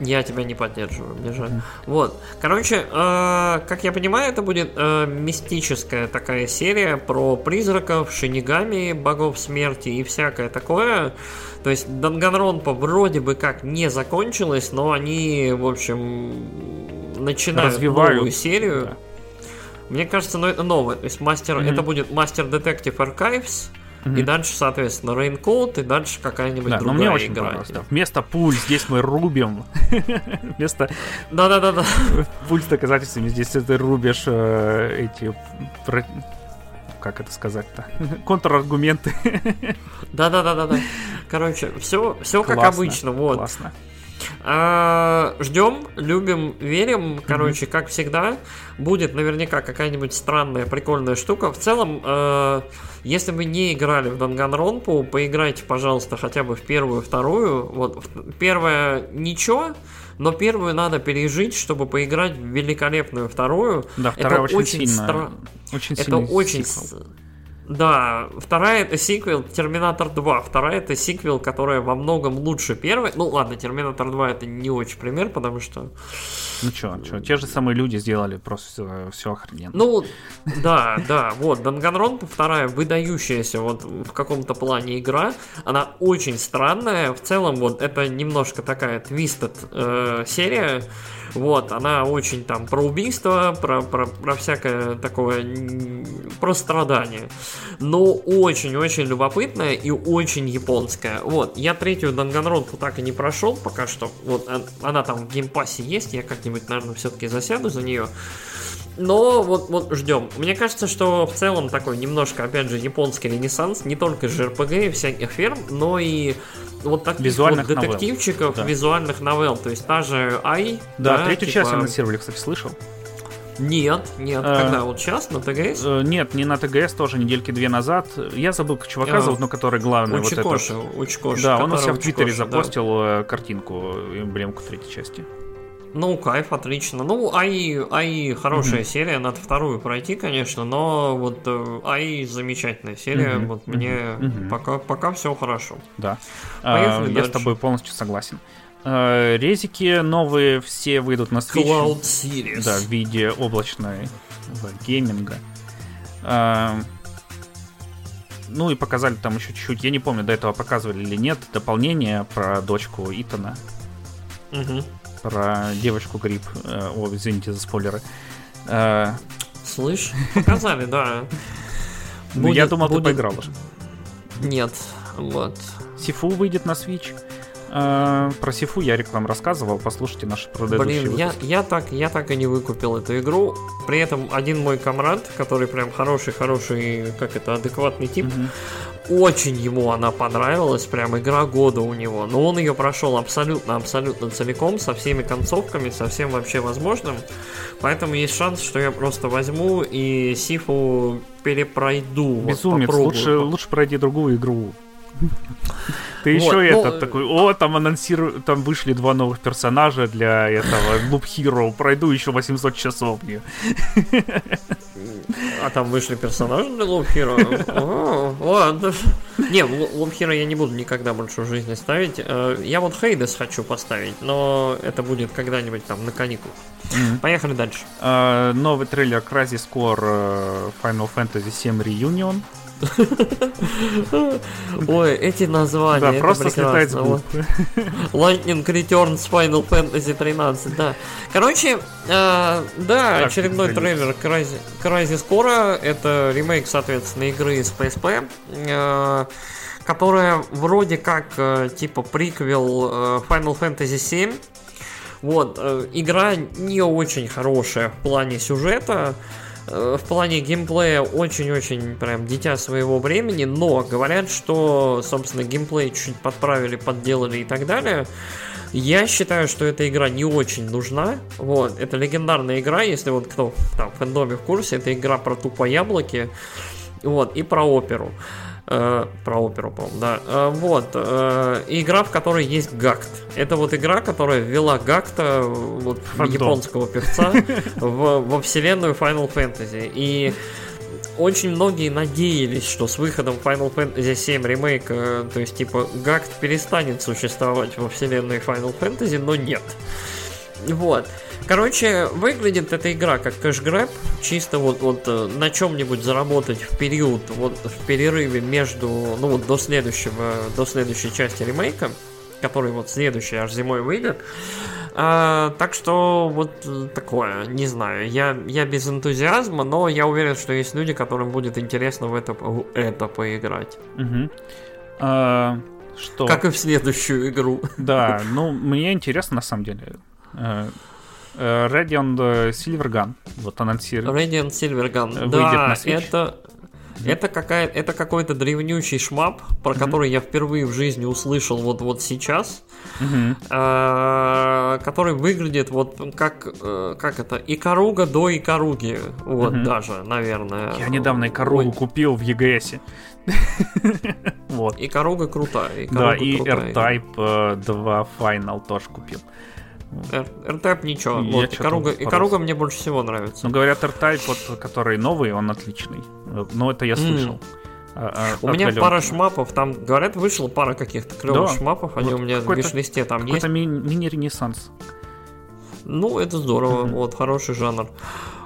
Я тебя не поддерживаю, мне жаль. Mm-hmm. Вот. Короче, э, как я понимаю, это будет э, мистическая такая серия про призраков, шинигами, богов смерти и всякое такое. То есть Данганронпа вроде бы как не закончилась, но они, в общем, начинают Развивают. новую серию. Да. Мне кажется, ну это новое. То есть мастер, mm-hmm. это будет мастер Detective Archives. И дальше, соответственно, Raincoat, и дальше какая-нибудь да, другая но мне очень игра. Просто. Вместо пуль здесь мы рубим. Вместо... Да-да-да-да. Пуль с доказательствами здесь ты рубишь э, эти... Как это сказать-то? Контраргументы. Да-да-да-да-да. Короче, все, все как обычно. Вот. Классно. А, ждем, любим, верим. Короче, mm-hmm. как всегда, будет наверняка какая-нибудь странная, прикольная штука. В целом, э, если вы не играли в Данганронпу, поиграйте, пожалуйста, хотя бы в первую, вторую. Вот первая ничего, но первую надо пережить, чтобы поиграть в великолепную вторую. Да, вторая Это очень, очень сильно. Стра... Очень Это очень сиквел. Да, вторая это сиквел Терминатор 2. Вторая это сиквел, которая во многом лучше первой. Ну ладно, Терминатор 2 это не очень пример, потому что... Ну чё, чё, те же самые люди сделали просто все, все охрененно. Ну, да, да, вот, Данганронпа вторая выдающаяся вот в каком-то плане игра. Она очень странная. В целом, вот, это немножко такая твистед э, серия. Вот, она очень там про убийство, про, про, про всякое такое, про страдания. Но очень-очень любопытная и очень японская. Вот, я третью Данганронку так и не прошел пока что. Вот, она там в геймпассе есть, я как-нибудь, наверное, все-таки засяду за нее. Но вот, вот ждем. Мне кажется, что в целом такой немножко, опять же, японский ренессанс, не только JRPG и всяких ферм, но и вот таких Визуальных вот детективчиков, новелл, да. визуальных новелл. То есть та же AI. Да, третью типа- часть анонсировали, кстати, слышал. Нет, нет, Э, когда? Вот сейчас на TGS? Э, Нет, не на TGS, тоже недельки две назад. Я забыл, как чувака А, зовут, но который главный вот Учикоши, этот. Учикоши. Да, он у себя в Твиттере Учикоши, да. запостил э, картинку, эмблемку третьей части. Ну, кайф, отлично. Ну, АИ, АИ хорошая серия, надо вторую пройти, конечно, но вот э, АИ замечательная серия, Мгм, вот мне мгм. пока, пока все хорошо. Да. Поехали А, Я с тобой полностью согласен. Э, Резики новые все выйдут на Switch. Cloud Series. Да, в виде облачной в, гейминга. А, Ну и показали там еще чуть-чуть, я не помню, до этого показывали или нет, дополнение про дочку Итана, Мгм. Про девочку Гриб. Э, О, извините за спойлеры. Э, Слышь, показали, да. ну, я Будет- думал, ты поиграл уже. Нет, вот. Сифу выйдет на Switch. Э, Про Сифу я вам рассказывал, послушайте наши предыдущие Блин, я, выпуски. я, так, я так и не выкупил эту игру. При этом один мой комрад, который прям хороший-хороший, как это, адекватный тип, Мгм. Очень ему она понравилась, прям игра года у него. Но он ее прошел абсолютно-абсолютно целиком, со всеми концовками, со всем вообще возможным. Поэтому есть шанс, что я просто возьму и Сифу перепройду. вот Безумец, попробую. лучше, лучше пройди другую игру. Ты Вот, еще ну, этот такой, о, там анонсируют, там вышли два новых персонажа для этого Loop Hero, пройду еще 800 часов мне. А там вышли персонажи для Лоб Хиро. Ладно. Не, Лоб Хиро я не буду никогда больше в жизни ставить. Э, Я вот Хейдес хочу поставить, но это будет когда-нибудь там на каникулах. Поехали дальше. А, Новый трейлер Crazy Score э, Final Fantasy 7 Reunion. Ой, эти названия. Да, просто слетает с губ. Lightning Returns Final Fantasy 13, да. Короче, э, да, очередной трейлер Crysis, Core. Это ремейк, соответственно, игры с PSP. э, которая вроде как э, типа приквел Final Fantasy 7. Вот, игра не очень хорошая в плане сюжета, в плане геймплея очень-очень прям дитя своего времени, но говорят, что, собственно, геймплей чуть подправили, подделали и так далее. Я считаю, что эта игра не очень нужна. Вот, это легендарная игра, если вот кто там в фэндоме в курсе, это игра про тупо яблоки, вот, и про оперу. Э, про оперу, по-моему, да. Э, вот. э, игра, в которой есть гакт. Это вот игра, которая ввела гакта, э, вот Фандом. японского певца, в- во вселенную Final Fantasy. И очень многие надеялись, что с выходом Final Fantasy 7 ремейк, э, то есть типа Гакт перестанет существовать во вселенной Final Fantasy, но нет. Вот. Короче, выглядит эта игра как кэш-грэб, чисто вот, вот э, на чем-нибудь заработать в период, вот в перерыве между, ну вот до следующего, до следующей части ремейка, который вот следующий аж зимой выйдет. А, так что вот э, такое, не знаю, я, я без энтузиазма, но я уверен, что есть люди, которым будет интересно в это, в это поиграть. Мгм. А, Что? Как и в следующую игру. Да, ну, мне интересно на самом деле. Э, Radiant э, Silvergun, вот анонсировали. Radiant Silvergun. Выйдет да, на Switch. это... Это, какая, это какой-то древнючий шмап, про который я впервые в жизни услышал вот, вот сейчас, а, который выглядит вот как, э, как это, Икаруга до Икаруги, вот Мгм. даже, наверное. Я недавно Икаругу Ой, купил в EGS. Вот. Икаруга крутая. Да, и. R-Type э, 2 Final тоже купил. Р- R-Type ничего. Я Вот, Икаруга. Икаруга мне больше всего нравится. Ну, говорят, R-Type, вот, который новый, он отличный. Но это я слышал. А, а, У меня пара шмапов, там, говорят, вышла пара каких-то клевых Да. шмапов, они Вот у меня в какой-то- виш-листе там есть. Какой-то ми- мини-ренессанс. Ну, это здорово, вот, хороший жанр.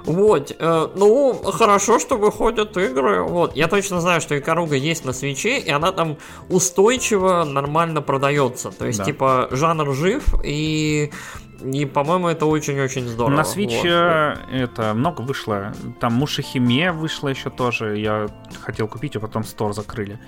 Вот, э, ну, хорошо, что выходят игры. Вот, я точно знаю, что Икаруга есть на свече, и она там устойчиво, нормально продается. То есть, Да. типа, жанр жив, и И, по-моему, это очень-очень здорово. На Switch Вот. это много вышло. Там Мушихиме вышло еще тоже. Я хотел купить, а потом store закрыли.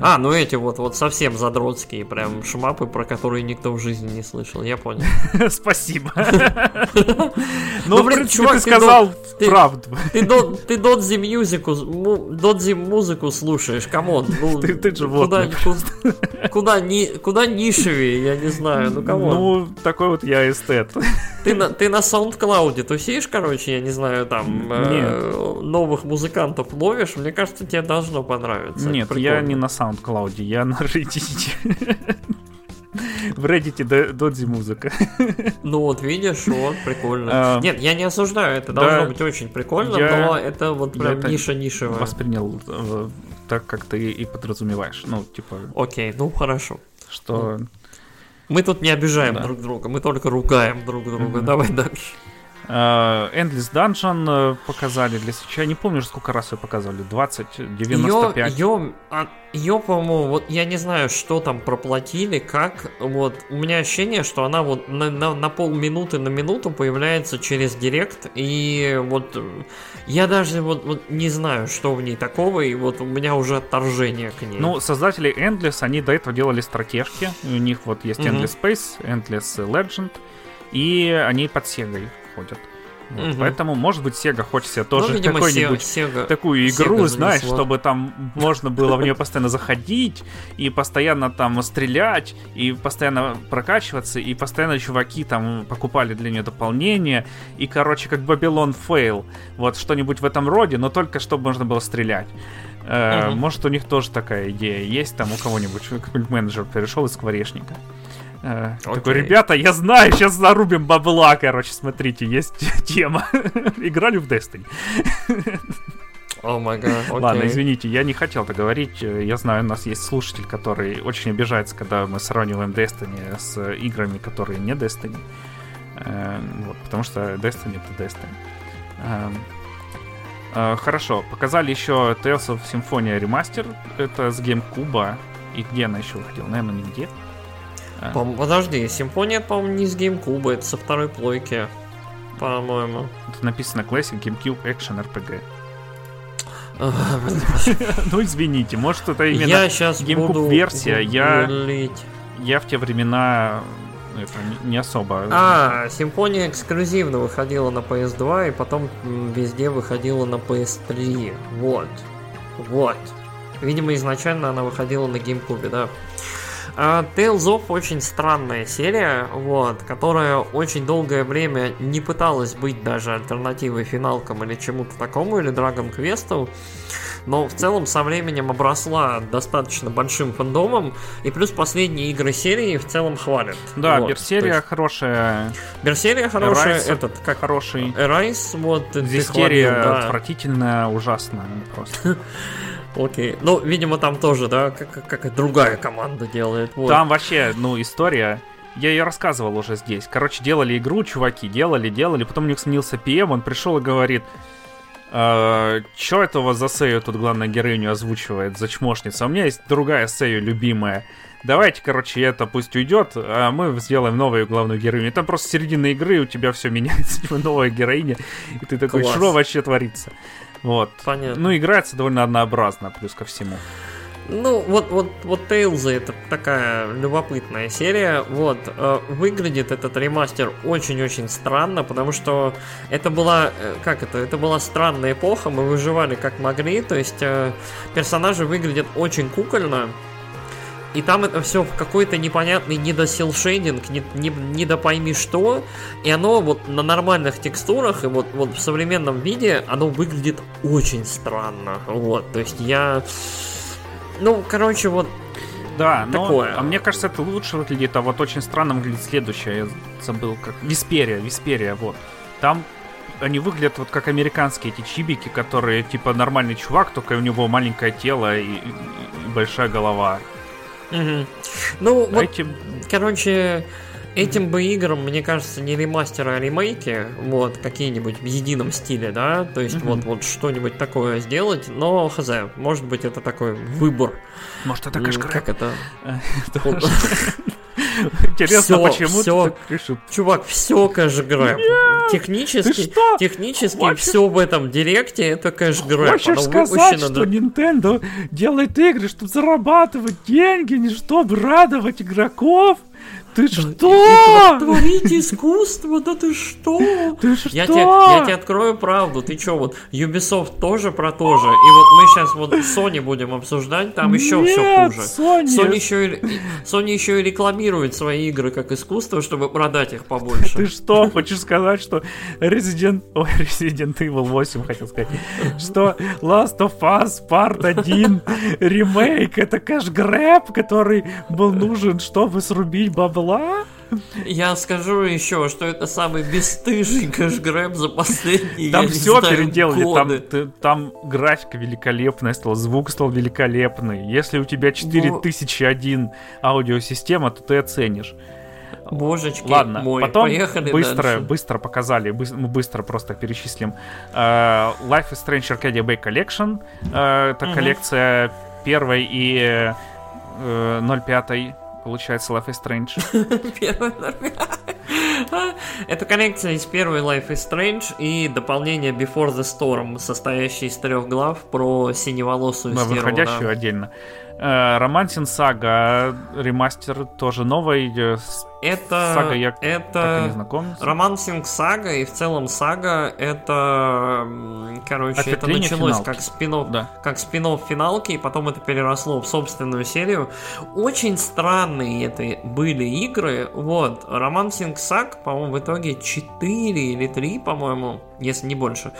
А, ну эти вот, вот совсем задротские прям шмапы, про которые никто в жизни не слышал, я понял. Спасибо. Ну, Ну, блин, принципе, чувак, ты сказал правду. Ты, до, ты додзи мюзику, му- додзи музыку слушаешь, come on. Ну, Ты- куда, животное куда, куда, ни, куда нишевее, я не знаю, ну come on. Ну, такой вот я эстет. Ты на, ты на SoundCloud тусишь, короче, я не знаю, там э, новых музыкантов ловишь, мне кажется, тебе должно понравиться. Нет, я не на SoundCloud, я на Reddit. В Reddit додзи музыка. Ну вот, видишь, вот, прикольно. А, Нет, я не осуждаю, это да, должно быть очень прикольно, я- но это вот прям ниша нишевая. Воспринял э, так, как ты и подразумеваешь. Ну, типа, Окей, ну хорошо. что... Мы тут не обижаем Да. друг друга, мы только ругаем друг друга. Мгм. Давай дальше. Э, Endless Dungeon э, показали для Switch. Я не помню, сколько раз ее показывали. 20, 95. Ее, ее, по-моему, вот я не знаю, что там проплатили, как. Вот у меня ощущение, что она вот на, на, на полминуты на минуту появляется через директ. И вот э, я даже вот, вот не знаю, что в ней такого, и вот у меня уже отторжение к ней. Ну, создатели Endless, они до этого делали стратежки. У них вот есть. Endless Space, Endless Legend, и они под Sega ходят. Вот, Мгм. Поэтому, может быть, Sega хочет себе Ну, тоже видимо, какой-нибудь Се- Sega- такую Sega игру, знаешь, занесло. чтобы там можно было в нее постоянно заходить и постоянно там стрелять и постоянно прокачиваться и постоянно чуваки там покупали для нее дополнения и короче как Babylon Fail вот что-нибудь в этом роде, но только чтобы можно было стрелять. Э, Мгм. Может у них тоже такая идея есть там у кого-нибудь какой-нибудь менеджер перешел из скворечника. Э, Такой, ребята, я знаю, сейчас зарубим бабла, короче, смотрите, есть тема. Играли в Destiny. О май гад, Ладно, извините, я не хотел это говорить. Э, Я знаю, у нас есть слушатель, который очень обижается, когда мы сравниваем Destiny с играми, которые не Destiny. Э, Вот, потому что Destiny это Destiny. Эм, э, Хорошо, показали еще Tales of Symphonia Remaster. Это с GameCube. И где она еще выходила? Наверное, нигде. Э, По- Подожди, Симфония, по-моему, не с GameCube, это со второй плойки. По-моему. Тут написано Classic GameCube Action RPG. Ну, извините, может, это именно... Я сейчас GameCube версия, я-. Я в те времена это не- особо... А, Симфония эксклюзивно выходила на PS2 и потом везде выходила на PS3. Вот. Вот. Видимо, изначально она выходила на GameCube, да. А, Tales of очень странная серия, вот, которая очень долгое время не пыталась быть даже альтернативой финалкам или чему-то такому, или Dragon Quest, но в целом со временем обросла достаточно большим фандомом, и плюс последние игры серии в целом хвалят. Да, Вот, Берсерия есть хорошая, Берсерия хорошая, Райс этот, как хороший. Райс, вот, Зистерия хвалил, да. отвратительная, ужасная просто. Окей. Ну, видимо, там тоже, да, как, как- другая команда делает. Вот. Там вообще, ну, история... Я ее рассказывал уже здесь. Короче, делали игру, чуваки, делали, делали. Потом у них сменился PM, он пришел и говорит... «Э, Чё это у вас за Сею тут главная героиню озвучивает, за чмошница? У меня есть другая Сею любимая. Давайте, короче, это пусть уйдет, а мы сделаем новую главную героиню. Там просто середина игры, у тебя все меняется, типа новая героиня, и ты такой, Класс. что вообще творится? Вот. Понятно. Ну, играется довольно однообразно, плюс ко всему. Ну, вот, вот, вот Tales это такая любопытная серия. Вот, э, выглядит этот ремастер очень-очень странно, потому что это была, э, как это, это была странная эпоха, мы выживали как могли, то есть э, персонажи выглядят очень кукольно, и там это все в какой-то непонятный недосилшейдинг, не, не, не до пойми что, и оно вот на нормальных текстурах и вот, вот в современном виде оно выглядит очень странно, вот, то есть я... Ну, короче, вот Да, но Такое. а мне кажется, это лучше выглядит, а вот очень странно выглядит следующее. Я забыл, как. Висперия, Висперия, вот. Там они выглядят вот как американские эти чибики, которые типа нормальный чувак, только у него маленькое тело и, и- и большая голова. Ну, вот, короче, этим бы играм, мне кажется, не ремастеры, а ремейки, вот, какие-нибудь в едином стиле, да, то есть вот, вот что-нибудь такое сделать, но, хз, может быть, это такой выбор. Может, это М, кэшкрэп? Как это? Интересно, Всё, почему ты так решил? Чувак, все кэш-грэб. Технически, технически Хочешь- все в этом директе это кэш-грэб. Хочешь Оно сказать, что Nintendo делает игры, чтобы зарабатывать деньги, не чтобы радовать игроков? Ты что? Творить искусство, да ты что? Ты что? Я тебе, я тебе открою правду, ты чё, вот Ubisoft тоже про то же, и вот мы сейчас вот Sony будем обсуждать, там еще все Нет, хуже. Sony. Sony еще, и, Sony еще и рекламирует свои игры как искусство, чтобы продать их побольше. Ты что, хочешь сказать, что Resident... Ой, Resident Evil 8, хотел сказать. Что Last of Us Part 1 ремейк это кэш-грэб, который был нужен, чтобы срубить бабла? Я скажу еще, что это самый бесстыжий кэш-грэб за последние, Там все переделали, там, там графика великолепная стала, звук стал великолепный. Если у тебя 4001 аудиосистема, то ты оценишь. Божечки Ладно, мой, потом поехали быстро, дальше. быстро показали, мы быстро просто перечислим. Э, Life is Strange Arcadia Bay Collection. Э, Это Мгм. коллекция первой и э, 0.5 получается Life is Strange. Номер. Это коллекция из первой Life is Strange и дополнение Before the Storm, состоящее из трех глав про синеволосую стерву. выходящую отдельно. Романсин Сага ремастер тоже новый. э, Это, Сага я так и не это знаком. Романсинг Сага и в целом Сага это, короче, это началось финалки. как спин Да. как спин финалки, и потом это переросло в собственную серию. Очень странные это были игры. Вот, Романсинг Саг, по-моему, в итоге 4 или 3, по-моему, если не больше.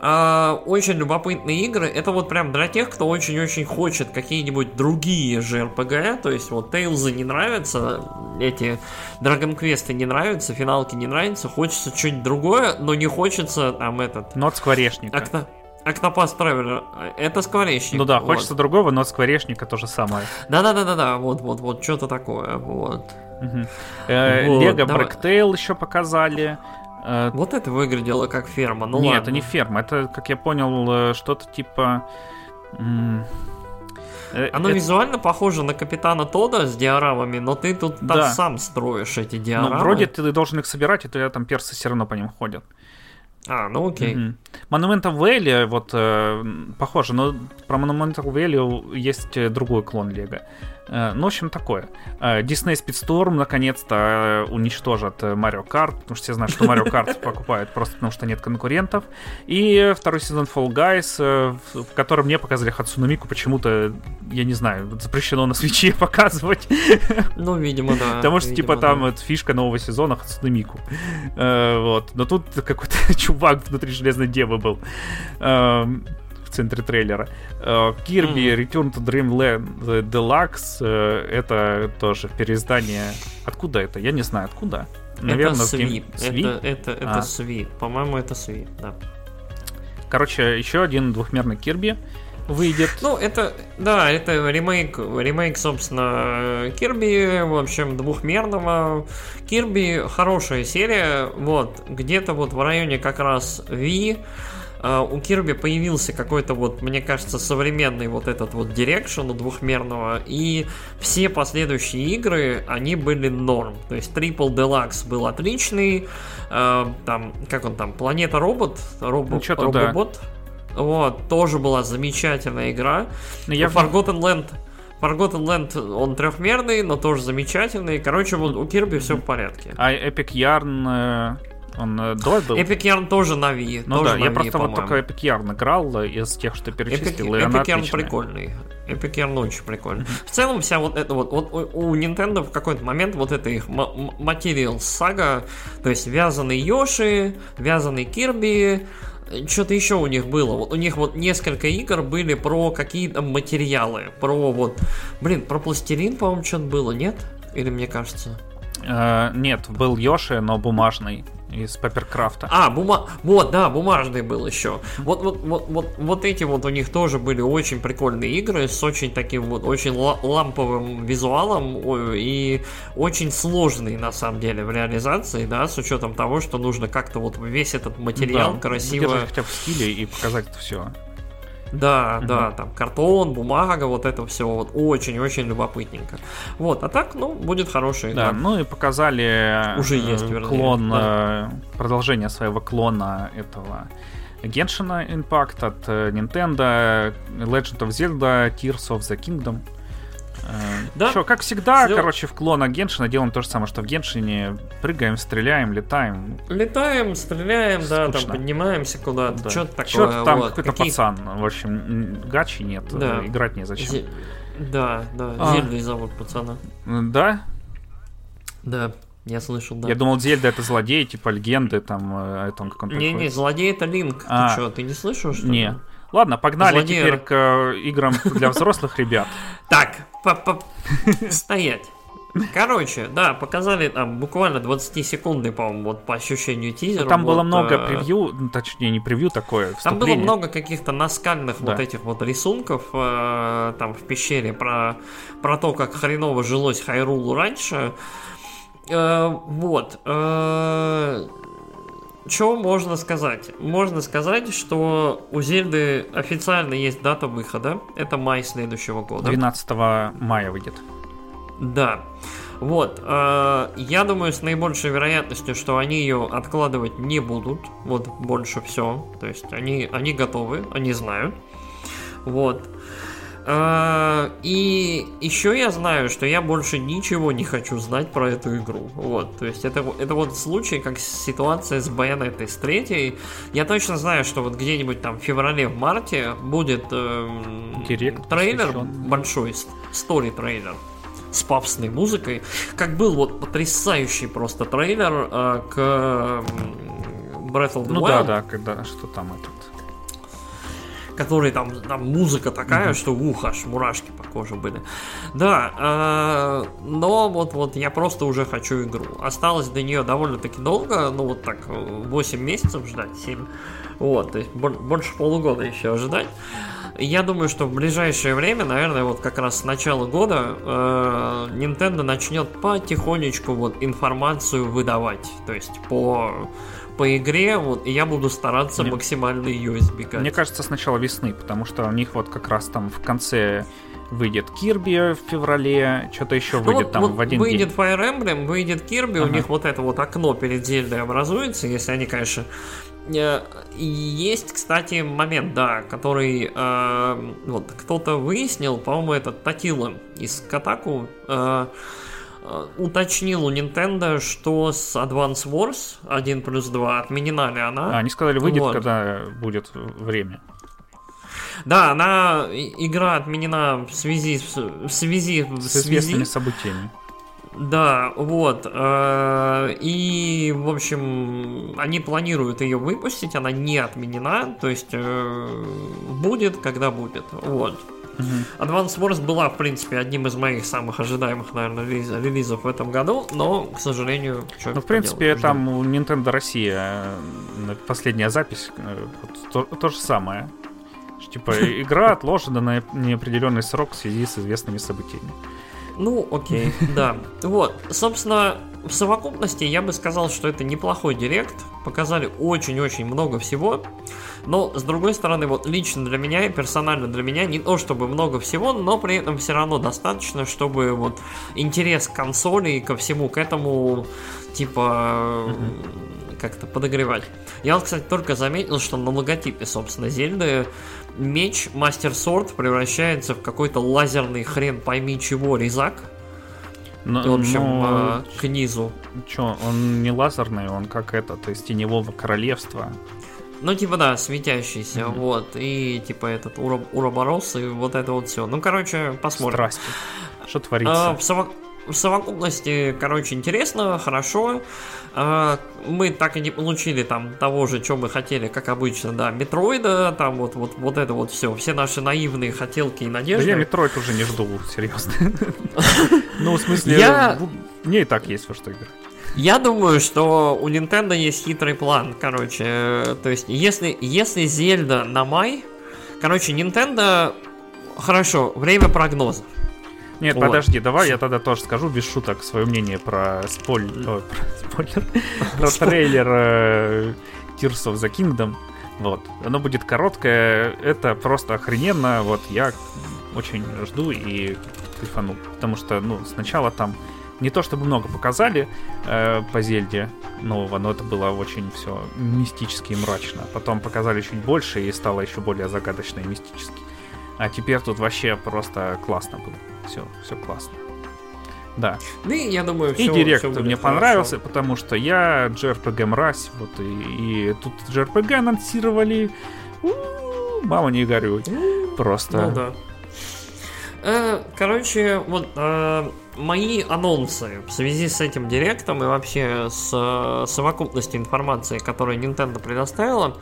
А, очень любопытные игры. Это вот прям для тех, кто очень-очень хочет какие-нибудь другие же RPG. То есть вот Tales не нравятся, эти Dragon Quest не нравятся, финалки не нравятся. Хочется что-нибудь другое, но не хочется там этот... Но от скворечника. Окто... Octopath Traveler. Это скворечник. Ну да, вот. хочется другого, но скворечника то же самое. Да-да-да-да-да, вот-вот-вот, что-то такое, вот. Э, Лего. Бректейл еще показали. Э, Вот это выглядело как ферма, ну Нет, ладно. это не ферма, это, как я понял, э, что-то типа... э, Оно это- визуально похоже на Капитана Тода с диорамами, но ты тут Да. сам строишь эти Ну, диорамы. вроде ты должен их собирать, и то я там персы все равно по ним ходят. А, ну окей. Мгм. Monumental Valley, вот, э, похоже, но про Monumental Valley есть э, другой клон Лего. Э, ну, в общем, такое. Э, Disney Speedstorm наконец-то э, уничтожат Mario Kart, потому что все знают, что Mario Kart покупают просто потому, что нет конкурентов. И второй сезон Fall Guys, в котором мне показали Хацуно Мику почему-то, я не знаю, запрещено на свече показывать. Ну, видимо, да. Потому что, типа, видимо, там да. фишка нового сезона Хацуне Мику. Э, Вот. Но тут какой-то чувак внутри Железной Девы был. В центре трейлера. Э, Kirby Return to Dreamland Deluxe. э, Это тоже переиздание. Откуда это? Я не знаю, откуда. это с гейм- Sweet. Sweet? Это, это, это А. По-моему, это Sweet, да. Короче, еще один двухмерный Кирби выйдет. Ну, это, да, это ремейк, ремейк, собственно, Кирби, в общем, двухмерного. Кирби хорошая серия, вот, где-то вот в районе как раз V у Кирби появился какой-то вот, мне кажется, современный вот этот вот direction у двухмерного, и все последующие игры, они были норм. То есть Triple Deluxe был отличный, а, там, как он там, Планета Робот, Робо, Ну, да. Вот, тоже была замечательная игра. Но я в- Forgotten Land Forgotten Land, он трехмерный, но тоже замечательный. Короче, вот у Кирби все в порядке. А Epic Yarn, э, он э, до был? Epic Yarn тоже на Wii. Ну тоже да, на я Wii, просто вот только Epic Yarn играл э, из тех, что Epic, перечислил, и она Epic Yarn прикольный. Epic Yarn очень прикольный. В целом вся вот эта вот, вот у у Nintendo в какой-то момент вот эта их ма- м- Material сага, то есть вязаный Йоши, вязаный Кирби, что-то еще у них было. Вот у них вот несколько игр были про какие-то материалы, про вот, блин, про пластилин, по-моему, что-то было, нет? Или мне кажется? Э, нет, был Йоши, но бумажный из Пепперкрафта. А, бума... Вот, да, бумажный был еще. Вот, вот, вот, вот, вот эти вот у них тоже были очень прикольные игры с очень таким вот очень ла- ламповым визуалом и очень сложные на самом деле в реализации, да, с учетом того, что нужно как-то вот весь этот материал Да, красиво. хотя бы в стиле и показать это все. Да, Мгм. да, там картон, бумага, вот это все вот очень-очень любопытненько. Вот, а так, ну, будет хорошая Да, ну и показали Уже э, есть, вернее, клон, да. э, продолжение своего клона этого Genshin Impact от э, Nintendo, Legend of Zelda, Tears of the Kingdom. Да. Что, как всегда, Всё. короче, в клонах Геншина делаем то же самое, что в Геншине. Прыгаем, стреляем, летаем. Летаем, стреляем, да, там Скучно. поднимаемся куда-то, Да. что-то такое. Чё-то там вот, какой-то какие- пацан. В общем, гачи нет, Да. э, играть не зачем. Зе- Да, да, А. Зельдой зовут пацана. Да? Да, я слышал, да. Я думал, Зельда это злодей, типа легенды, там, э, о том, как он Не-не, приходит. злодей это Линк. А. Ты что, ты не слышал, что ли? Не. Ладно, погнали Злодея. теперь к э, играм для взрослых ребят. Так, стоять. Короче, да, показали там буквально 20 секунды, по-моему, вот по ощущению тизера. Там было много э, превью, ну, точнее, не превью такое, Там было много каких-то наскальных Да. вот этих вот рисунков э, там в пещере про, про то, как хреново жилось Хайрулу раньше. Э, вот. Что можно сказать? Можно сказать, что у Зельды официально есть дата выхода. Это май следующего года. 12 мая выйдет. Да. Вот, э, я думаю, с наибольшей вероятностью, что они ее откладывать не будут. Вот, больше все. То есть они, они готовы, они знают. Вот. Э, и еще я знаю, что я больше ничего не хочу знать про эту игру. Вот, то есть это, это вот случай, как ситуация с Байонетой с третьей. Я точно знаю, что вот где-нибудь там в феврале, в марте будет эм, Директ трейлер посвященный. большой, стори-трейлер с пафосной музыкой. Как был вот потрясающий просто трейлер э, к м, Breath of the Ну Wild, да, да, когда что там этот. Который там, там музыка такая, что ух, аж мурашки по коже были. Да, э, но вот, вот я просто уже хочу игру. Осталось до нее довольно-таки долго, ну вот так, э, 8 месяцев ждать, 7. Вот, то есть бо- больше полугода еще ожидать. Я думаю, что в ближайшее время, наверное, вот как раз с начала года э, Nintendo начнет потихонечку вот информацию выдавать. То есть по, по игре, вот, и я буду стараться Мне- максимально ее избегать. Мне кажется, с начала весны, потому что у них вот как раз там в конце выйдет Кирби в феврале, что-то еще Ну выйдет вот- там вот в один выйдет день. Fire Emblem, выйдет у Ага. них вот это вот окно перед Зельдой образуется, если они, конечно... э, есть, кстати, момент, да, который э, вот кто-то выяснил, по-моему, это Татила из Катаку, э, уточнил у Nintendo, что с Advance Wars 1 плюс 2 отменена ли она. А, они сказали, выйдет, Вот. когда будет время. Да, она игра отменена в связи с, в связи С связи известными событиями. Да, вот. э, И, в общем, они планируют ее выпустить, она не отменена, то есть э, будет, когда будет. Вот. Мгм. Advance Wars была, в принципе, одним из моих самых ожидаемых, наверное, релиз- релизов в этом году, но, к сожалению, что Ну, в принципе, там у Nintendo Россия э, последняя запись э, то, то же самое. Типа, игра отложена на неопределенный срок в связи с известными событиями. Ну, окей, да. Вот, собственно, в совокупности я бы сказал, что это неплохой директ. Показали очень-очень много всего. Но, с другой стороны, вот лично для меня и персонально для меня не то чтобы много всего, но при этом все равно достаточно, чтобы вот интерес к консоли и ко всему к этому, типа, как-то подогревать. Я вот, кстати, только заметил, что на логотипе, собственно, Зельды меч Мастер Сорд превращается в какой-то лазерный хрен пойми чего резак. Но, В общем, ну, э, к низу. чё, он не лазерный, он как этот, из Теневого Королевства. Ну, типа, да, светящийся, Мгм. вот. И, типа, этот уро- уроборос, и вот это вот все. Ну, короче, посмотрим. Страсти. Что А, творится? в, сово- в совокупности, короче, интересно, хорошо. А, мы так и не получили там того же, что мы хотели, как обычно, да, Метроида, там вот, вот, вот это вот все, все наши наивные хотелки и Да надежды. я Метроид уже не жду, серьезно. Ну, в смысле, мне и так есть во что играть. Я думаю, что у Nintendo есть хитрый план, короче. э, То есть, если, если Зельда на май, короче, Nintendo... Хорошо, время прогнозов. Нет, Вот. подожди, давай я тогда тоже скажу без шуток свое мнение про спойлер, про, спойлер, про трейлер э, Tears of the Kingdom. Вот. Оно будет короткое, это просто охрененно. Вот я очень жду и кайфану. Потому что, ну, сначала там не то чтобы много показали э, по Зельде нового, но это было очень все мистически и мрачно. Потом показали чуть больше и стало еще более загадочно и мистически. А теперь тут вообще просто классно было. Все, все классно. Да. Ну и я думаю, все, И директ все мне понравился, хорошо. потому что я JRPG мразь, вот и, и тут JRPG анонсировали. У-у-у, мама не горюй. Просто. Ну да. Э, короче, вот э, мои анонсы в связи с этим директом и вообще с э, совокупностью информации, которую Nintendo предоставила,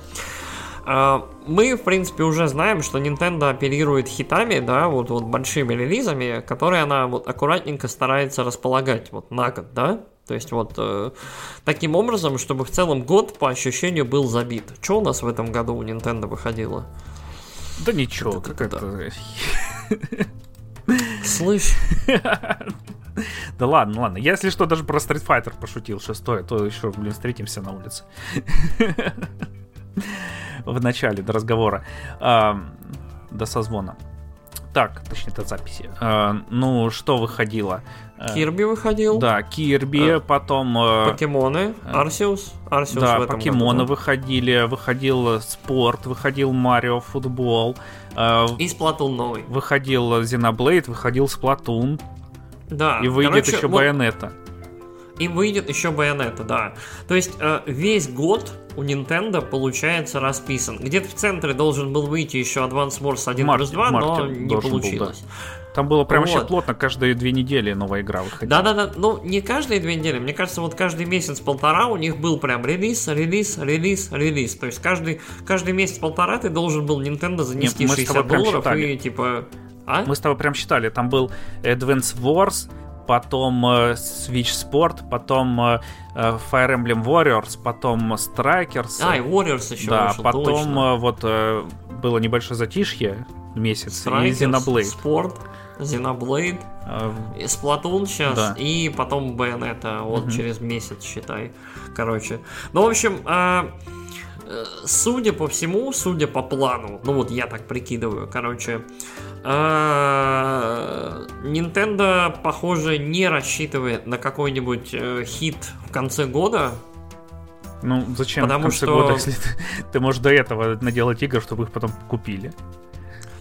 мы, в принципе, уже знаем, что Nintendo оперирует хитами, да, вот, вот большими релизами, которые она вот аккуратненько старается располагать вот на год, да, то есть вот э, таким образом, чтобы в целом год по ощущению был забит. Что у нас в этом году у Nintendo выходило? Да ничего, как это... Слышь. Да ладно, ладно. Я, если что, даже про Street Fighter пошутил шестой, то еще, блин, встретимся на улице. В начале до разговора. До созвона. Так, точнее, до записи. Ну, что выходило? Кирби выходил. Да, Кирби, а, потом... Покемоны, Арсиус. Арсиус да, покемоны году, выходили, выходил Спорт, выходил Марио Футбол. И Сплатун новый. Выходил Xenoblade, выходил Сплатун. Да. И выйдет короче, еще вот... Байонета. И выйдет еще Байонета, да. То есть весь год у Nintendo получается расписан. Где-то в центре должен был выйти еще Advance Wars 1 марте, плюс 2, но не получилось. Был, да. Там было прям вот. вообще плотно, каждые две недели новая игра выходила. Да-да-да, ну не каждые две недели, мне кажется, вот каждый месяц-полтора у них был прям релиз, релиз, релиз, релиз. То есть каждый, каждый месяц-полтора ты должен был Nintendo занести Нет, 60 долларов и типа... А? Мы с тобой прям считали, там был Advance Wars, потом э, Switch Sport, потом э, э, Fire Emblem Warriors, потом Strikers. А, и Warriors еще Да, вышел, потом точно. вот было небольшое затишье, месяц, Strikers, и Xenoblade. Sport, Xenoblade, uh, Splatoon сейчас, да. и потом Bayonetta, вот uh-huh. через месяц, считай. Короче. Ну, в общем, э, судя по всему, судя по плану, ну вот я так прикидываю, короче, а, Nintendo, похоже, не рассчитывает на какой-нибудь э, хит в конце года. Ну, зачем Потому в конце что... года, если ты, ты можешь до этого наделать игр, чтобы их потом купили?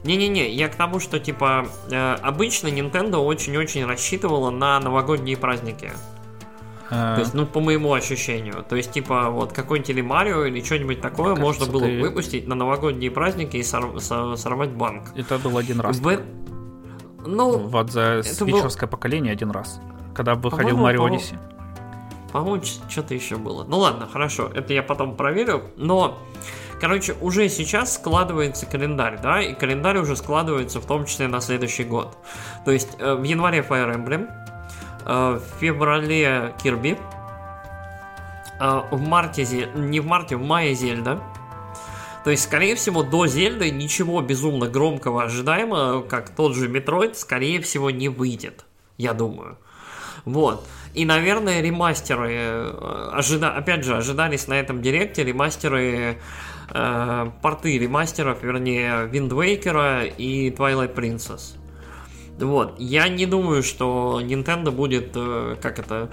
Не-не-не, я к тому, что, типа, э, обычно Nintendo очень-очень рассчитывала на новогодние праздники. А... То есть, ну, по моему ощущению. То есть, типа, вот какой-нибудь или Марио или что-нибудь такое Кажется, можно было ты... выпустить на новогодние праздники и сор- сор- сорвать банк. Это был один раз. В... Ну, вот за свечевское был... поколение один раз. Когда выходил Марио Odyssey. По-моему, что-то еще было. Ну ладно, хорошо, это я потом проверю. Но, короче, уже сейчас складывается календарь, да, и календарь уже складывается в том числе на следующий год. То есть э, в январе Fire Emblem, Э, в феврале Кирби, э, в марте, не в марте, в мае Зельда. То есть, скорее всего, до Зельды ничего безумно громкого ожидаемого, как тот же Метроид, скорее всего, не выйдет. Я думаю. Вот. И, наверное, ремастеры, ожида... опять же, ожидались на этом директе ремастеры, э, порты ремастеров, вернее, Wind Waker и Twilight Princess. Вот. Я не думаю, что Nintendo будет, э, как это,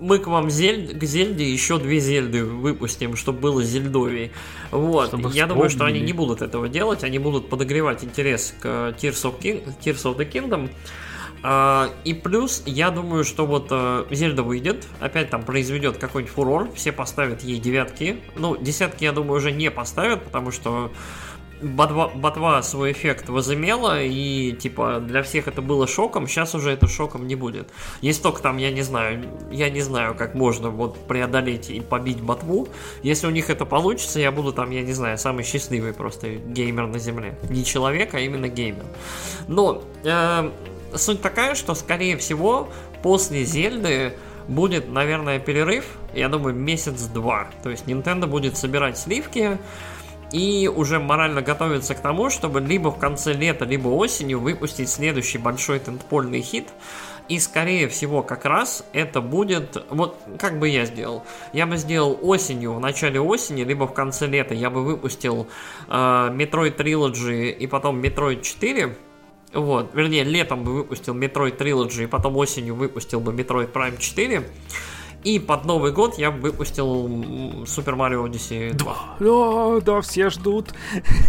мы к вам зель, к Зельде еще две Зельды выпустим, чтобы было Зельдовей. Вот. Чтобы Я думаю, что они не будут этого делать, они будут подогревать интерес к Tears of, King, Tears of the Kingdom. Uh, и плюс, я думаю, что вот uh, Зельда выйдет, опять там произведет какой-нибудь фурор, все поставят ей девятки. Ну, десятки, я думаю, уже не поставят, потому что ботва, ботва свой эффект возымела, и типа для всех это было шоком, сейчас уже это шоком не будет. Есть только там, я не знаю, я не знаю, как можно вот преодолеть и побить ботву. Если у них это получится, я буду там, я не знаю, самый счастливый просто геймер на земле. Не человек, а именно геймер. Но э, суть такая, что скорее всего после Зельды будет, наверное, перерыв, я думаю, месяц-два. То есть Nintendo будет собирать сливки, и уже морально готовится к тому, чтобы либо в конце лета, либо осенью выпустить следующий большой тентпольный хит. И скорее всего как раз это будет, вот как бы я сделал. Я бы сделал осенью, в начале осени, либо в конце лета я бы выпустил э, Metroid Trilogy и потом Metroid 4. Вот, вернее, летом бы выпустил Metroid Trilogy и потом осенью выпустил бы Metroid Prime 4. И под Новый год я выпустил Super Mario Odyssey 2. Да, да, все ждут.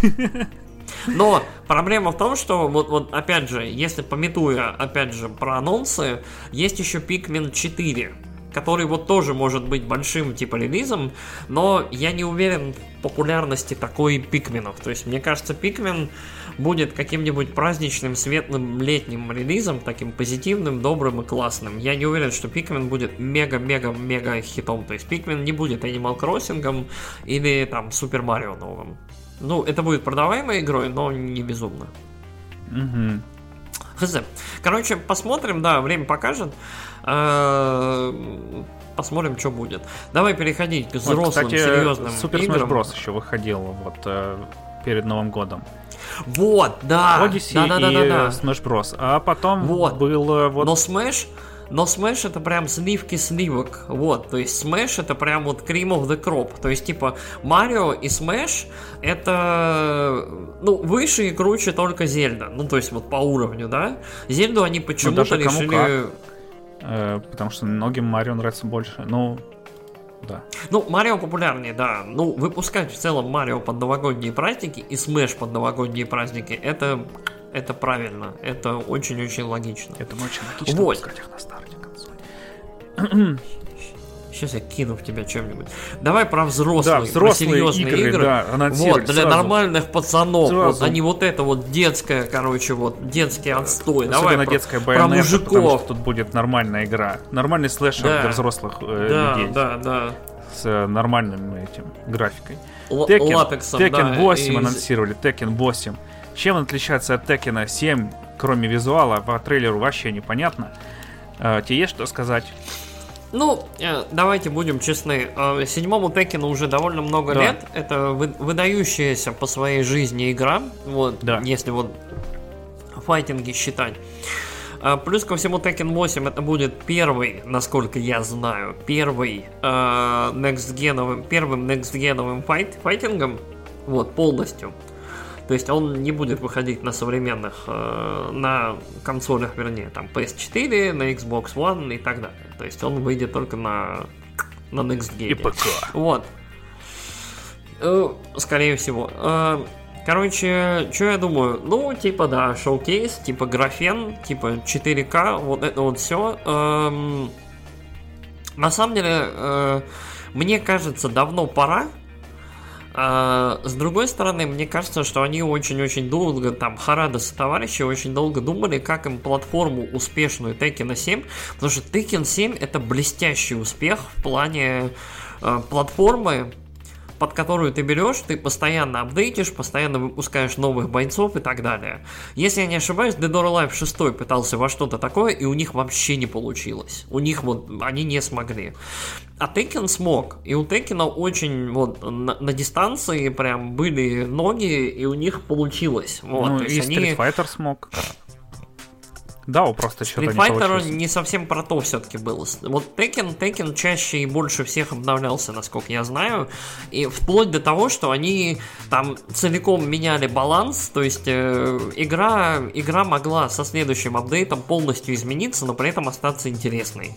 Но проблема в том, что вот, вот опять же, если пометуя опять же про анонсы, есть еще Pikmin 4 который вот тоже может быть большим типа релизом, но я не уверен в популярности такой пикменов. То есть мне кажется, пикмен будет каким-нибудь праздничным, светлым летним релизом, таким позитивным, добрым и классным. Я не уверен, что Пикмен будет мега-мега-мега хитом. То есть Пикмен не будет Animal Crossing или там Супер Марио новым. Ну, это будет продаваемой игрой, но не безумно. Угу. Хз. Короче, посмотрим, да, время покажет. Э, посмотрим, что будет. Давай переходить к взрослым, вот, кстати, серьезным Супер Smash Bros. еще выходил вот э, перед Новым годом. Вот, да. Odyssey да, да, да, да, да. Smash Bros. А потом вот. был вот... Но Smash, но Smash это прям сливки сливок. Вот, то есть Smash это прям вот cream of the crop. То есть типа Марио и Smash это ну выше и круче только Зельда. Ну то есть вот по уровню, да. Зельду они ну, почему-то ну, решили... Э, потому что многим Марио нравится больше. Ну, да. Ну, Марио популярнее, да. Ну, выпускать в целом Марио под новогодние праздники и Смэш под новогодние праздники, это, это правильно. Это очень-очень логично. Это очень логично вот. выпускать их на старте консоли. Сейчас я кину в тебя чем-нибудь. Давай про взрослые, да, взрослые про серьезные игры. игры. Да, вот, для сразу. нормальных пацанов. Вот, а не вот это вот детское, короче, вот детский отстой. Особенно Давай детская про, про мужиков. Потому что тут будет нормальная игра. Нормальный слэшер да. для взрослых э, да, людей. Да, да, С э, нормальным этим графикой. Л- Tekken, латексом, Tekken 8 и... анонсировали. Tekken 8. Чем он отличается от Tekken 7, кроме визуала? По трейлеру вообще непонятно. Э, тебе есть что сказать? Ну, э, давайте будем честны. Э, седьмому Текину уже довольно много да. лет. Это выдающаяся по своей жизни игра. Вот, да. если вот файтинги считать. Э, плюс ко всему Tekken 8 это будет первый, насколько я знаю, первый э, next первым next геновым файт, файтингом, вот, полностью. То есть он не будет выходить на современных, э, на консолях, вернее, там PS4, на Xbox One и так далее. То есть он выйдет только на, на Next Gen. И ПК. Вот. Э, скорее всего. Э, короче, что я думаю? Ну, типа, да, шоу-кейс, типа графен, типа 4К, вот это вот все. Эм, на самом деле, э, мне кажется, давно пора а, с другой стороны, мне кажется, что они очень-очень долго, там, Харадос и товарищи очень долго думали, как им платформу успешную Tekken 7, потому что Tekken 7 это блестящий успех в плане э, платформы, под которую ты берешь, ты постоянно апдейтишь, постоянно выпускаешь новых бойцов и так далее. Если я не ошибаюсь, Dead or Alive 6 пытался во что-то такое, и у них вообще не получилось. У них вот, они не смогли. А Tekken смог. И у Текена очень вот на, на дистанции прям были ноги, и у них получилось. Вот, ну, и они... Street Fighter смог. Да, просто что-то Street Fighter не, не совсем про то все-таки был. Вот Tekken, Tekken чаще и больше всех обновлялся, насколько я знаю. И вплоть до того, что они там целиком меняли баланс. То есть э, игра, игра могла со следующим апдейтом полностью измениться, но при этом остаться интересной.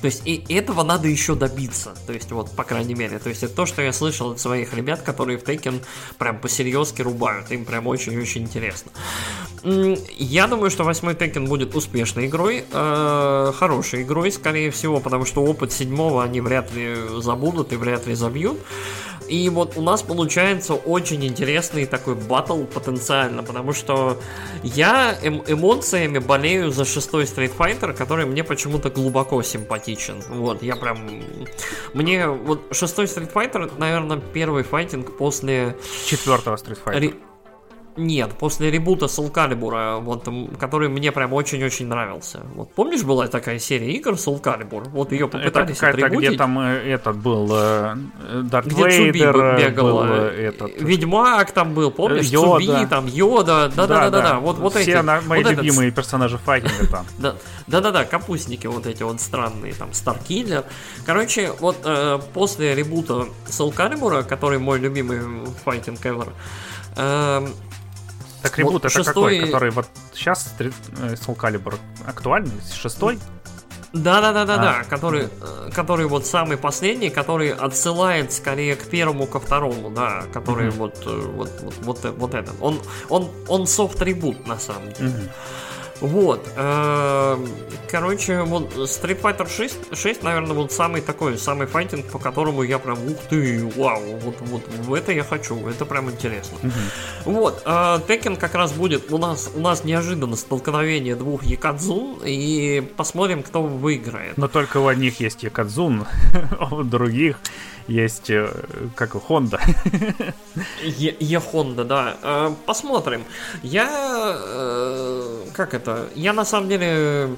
То есть и этого надо еще добиться. То есть вот, по крайней мере. То есть это то, что я слышал от своих ребят, которые в Tekken прям по-серьезки рубают. Им прям очень-очень интересно. Я думаю, что восьмой Tekken будет успешной игрой. Э, хорошей игрой, скорее всего, потому что опыт седьмого они вряд ли забудут и вряд ли забьют. И вот у нас получается очень интересный такой батл потенциально, потому что я эм эмоциями болею за шестой Street Fighter, который мне почему-то глубоко симпатичен. Вот, я прям... Мне вот шестой Street Fighter, наверное, первый файтинг после... Четвертого Street Fighter. Нет, после ребута Soul Calibur, вот, который мне прям очень-очень нравился. Вот помнишь, была такая серия игр Soul Calibur? Вот ее попытались Это какая-то, где там э, этот был, э, Дарт где Вейдер э, бегал, был этот... Ведьмак там был, помнишь? Йода. Цуби, там, Йода, да-да-да-да, вот, вот Все эти. На, мои вот любимые этот... персонажи файтинга там. Да-да-да, капустники вот эти вот странные, там, Старкиллер. Короче, вот э, после ребута Soul Calibur, который мой любимый файтинг ever, э, так ребут это шестой... какой, который вот сейчас э, Soul Calibur актуальный? Шестой? Да, да, да, да, да, который, э, который вот самый последний, который отсылает скорее к первому, ко второму, да, который mm-hmm. вот, вот, вот, вот, вот этот. Он, он, он софт ребут на самом деле. Mm-hmm. Вот. Эм, короче, вот Street Fighter 6, 6, наверное, вот самый такой, самый файтинг, по которому я прям, ух ты, вау, вот, вот, в это я хочу, это прям интересно. Угу. Вот. Tekken как раз будет, у нас, у нас неожиданно столкновение двух Якадзун, и посмотрим, кто выиграет. Но только у одних есть Якадзун, а у других есть, э, как у Honda. Е Honda, да. Э, посмотрим. Я, э, как это, я на самом деле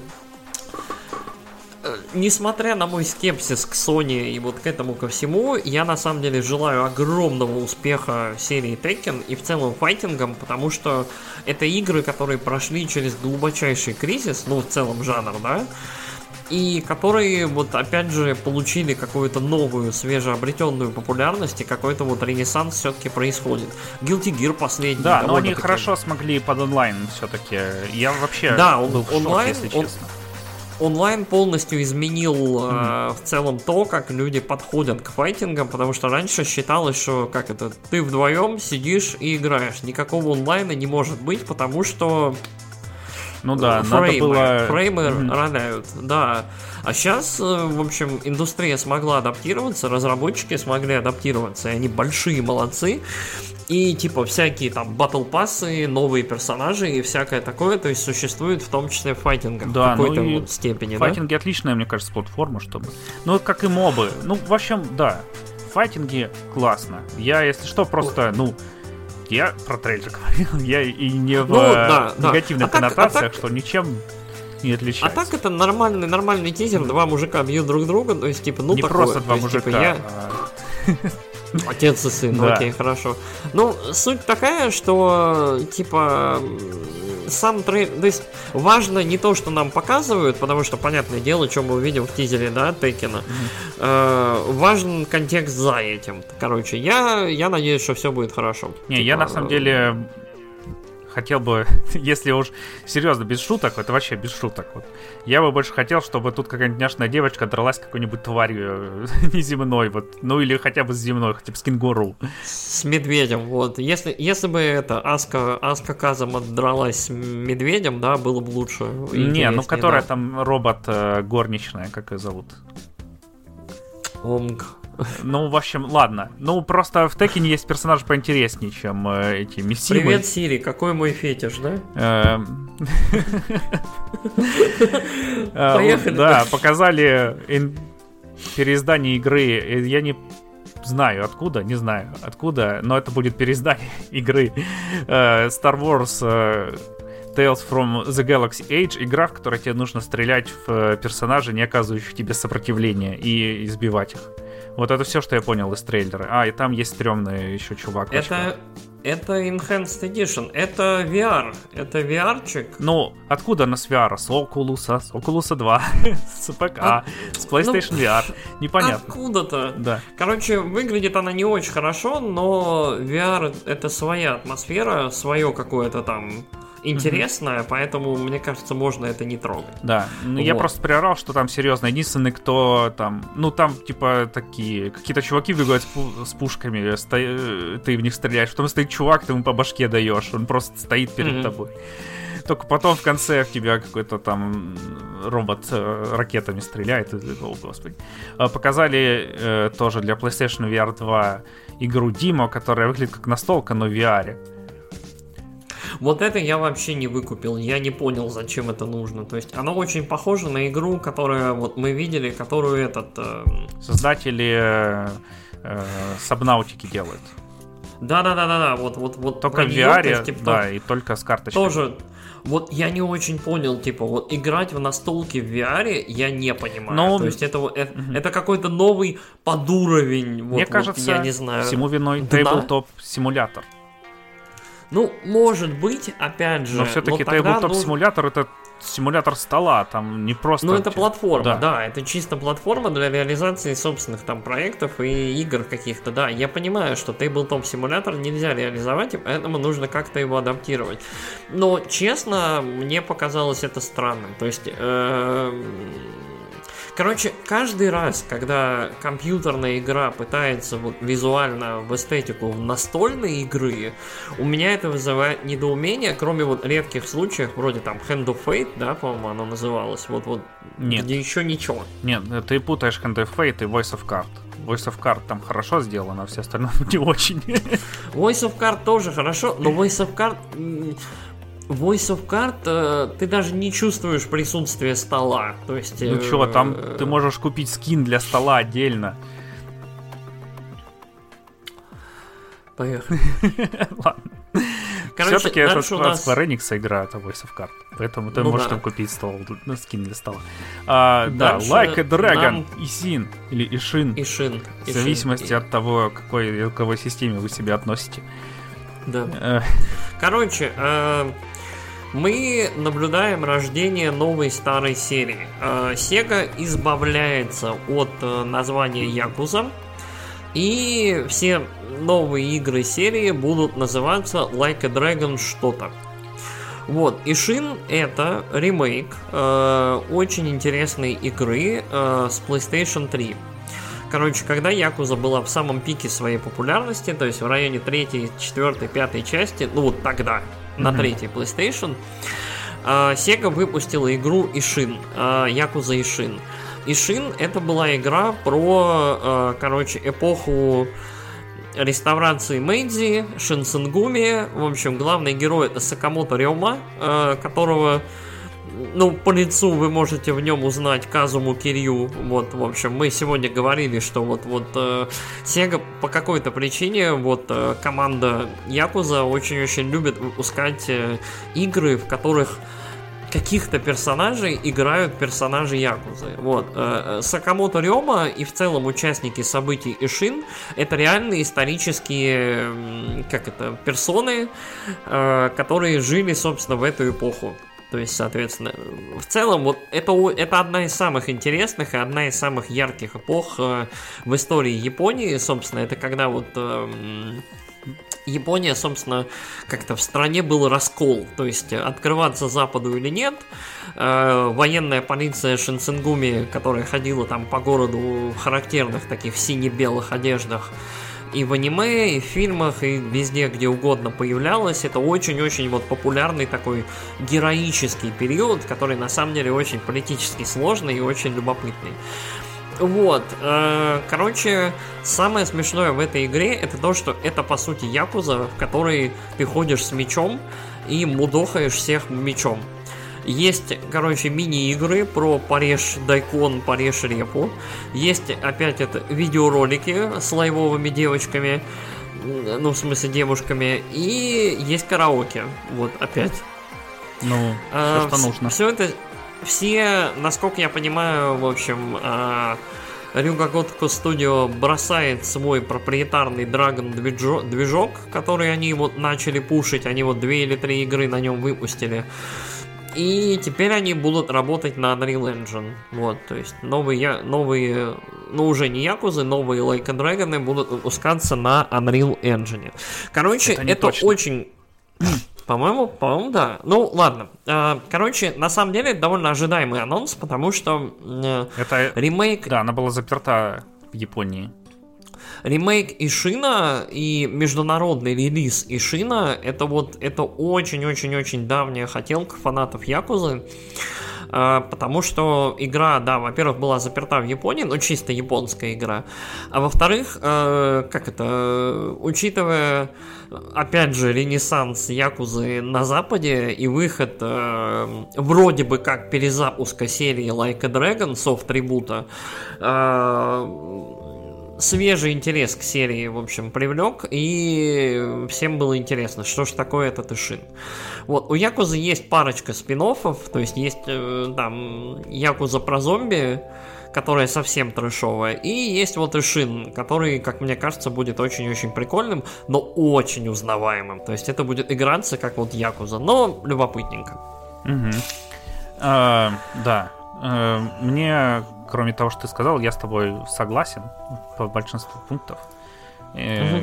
несмотря на мой скепсис к Sony и вот к этому ко всему, я на самом деле желаю огромного успеха серии Tekken и в целом файтингам, потому что это игры, которые прошли через глубочайший кризис, ну в целом жанр, да, и которые вот опять же получили какую-то новую, свежеобретенную популярность, и какой-то вот ренессанс все-таки происходит. Guilty Gear последний. Да, но они хорошо смогли под онлайн все-таки. Я вообще да, он, был в онлайн, шок, если он, честно. Онлайн полностью изменил mm-hmm. э, в целом то, как люди подходят к файтингам, потому что раньше считалось, что как это, ты вдвоем сидишь и играешь. Никакого онлайна не может быть, потому что ну да, фреймы, надо было... Фреймы mm-hmm. роняют, да. А сейчас, э, в общем, индустрия смогла адаптироваться, разработчики смогли адаптироваться, и они большие молодцы. И типа всякие там батл пассы, новые персонажи и всякое такое, то есть существует в том числе в файтингах да, в какой-то ну степени. Файтинги да? отличная, мне кажется, платформа, чтобы. Ну, как и мобы. Ну, в общем, да. Файтинги классно. Я, если что, просто, ну, я про трейлер говорил, я и не в ну, да, негативных да. а коннотациях, так, а так... что ничем не отличается. А так это нормальный, нормальный тизер, два мужика бьют друг друга, то есть, типа, ну Не такое. просто два есть, мужика, типа, я... Отец и сын, да. окей, хорошо. Ну, суть такая, что, типа, сам трейлер... То есть, важно не то, что нам показывают, потому что, понятное дело, что мы увидим в тизере, да, Текина. Mm-hmm. Э, важен контекст за этим. Короче, я, я надеюсь, что все будет хорошо. Не, типа, я на самом деле хотел бы, если уж серьезно, без шуток, это вообще без шуток. Вот. Я бы больше хотел, чтобы тут какая-нибудь няшная девочка дралась какой-нибудь тварью неземной, вот, ну или хотя бы с земной, хотя бы с кенгуру. С медведем, вот. Если, если бы это Аска, Аска Казама дралась с медведем, да, было бы лучше. Не, ну которая да. там робот э, горничная, как ее зовут? Омг. Ну, в общем, ладно. Ну, просто в Текине есть персонажи поинтереснее, чем э, эти Миссимы. Привет, Сири, какой мой фетиш, да? Эм. Э, Поехали. Да, показали переиздание игры. Я не знаю откуда, не знаю откуда, но это будет переиздание игры э, Star Wars Tales from the Galaxy Age, игра, в которой тебе нужно стрелять в персонажей, не оказывающих тебе сопротивления, и избивать их. Вот это все, что я понял из трейлера. А, и там есть стрёмный еще чувак. Это, это Enhanced Edition, это VR, это VR-чик. Ну, откуда она с VR? С Oculus, с Oculus 2, с ПК, а, с PlayStation ну, VR. Непонятно. Откуда-то. Да. Короче, выглядит она не очень хорошо, но VR это своя атмосфера, свое какое-то там интересная, mm-hmm. поэтому, мне кажется, можно это не трогать. Да, ну вот. я просто приорал, что там серьезно. Единственный, кто там, ну там типа такие, какие-то чуваки бегают с, пу- с пушками, сто... ты в них стреляешь, потом стоит чувак, ты ему по башке даешь, он просто стоит перед mm-hmm. тобой. Только потом в конце в тебя какой-то там робот э, ракетами стреляет. О, господи. А, показали э, тоже для PlayStation VR 2 игру Димо, которая выглядит как настолка, но в VR. Вот это я вообще не выкупил, я не понял, зачем это нужно. То есть оно очень похоже на игру, которую вот мы видели, которую этот... Э... Создатели э, Сабнаутики делают. Да-да-да-да, вот, вот, вот. Только в VR, есть, типа, да, и только с карточкой. Тоже, вот я не очень понял, типа, вот играть в настолки в VR я не понимаю. Но... То есть это, это, это какой-то новый подуровень. Вот, Мне вот, кажется, я не знаю. всему виной тейблтоп симулятор. Ну, может быть, опять же. Но все-таки тейблтоп симулятор нужен... это симулятор стола, там не просто... Ну, это платформа, да. да, это чисто платформа для реализации собственных там проектов и игр каких-то, да. Я понимаю, что тейблтоп симулятор нельзя реализовать, и поэтому нужно как-то его адаптировать. Но, честно, мне показалось это странным. То есть... Э Короче, каждый раз, когда компьютерная игра пытается визуально в эстетику настольной игры, у меня это вызывает недоумение, кроме вот редких случаев, вроде там Hand of Fate, да, по-моему, оно называлось, вот, вот Нет. где еще ничего. Нет, ты путаешь Hand of Fate и Voice of Card. Voice of Card там хорошо сделано, а все остальное не очень. Voice of Card тоже хорошо, но Voice of Card Voice of Card э, ты даже не чувствуешь присутствие стола. То есть, ну э, чё, там ты можешь купить скин для стола отдельно. Поехали. Ладно. Все-таки это от нас... Square Enix игра, это Voice of Card. Поэтому ты ну, можешь да. там купить стол, ну, скин для стола. А, да, Like a Dragon, нам... Исин или Ишин. Ишин. В зависимости Ишин. от того, какой, к какой системе вы себя относите. Да. Э. Короче, э, мы наблюдаем рождение новой старой серии. Э, Sega избавляется от э, названия Якуза, и все новые игры серии будут называться Like a Dragon что-то. Вот, Ишин это ремейк э, очень интересной игры э, с PlayStation 3. Короче, когда Якуза была в самом пике своей популярности, то есть в районе третьей, четвертой, пятой части, ну вот тогда, на третьей PlayStation, uh, Sega выпустила игру Ишин, uh, Якуза Ишин. Ишин это была игра про, uh, короче, эпоху реставрации Мэйдзи, Шинсенгуми. В общем, главный герой это Сакамото Рёма, которого ну, по лицу вы можете в нем узнать Казуму Кирью. Вот, в общем, мы сегодня говорили, что вот, вот э, Sega по какой-то причине, вот э, команда Якуза очень-очень любит выпускать э, игры, в которых каких-то персонажей играют персонажи Якузы. Вот. Э, э, Сакамото Рёма и в целом участники событий Ишин это реальные исторические, как это, персоны, э, которые жили, собственно, в эту эпоху. То есть, соответственно, в целом, вот это, это одна из самых интересных и одна из самых ярких эпох э, в истории Японии. Собственно, это когда вот э, Япония, собственно, как-то в стране был раскол. То есть, открываться Западу или нет. Э, военная полиция Шинсенгуми, которая ходила там по городу в характерных таких сине-белых одеждах, и в аниме, и в фильмах, и везде, где угодно появлялась. Это очень-очень вот популярный такой героический период, который на самом деле очень политически сложный и очень любопытный. Вот, э, короче, самое смешное в этой игре это то, что это по сути Якуза, в которой ты ходишь с мечом и мудохаешь всех мечом. Есть, короче, мини-игры про порежь дайкон, порежь репу. Есть, опять это, видеоролики с лайвовыми девочками, ну, в смысле, девушками. И есть караоке, вот, опять. Ну, а, все, что нужно. Все это, все, насколько я понимаю, в общем, а, Рюга Готку Студио бросает свой проприетарный Dragon движок, который они вот начали пушить, они вот две или три игры на нем выпустили. И теперь они будут работать на Unreal Engine. Вот, то есть новые, новые, ну уже не Якузы, новые Like a Dragon будут выпускаться на Unreal Engine. Короче, это, это очень... По-моему, по-моему, да. Ну, ладно. А, короче, на самом деле, довольно ожидаемый анонс, потому что это ремейк... Да, она была заперта в Японии ремейк Ишина и международный релиз Ишина это вот это очень-очень-очень давняя хотелка фанатов Якузы. А, потому что игра, да, во-первых, была заперта в Японии, но чисто японская игра. А во-вторых, э, как это, учитывая, опять же, ренессанс Якузы на Западе и выход э, вроде бы как перезапуска серии Like a Dragon, софт-трибута, э, свежий интерес к серии, в общем, привлек, и всем было интересно, что ж такое этот Ишин. Вот, у Якузы есть парочка спин то есть есть э, там Якуза про зомби, которая совсем трэшовая, и есть вот Ишин, который, как мне кажется, будет очень-очень прикольным, но очень узнаваемым. То есть это будет играться как вот Якуза, но любопытненько. Угу. Да. А, мне, кроме того, что ты сказал, я с тобой согласен по большинству пунктов. Угу.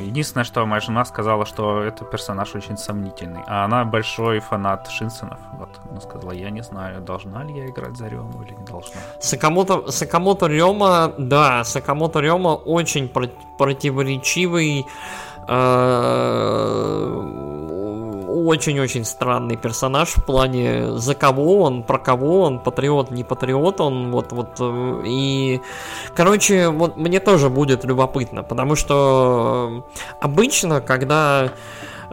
Единственное, что моя жена сказала, что этот персонаж очень сомнительный. А она большой фанат Шинсонов. Вот, она сказала, я не знаю, должна ли я играть за Рему или не должна. Сакамото, Сакамото Рема, да, Сакамото Рема очень противоречивый очень-очень странный персонаж в плане за кого он, про кого он, патриот, не патриот он, вот, вот, э, и, короче, вот мне тоже будет любопытно, потому что обычно, когда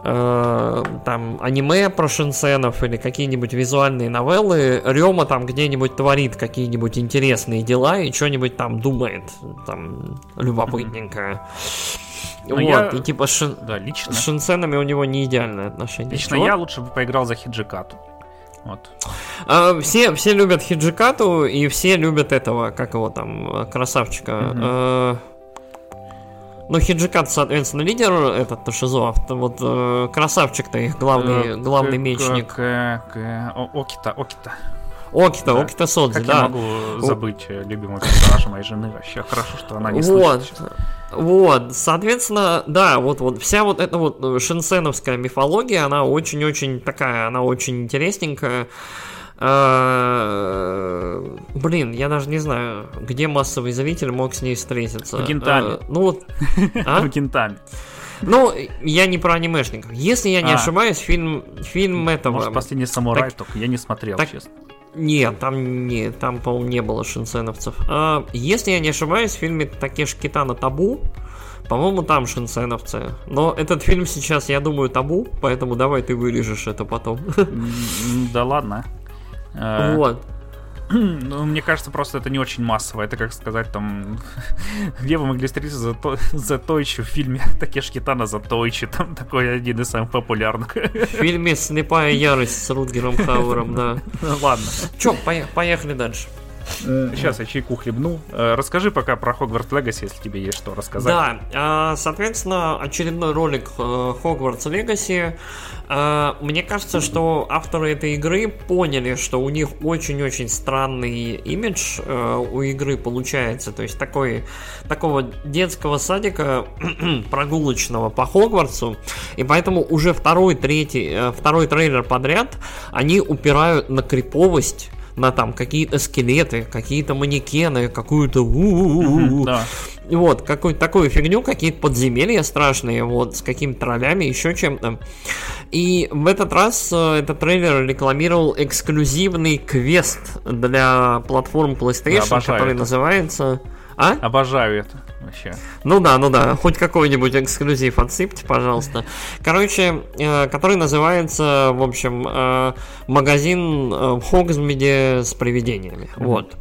э, там аниме про шинсенов или какие-нибудь визуальные новеллы, Рема там где-нибудь творит какие-нибудь интересные дела и что-нибудь там думает, там любопытненькое. Mm-hmm. Но вот, я... и типа шин... да, лично... с шинсенами у него не идеальное отношение. Лично Чего? я лучше бы поиграл за Хиджикату. Вот. А, все, все любят Хиджикату, и все любят этого, как его там, красавчика. Mm-hmm. А, ну, Хиджикат, соответственно, лидер этот Ташизо, вот э, красавчик-то их главный, э, главный мечник. К, к, Окита, Окита. Окита, да. Окита Содзи, как да. я могу забыть любимого персонажа моей жены? Вообще хорошо, что она не слышит. Вот, соответственно, да, вот, вот вся вот эта вот э, шинсеновская мифология, она очень-очень такая, она очень интересненькая. А, блин, я даже не знаю, где массовый зритель мог с ней встретиться. В Гентаме. А, ну вот. А? В Гентаме. Ну, я не про анимешников. Если я не а. ошибаюсь, фильм, фильм этого... Может, «Последний самурай» так, только, я не смотрел, так, честно. Нет, там не, там, по-моему, не было шинсеновцев. А, если я не ошибаюсь, в фильме Такеш Китана Табу, по-моему, там шинсеновцы. Но этот фильм сейчас, я думаю, табу, поэтому давай ты вырежешь это потом. Да ладно. Вот. Ну, мне кажется, просто это не очень массово. Это, как сказать, там... Где вы могли встретиться за, то... за Тойчи в фильме Такеш Китана за Тойчи? Там такой один из самых популярных. В фильме «Слепая ярость» с Рутгером Хауэром, да. Ладно. Чё, поехали дальше. Сейчас я чайку хлебну. Э, расскажи пока про Хогвартс Легаси, если тебе есть что рассказать. Да, а, соответственно, очередной ролик Хогвартс Легаси. Мне кажется, что авторы этой игры поняли, что у них очень-очень странный имидж э, у игры получается. То есть такой, такого детского садика прогулочного по Хогвартсу. И поэтому уже второй, третий, э, второй трейлер подряд они упирают на криповость на там какие-то скелеты, какие-то манекены, какую-то да. Вот, какую-то такую фигню, какие-то подземелья страшные, вот, с какими-то троллями, еще чем-то. И в этот раз э, этот трейлер рекламировал эксклюзивный квест для платформ PlayStation, который это. называется... А? Обожаю это вообще. Ну да, ну да, хоть какой-нибудь эксклюзив отсыпьте, пожалуйста. Короче, э, который называется, в общем, э, магазин э, в Хогсмиде с привидениями. Mm-hmm. Вот.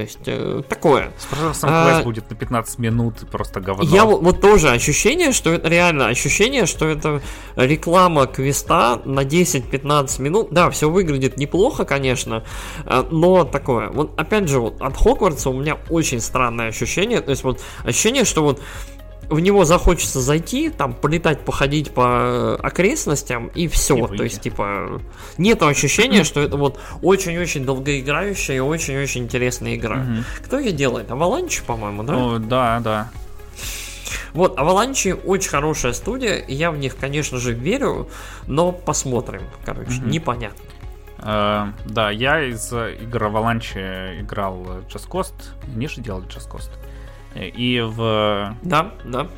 То есть э, такое. С а, будет на 15 минут просто говно. Я вот, вот тоже ощущение, что это реально ощущение, что это реклама квеста на 10-15 минут. Да, все выглядит неплохо, конечно, э, но такое. Вот опять же, вот от Хогвартса у меня очень странное ощущение. То есть вот ощущение, что вот в него захочется зайти, там, полетать, походить по окрестностям, и все. И То есть, типа, нет ощущения, что это вот очень-очень долгоиграющая и очень-очень интересная игра. Кто ее делает? Avalanche, по-моему, да? О, да, да. Вот, Avalanche очень хорошая студия, я в них, конечно же, верю, но посмотрим, короче, mm-hmm. непонятно. Uh, да, я из игр Avalanche играл Just Coast. Они же делали Just Coast. И в... Да, да.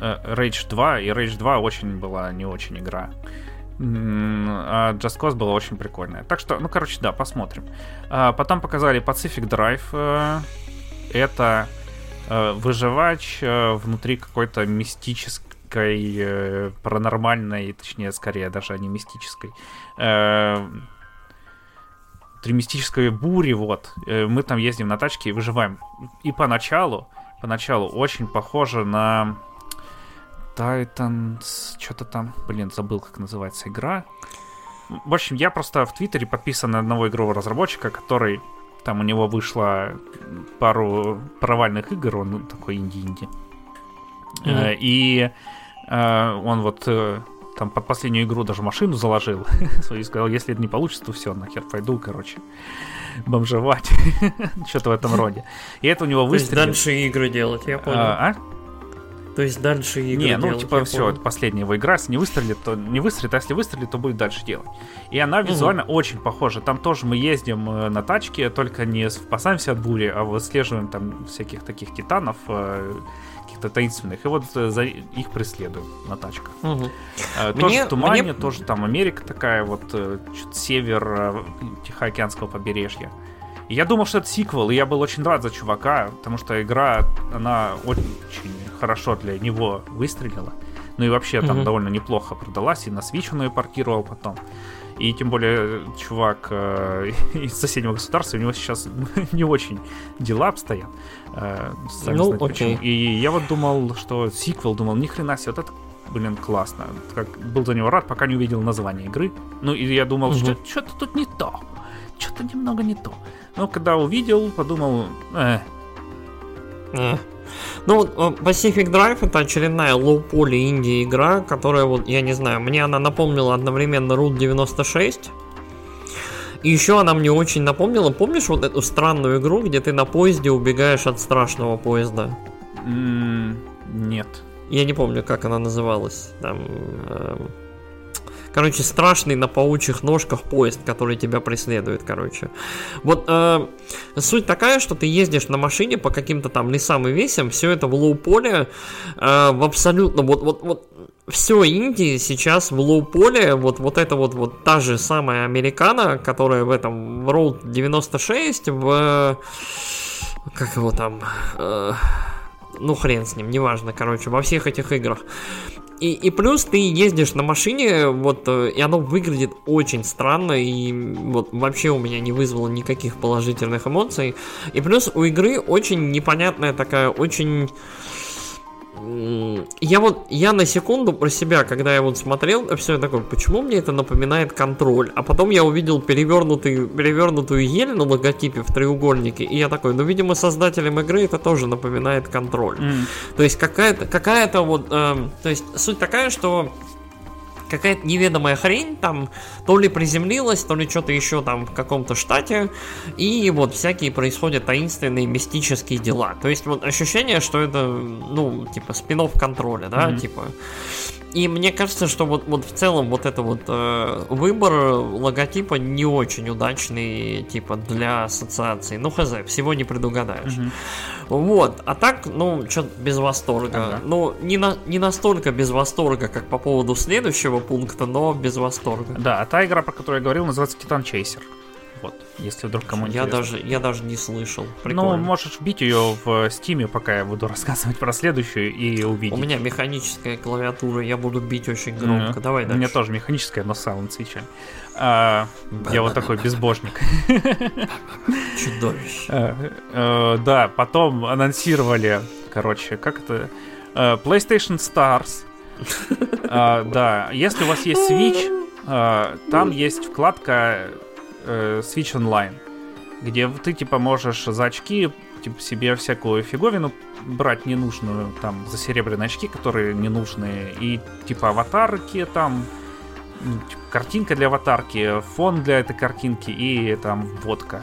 Э, Rage 2, и Rage 2 очень была не очень игра. А Just Cause была очень прикольная. Так что, ну, короче, да, посмотрим. А потом показали Pacific Drive. Э, это э, выживач внутри какой-то мистической, паранормальной, точнее, скорее даже, а не мистической три мистической бури, вот. Мы там ездим на тачке и выживаем. И поначалу поначалу очень похоже на Titans, что-то там, блин, забыл, как называется игра. В общем, я просто в Твиттере подписан на одного игрового разработчика, который там у него вышло пару провальных игр, он такой инди-инди. Mm-hmm. И э, он вот э, там под последнюю игру даже машину заложил и сказал, если это не получится, то все, нахер пойду, короче, бомжевать. Что-то в этом роде. И это у него выстрелило. дальше игры делать, я понял. А? То есть дальше игры Не, ну делать, типа все, это последняя его игра, если не выстрелит, то не выстрелит, а если выстрелит, то будет дальше делать. И она визуально угу. очень похожа. Там тоже мы ездим э, на тачке, только не спасаемся от бури, а выслеживаем там всяких таких титанов, э, каких-то таинственных, и вот э, за их преследуем на тачках. Угу. Тоже мне, в тумане, мне... тоже там Америка такая, вот север Тихоокеанского побережья. И я думал, что это сиквел, и я был очень рад за чувака, потому что игра, она очень хорошо для него выстрелила. Ну и вообще там mm-hmm. довольно неплохо продалась, и на Switch он ее портировал потом. И тем более чувак э, из соседнего государства, у него сейчас не очень дела обстоят. Э, ну, окей. И я вот думал, что сиквел, думал, ни хрена себе, вот это блин, классно. Как был за него рад, пока не увидел название игры. Ну, и я думал, угу. что что-то тут не то. Что-то немного не то. Но когда увидел, подумал, э. э. Ну, э, Pacific Drive это очередная лоу-поли инди игра, которая вот, я не знаю, мне она напомнила одновременно Route 96. И еще она мне очень напомнила, помнишь вот эту странную игру, где ты на поезде убегаешь от страшного поезда? Mm, нет. Я не помню, как она называлась. Там, э, Короче, страшный на паучьих ножках поезд, который тебя преследует, короче. Вот э, суть такая, что ты ездишь на машине по каким-то там лесам и весям, все это в low poly, э, в абсолютно, вот, вот, вот, все инди сейчас в low poly, вот, вот это вот, вот та же самая американа, которая в этом в Road 96, в... Как его там... Э, ну хрен с ним, неважно, короче, во всех этих играх. И, и плюс ты ездишь на машине, вот, э, и оно выглядит очень странно, и вот вообще у меня не вызвало никаких положительных эмоций. И плюс у игры очень непонятная такая, очень я вот, я на секунду про себя, когда я вот смотрел, все такое, почему мне это напоминает контроль? А потом я увидел перевернутую, перевернутую ель на логотипе в треугольнике, и я такой, ну, видимо, создателям игры это тоже напоминает контроль. Mm. То есть какая-то, какая-то вот, э, то есть суть такая, что какая-то неведомая хрень там то ли приземлилась, то ли что-то еще там в каком-то штате, и вот всякие происходят таинственные мистические дела. То есть вот ощущение, что это, ну, типа спин контроля, да, mm-hmm. типа. И мне кажется, что вот, вот в целом вот это вот э, выбор логотипа не очень удачный, типа, для ассоциации. Ну, хз, всего не предугадаешь. Угу. Вот, а так, ну, что-то без восторга. Ага. Ну, не, на, не настолько без восторга, как по поводу следующего пункта, но без восторга. Да, а та игра, про которую я говорил, называется Titan Chaser. Если вдруг кому я даже Я даже не слышал. Ну, Прикольно. Ну, можешь вбить ее в Стиме, пока я буду рассказывать про следующую и увидеть. У меня механическая клавиатура, я буду бить очень громко. Mm. Давай дальше. У меня тоже механическая, но sound свитча. А, я вот такой безбожник. Чудовище. А, а, да, потом анонсировали, короче, как это... PlayStation Stars. А, да, если у вас есть Switch, а, там есть вкладка э, Switch Online, где ты типа можешь за очки типа, себе всякую фиговину брать ненужную, там, за серебряные очки, которые ненужные, и типа аватарки там, ну, типа, картинка для аватарки, фон для этой картинки и там водка.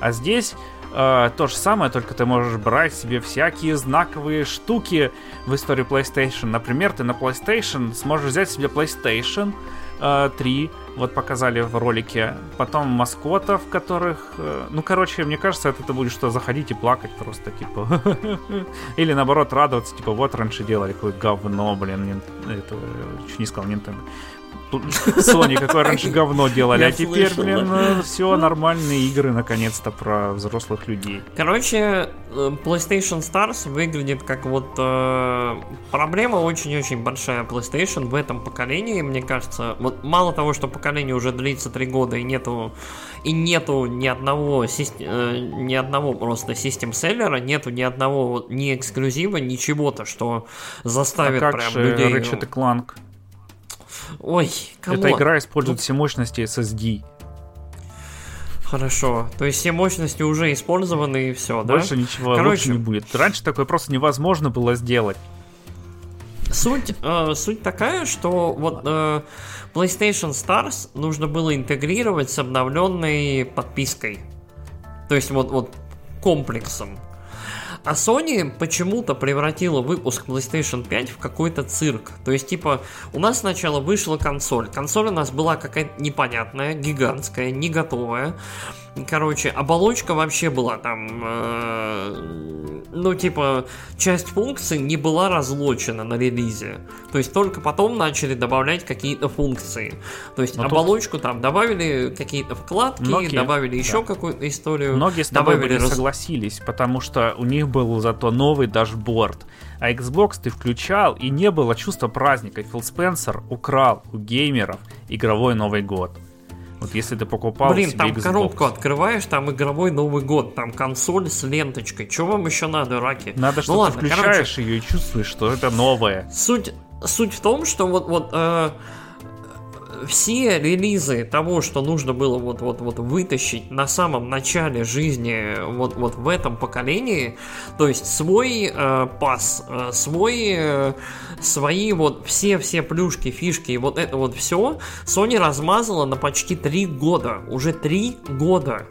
А здесь э, то же самое, только ты можешь брать себе всякие знаковые штуки в истории PlayStation. Например, ты на PlayStation сможешь взять себе PlayStation, 3, э, вот показали в ролике. Потом маскотов, которых... Э, ну, короче, мне кажется, это ты будешь что, заходить и плакать просто, типа... Или, наоборот, радоваться, типа, вот раньше делали какое говно, блин, это, чуть не сказал Nintendo. Sony, какое раньше говно делали, а теперь, блин, да. все нормальные игры, наконец-то, про взрослых людей. Короче, э, PlayStation Stars выглядит как вот э, проблема очень-очень большая PlayStation в этом поколении, мне кажется. Вот мало того, что поколение уже длится три года и нету и нету ни одного э, ни одного просто system seller а, нету ни одного ни эксклюзива, ничего-то, что А заставит как прям же людей. Ratchet и Clank? Ой, Эта come on. игра использует все мощности SSD. Хорошо. То есть все мощности уже использованы и все, да? Больше ничего Короче. лучше не будет. Раньше такое просто невозможно было сделать. Суть, э, суть такая, что вот э, PlayStation Stars нужно было интегрировать с обновленной подпиской. То есть вот, вот комплексом. А Sony почему-то превратила выпуск PlayStation 5 в какой-то цирк. То есть, типа, у нас сначала вышла консоль. Консоль у нас была какая-то непонятная, гигантская, не готовая. Короче, оболочка вообще была там, э, ну, типа, часть функций не была разлочена на релизе. То есть только потом начали добавлять какие-то функции. То есть Но тут- оболочку там добавили какие-то вкладки, Многие, добавили еще да. какую-то историю. Многие с тобой добавили были раз- согласились, потому что у них был зато новый дашборд. А Xbox ты включал, и не было чувства праздника. Фил Спенсер украл у геймеров игровой Новый год. Вот если ты покупал Блин, там Xbox. коробку открываешь, там игровой Новый год, там консоль с ленточкой. Че вам еще надо, раки? Надо, Ну чтобы ладно, ты короче, включаешь ее и чувствуешь, что это новое. Суть, суть в том, что вот, вот э, все релизы того, что нужно было вот, вот, вот вытащить на самом начале жизни вот, вот в этом поколении, то есть свой э, пас, э, свой, э, свои вот все-все плюшки, фишки и вот это вот все, Sony размазала на почти три года, уже три года.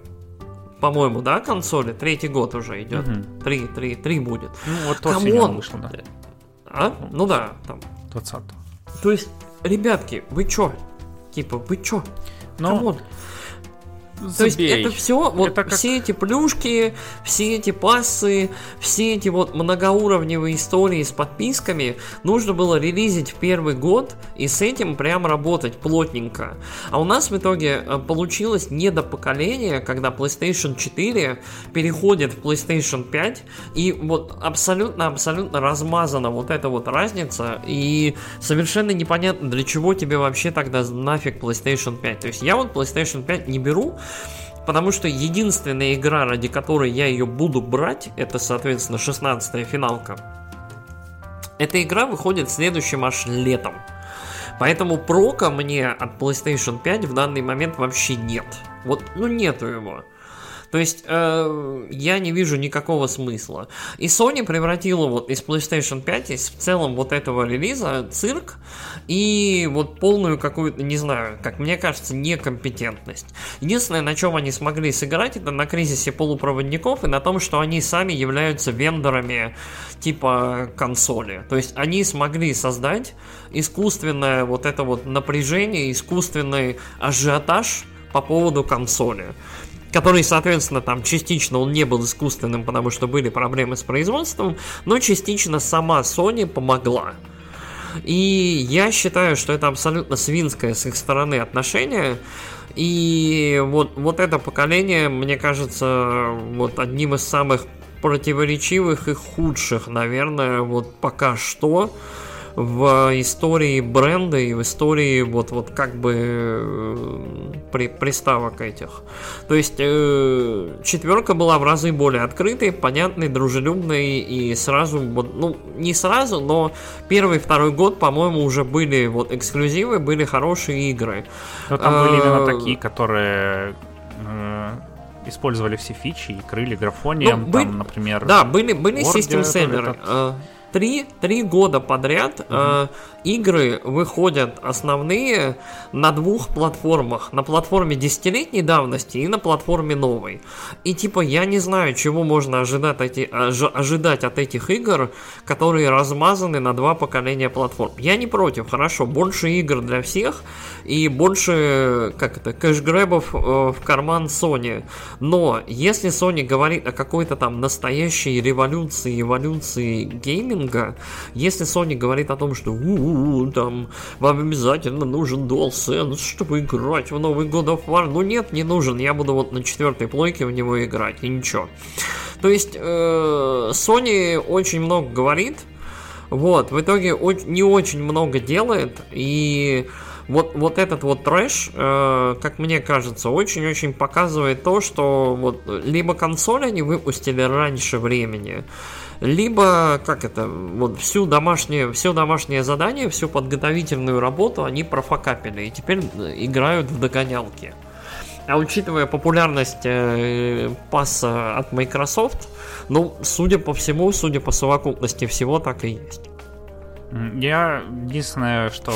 По-моему, да, консоли? Третий год уже идет. Мгм. Три, три, три будет. Ну, вот Come on! он вышел, да, А? Ну да, там 20 то есть, ребятки, вы чё? Типа, вы чё? Ну, Come on. То есть забей. это все, вот Это как- все эти плюшки, все эти пассы, все эти вот многоуровневые истории с подписками нужно было релизить в первый год и с этим прям работать плотненько. А у нас в итоге э, получилось недопоколение, когда PlayStation 4 переходит в PlayStation 5 и вот абсолютно-абсолютно размазана вот эта вот разница и совершенно непонятно для чего тебе вообще тогда нафиг PlayStation 5. То есть я вот PlayStation 5 не беру, Потому что единственная игра, ради которой я ее буду брать, это, соответственно, 16-я финалка. Эта игра выходит следующим аж летом. Поэтому прока мне от PlayStation 5 в данный момент вообще нет. Вот, ну нету его. То есть э, я не вижу никакого смысла. И Sony превратила вот из PlayStation 5 из в целом вот этого релиза цирк и вот полную какую-то, не знаю, как мне кажется, некомпетентность. Единственное, на чем они смогли сыграть, это на кризисе полупроводников и на том, что они сами являются вендорами типа консоли. То есть они смогли создать искусственное вот это вот напряжение, искусственный ажиотаж по поводу консоли который, соответственно, там частично он не был искусственным, потому что были проблемы с производством, но частично сама Sony помогла. И я считаю, что это абсолютно свинское с их стороны отношение. И вот, вот это поколение, мне кажется, вот одним из самых противоречивых и худших, наверное, вот пока что в истории бренда и в истории вот, вот как бы э, при, приставок этих. То есть э, четверка была в разы более открытой, понятной, дружелюбной и сразу, вот, ну не сразу, но первый, второй год, по-моему, уже были вот эксклюзивы, были хорошие игры. Но там были именно э, такие, которые использовали все фичи и крыли графонием, Ну, были- там, например. Да, были, были Word систем это- селлеры. это- Три, три года подряд э, игры выходят основные на двух платформах. На платформе десятилетней давности и на платформе новой. И типа я не знаю, чего можно ожидать, эти, ожи- ожидать от этих игр, которые размазаны на два поколения платформ. Я не против, хорошо, больше игр для всех и больше, как это, кэшгрэбов э, в карман Sony. Но если Sony говорит о какой-то там настоящей революции, эволюции гейминга, если Sony говорит о том, что у-у-у, там вам обязательно нужен DualSense, чтобы играть в новый God of War, ну нет, не нужен, я буду вот на четвертой плойке в него играть, и ничего. То есть э, Sony очень много говорит, вот, в итоге не очень много делает, и вот, вот этот вот трэш, э, как мне кажется, очень-очень показывает то, что вот либо консоль они выпустили раньше времени, либо, как это, вот всю домашнее, все домашнее задание, всю подготовительную работу они профокапили и теперь играют в догонялки. А учитывая популярность э, пасса от Microsoft, ну, судя по всему, судя по совокупности всего, так и есть. Я единственное, что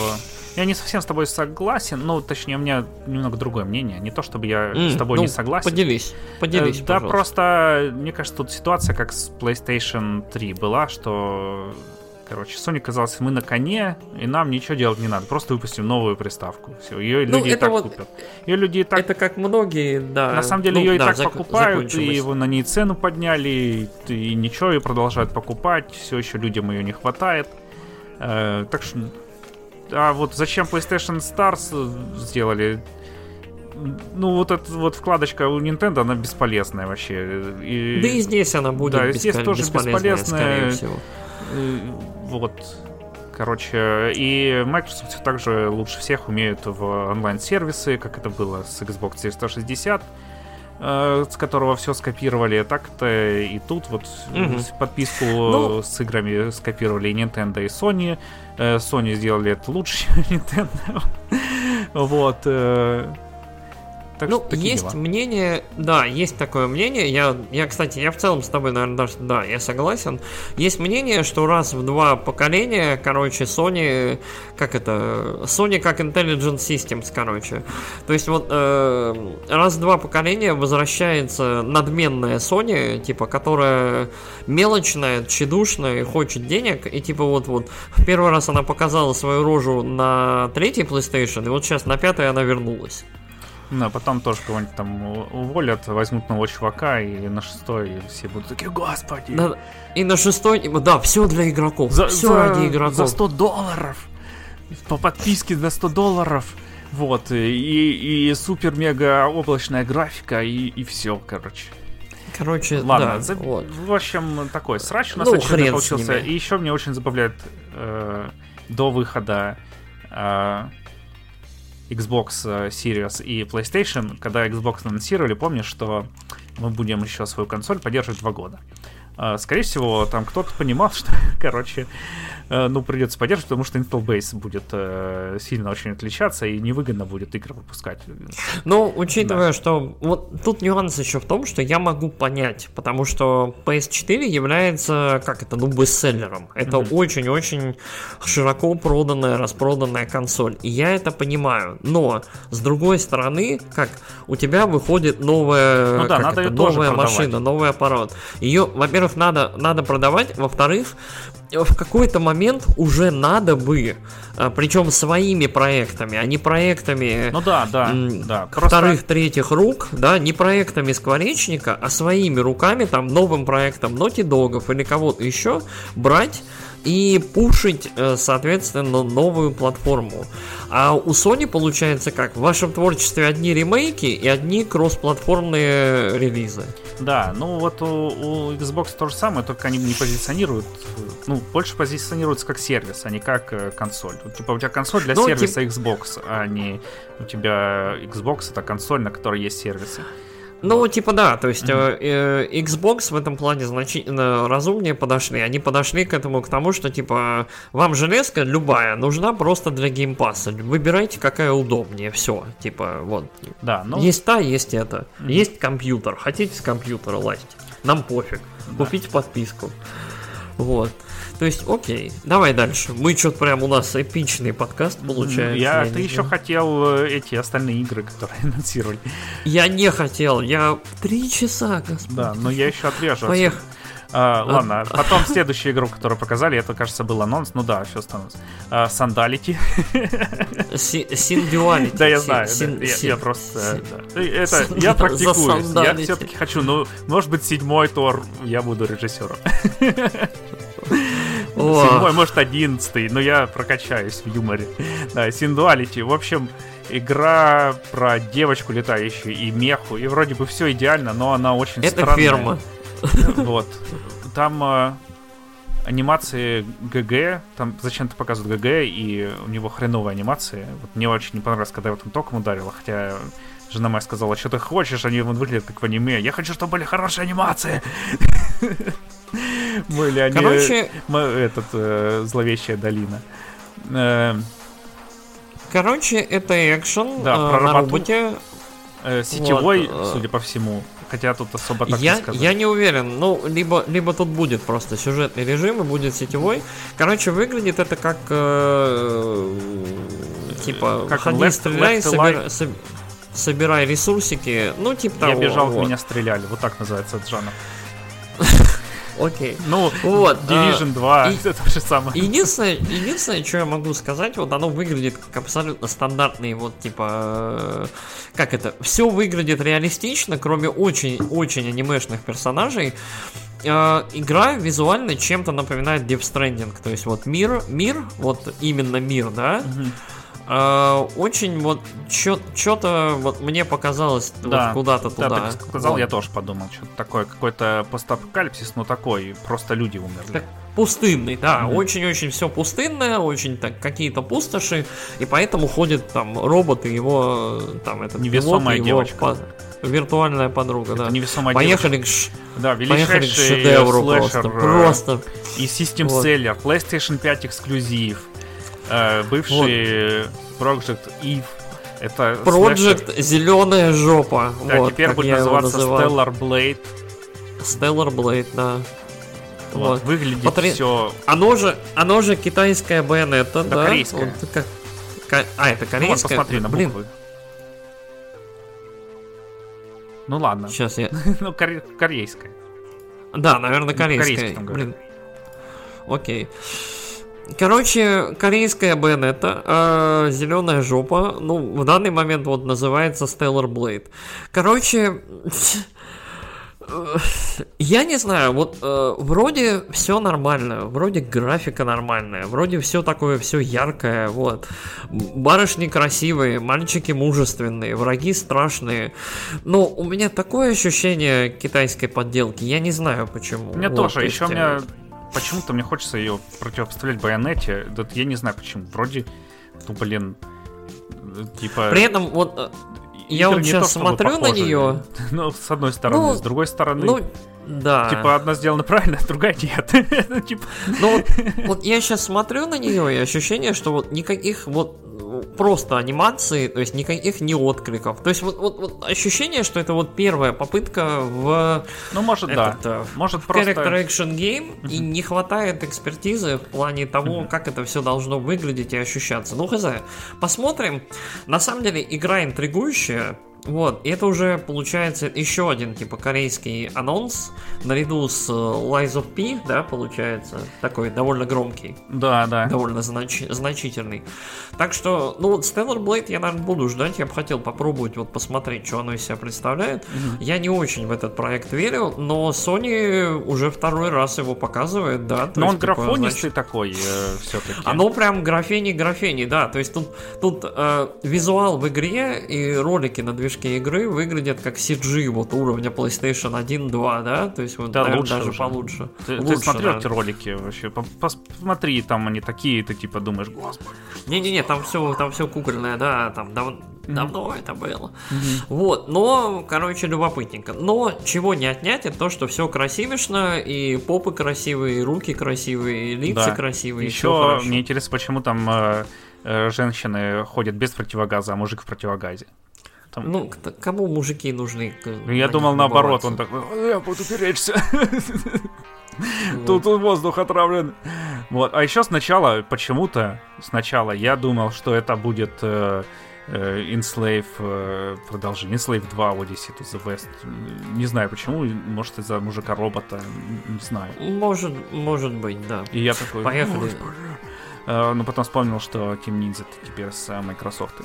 я не совсем с тобой согласен, ну, точнее, у меня немного другое мнение. Не то, чтобы я mm, с тобой ну, не согласен. Поделись, поделись, э, Да, просто, мне кажется, тут ситуация как с PlayStation 3 была, что Короче, Sony казалось, мы на коне, и нам ничего делать не надо. Просто выпустим новую приставку. Все, ее ну, люди и так вот, купят. Ее люди и так... Это как многие, да. На самом деле ну, ее да, и так зак... покупают, и его на ней цену подняли, и, и ничего, и продолжают покупать. Все еще людям ее не хватает. Э, так что а вот зачем PlayStation Stars сделали? Ну, вот эта вот вкладочка у Nintendo, она бесполезная вообще. И... Да и здесь она будет да, здесь тоже бесполезная, скорее всего. Вот. Короче, и Microsoft также лучше всех умеют в онлайн-сервисы, как это было с Xbox 360 э, с которого все скопировали. Так-то и тут вот угу. подписку ну, с играми скопировали и Nintendo, и Sony. Э, Sony сделали это лучше, чем Nintendo. вот. Так ну, что есть дела. мнение, да, есть такое мнение. Я, я, кстати, я в целом с тобой, наверное, даже, да, я согласен. Есть мнение, что раз в два поколения, короче, Sony, как это, Sony как Intelligent Systems, короче. То есть вот э, раз в два поколения возвращается надменная Sony, типа, которая мелочная, тщедушная хочет денег, и типа вот вот в первый раз она показала свою рожу на третьей PlayStation, и вот сейчас на пятой она вернулась. Ну, а потом тоже кого-нибудь там уволят, возьмут нового чувака, и на шестой все будут такие, господи. Да, и на шестой, да, все для игроков. За, все за, ради игроков. За 100 долларов. По подписке за 100 долларов. Вот, и, и супер-мега облачная графика, и, и все, короче. Короче, Ладно, да, за... вот. в общем, такой срач у нас ну, очередной получился. И еще мне очень забавляет э, до выхода э, Xbox э, Series и PlayStation, когда Xbox анонсировали, помнишь, что мы будем еще свою консоль поддерживать два года. А, скорее всего, там кто-то понимал, что, короче, э, ну, придется поддерживать, потому что Intel Base будет э, сильно очень отличаться и невыгодно будет игры выпускать. Ну, учитывая, да. что вот тут нюанс еще в том, что я могу понять, потому что PS4 является, как это, ну, бестселлером. Это mm-hmm. очень-очень широко проданная, распроданная консоль. И я это понимаю. Но, с другой стороны, как у тебя выходит новая, ну, да, как это, новая машина, новый аппарат. Ее, во-первых, надо, надо продавать, во-вторых, в какой-то момент уже надо бы, а, причем своими проектами, а не проектами ну да, да, да. вторых, Просто... третьих рук, да, не проектами скворечника, а своими руками, там, новым проектом Naughty Dog или кого-то еще брать и пушить, э, соответственно, новую платформу. А у Sony получается как? В вашем творчестве одни ремейки и одни кроссплатформные релизы. Да, ну вот у, у Xbox то же самое, только они не позиционируют, ну, больше позиционируются как сервис, а не как э, консоль. Вот, типа у тебя консоль для ну, сервиса тип... Xbox, а не у тебя Xbox это консоль, на которой есть сервисы. Ну, типа, да, то есть mm-hmm. э, Xbox в этом плане значительно разумнее подошли. Они подошли к этому, к тому, что, типа, вам железка любая нужна просто для геймпаса. Выбирайте, какая удобнее, все. Типа, вот. Да, ну... Есть та, есть это. Mm-hmm. Есть компьютер. Хотите с компьютера лазить? Нам пофиг. Да. Купите подписку. Вот. То есть, окей, давай дальше. Мы что-то прям у нас эпичный подкаст получается. Я, я ты еще хотел э, эти остальные игры, которые анонсировали. Я не хотел, я три часа, господи. Да, но я еще отрежу. Поехали. А, ладно, потом следующую игру, которую показали, это, кажется, был анонс. Ну да, что становится. А, Сандалити. Синдуалити. Да, я знаю. Я просто... Это я практикуюсь. Я все-таки хочу, ну, может быть, седьмой Тор я буду режиссером. седьмой, может, одиннадцатый, но я прокачаюсь в юморе. Да, Синдуалити. В общем, игра про девочку летающую и меху, и вроде бы все идеально, но она очень Это странная. ферма. Вот. Там э, анимации ГГ, там зачем-то показывают ГГ, и у него хреновая анимация. Вот мне очень не понравилось, когда я в этом током ударила, хотя жена моя сказала, что ты хочешь, они выглядят как в аниме. Я хочу, чтобы были хорошие анимации. Были они... Короче- Этот, э, зловещая долина. Э, Короче, это экшен Да, э, про на работу. роботе. э, Сетевой, Вот, судя по всему. Хотя тут особо так Я, не сказать. я не уверен. Ну, либо, либо тут будет просто сюжетный режим и будет сетевой. Короче, выглядит это как э, типа Как ходи, Left- стреляй, Left Alive. соб- собирай ресурсики. Ну, типа Я того. бежал, в вот. меня стреляли. Вот так называется этот жанр. Окей. Ну, Вот, Division а, 2, и- это то же самое. Единственное, единственное, что я могу сказать, вот оно выглядит как абсолютно стандартный, вот типа, э, как это, все выглядит реалистично, кроме очень-очень анимешных персонажей. Э, игра визуально чем-то напоминает Death Stranding, то есть вот мир, мир, вот именно мир, да. Э, очень вот что-то вот мне показалось вот Да, куда-то Да, туда. так сказал, Вот. я тоже подумал, что такое какой-то постапокалипсис, но такой, просто люди умерли. Так, пустынный, да, Мгм. очень-очень все пустынное, очень так какие-то пустоши, и поэтому ходят там роботы, его там этот Невесомая пилот и его девочка. по- виртуальная подруга, да. Невесомая Поехали к, девушка. ш- Да, поехали к шедевру слэшер, просто, э, просто. И System Вот. Seller, PlayStation 5 эксклюзив, э, бывший Project Eve. Это слэшер. Project зеленая жопа. Да, вот, теперь будет называться. Stellar Blade. Stellar Blade, да. Вот. Вот. Выглядит Потри- все. Оно же, оно же китайская байонета, Да, да? корейская. Вот как- ка- а, это Ну, вот, корейская? посмотри на Блин, буквы. Ну ладно. сейчас я... Ну, коре- корейская. Да, наверное, корейская. говорят. Блин. Окей. Короче, корейская байонета, зеленая жопа, ну, в данный момент вот называется Stellar Blade. Короче, э, я не знаю, вот э, вроде все нормально, вроде графика нормальная, вроде все такое, все яркое, вот. Барышни красивые, мальчики мужественные, враги страшные. Но у меня такое ощущение китайской подделки, я не знаю почему. Меня Вот, тоже. то Еще у э, меня почему-то мне хочется ее противопоставлять байонете. Да, я не знаю почему. Вроде, ну блин, э, типа. При этом вот э, я вот сейчас то смотрю на нее, Ну, с одной стороны, Ну, с другой стороны. ну да. Типа одна сделана правильно, а другая нет. Ну, типа, Ну вот, вот я сейчас смотрю на нее, и ощущение, что вот никаких вот просто анимаций, то есть никаких не откликов. То есть вот, вот, вот ощущение, что это вот первая попытка в ну, может, да. этот, э, Может, в просто... Character Action Game, и не хватает экспертизы в плане того, как это все должно выглядеть и ощущаться. Ну, хз, посмотрим. На самом деле, игра интригующая. Вот, и это уже получается еще один типа корейский анонс наряду с э, Lies of P, да, получается, такой довольно громкий, Да, да. довольно знач- значительный. Так что, ну вот Stellar Blade я, наверное, буду ждать, я бы хотел попробовать вот посмотреть, что оно из себя представляет. Я не очень в этот проект верю, но Sony уже второй раз его показывает, да. Но он есть, типа, графонистый значит, такой все-таки. оно прям графени графени, да. То есть тут, тут э, визуал в игре и ролики на движке игры выглядят как CG вот уровня PlayStation 1, 2, да. То есть вот Да, наверное, лучше даже уже. получше. Ты, ты Лучше, смотрел да. эти ролики вообще? По- пос- Посмотри, там они такие, ты типа думаешь, господи. Не-не-не, там все, там все кукольное, да, там дав- давно это было. Вот, но, короче, любопытненько. Но чего не отнять, это то, что все красивишно, и попы красивые, и руки красивые, и лица Да. красивые. Еще мне интересно, почему там э, э, женщины ходят без противогаза, а мужик в противогазе. Там- Ну, кому мужики нужны? Ну, Я думал наоборот, он такой, «Ой, я буду беречься. Тут воздух отравлен. Вот. А еще сначала, почему-то, сначала я думал, что это будет э, э, Enslave э, продолжение. Enslave 2 Odyssey to the West. Не знаю почему, может из-за мужика-робота, не знаю. Может, может быть, да. И я такой... Поехали. Э, Но потом вспомнил, что Team Ninja теперь с э, Microsoft.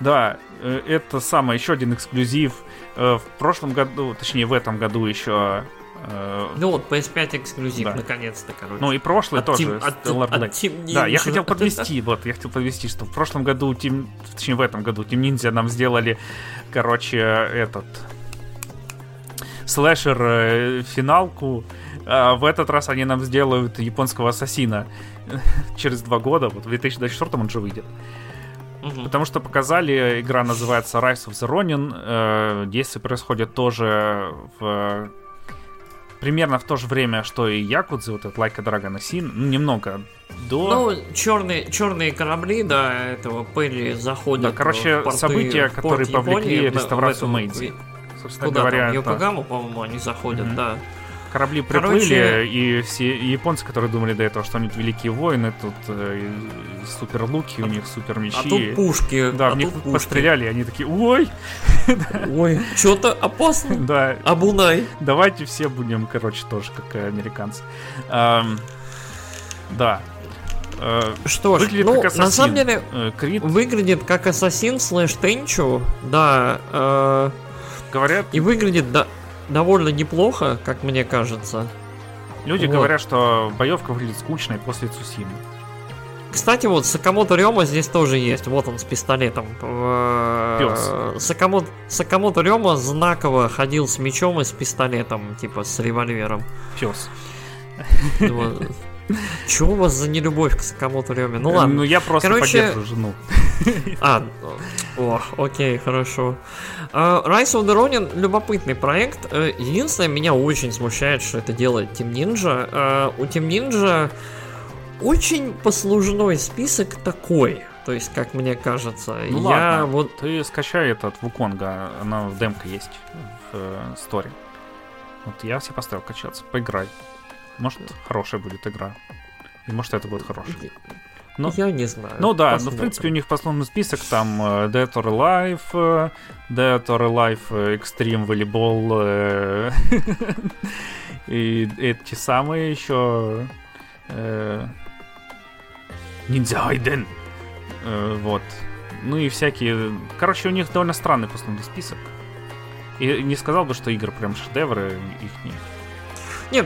Да, э, это самое, еще один эксклюзив. Э, В прошлом году, точнее в этом году еще Э, Ну вот, PS5 эксклюзив, Да. наконец-то, короче. Ну и прошлый От тоже. Team- от- Stellar от. Team Да, я Ninja. хотел подвести, вот, я хотел подвести, что в прошлом году, Team, точнее в этом году, Team Ninja нам сделали, короче, этот слэшер финалку, а в этот раз они нам сделают японского ассасина через два года, вот в 2024 он же выйдет. Мгм. Потому что показали, игра называется Rise of the Ronin. э, Действие происходит тоже в примерно в то же время, что и Якудзы, вот этот a Dragon Sin, ну, немного до. Ну, черные, черные корабли, да, этого Перри заходят. Да, короче, в порты- события, в которые повлекли Японии, реставрацию Мэйдзи. Собственно Куда говоря, там, в. Йокогаму, по-моему, они заходят, Мгм. да. Корабли приплыли, Короче- и все японцы, которые думали до этого, что они великие воины, тут э, супер луки, у них супер мечи. А тут пушки. Да, а в них пушки. постреляли, и они такие, ой, Ой, что-то опасно. да, Абунай. Давайте все будем, короче, тоже как э, американцы. Ам, да. Э, Что ж, Выглядит ну, как на ассасин. самом деле, э, Крид, выглядит как ассасин слэш Тенчу, да, э, говорят, и выглядит да, довольно неплохо, как мне кажется. люди вот. говорят, что боевка выглядит скучной после Цусимы. Кстати, вот Сакамото Рема здесь тоже есть. Вот он с пистолетом. Пёс. Сакамото, Сакамото Рема знаково ходил с мечом и с пистолетом, типа с револьвером. Пес. Чего у вас за нелюбовь к Сакамото Реме? Ну ладно. Ну, я просто Короче- поддерживаю жену. А, о, окей, хорошо. А, Rise of the Ronin любопытный проект. Э, Единственное, меня очень смущает, что это делает Team Ninja. Э, У Team Ninja очень послужной список такой. То есть, как мне кажется. Ну я ладно, вот ты скачай этот Вуконга, она в демка есть в э, сторе. Вот я себе поставил качаться, поиграй. Может, хорошая будет игра. И может, это будет хорошая. Ну, я не знаю. Ну да, ну в Посмотрим. принципе у них послужный список там э, Dead or Alive, э, Dead or Alive э, Extreme Volleyball и эти самые еще Ninja Gaiden. Э, Вот. Ну и всякие... Короче, у них довольно странный послужный список. И не сказал бы, что игры прям шедевры их Нет,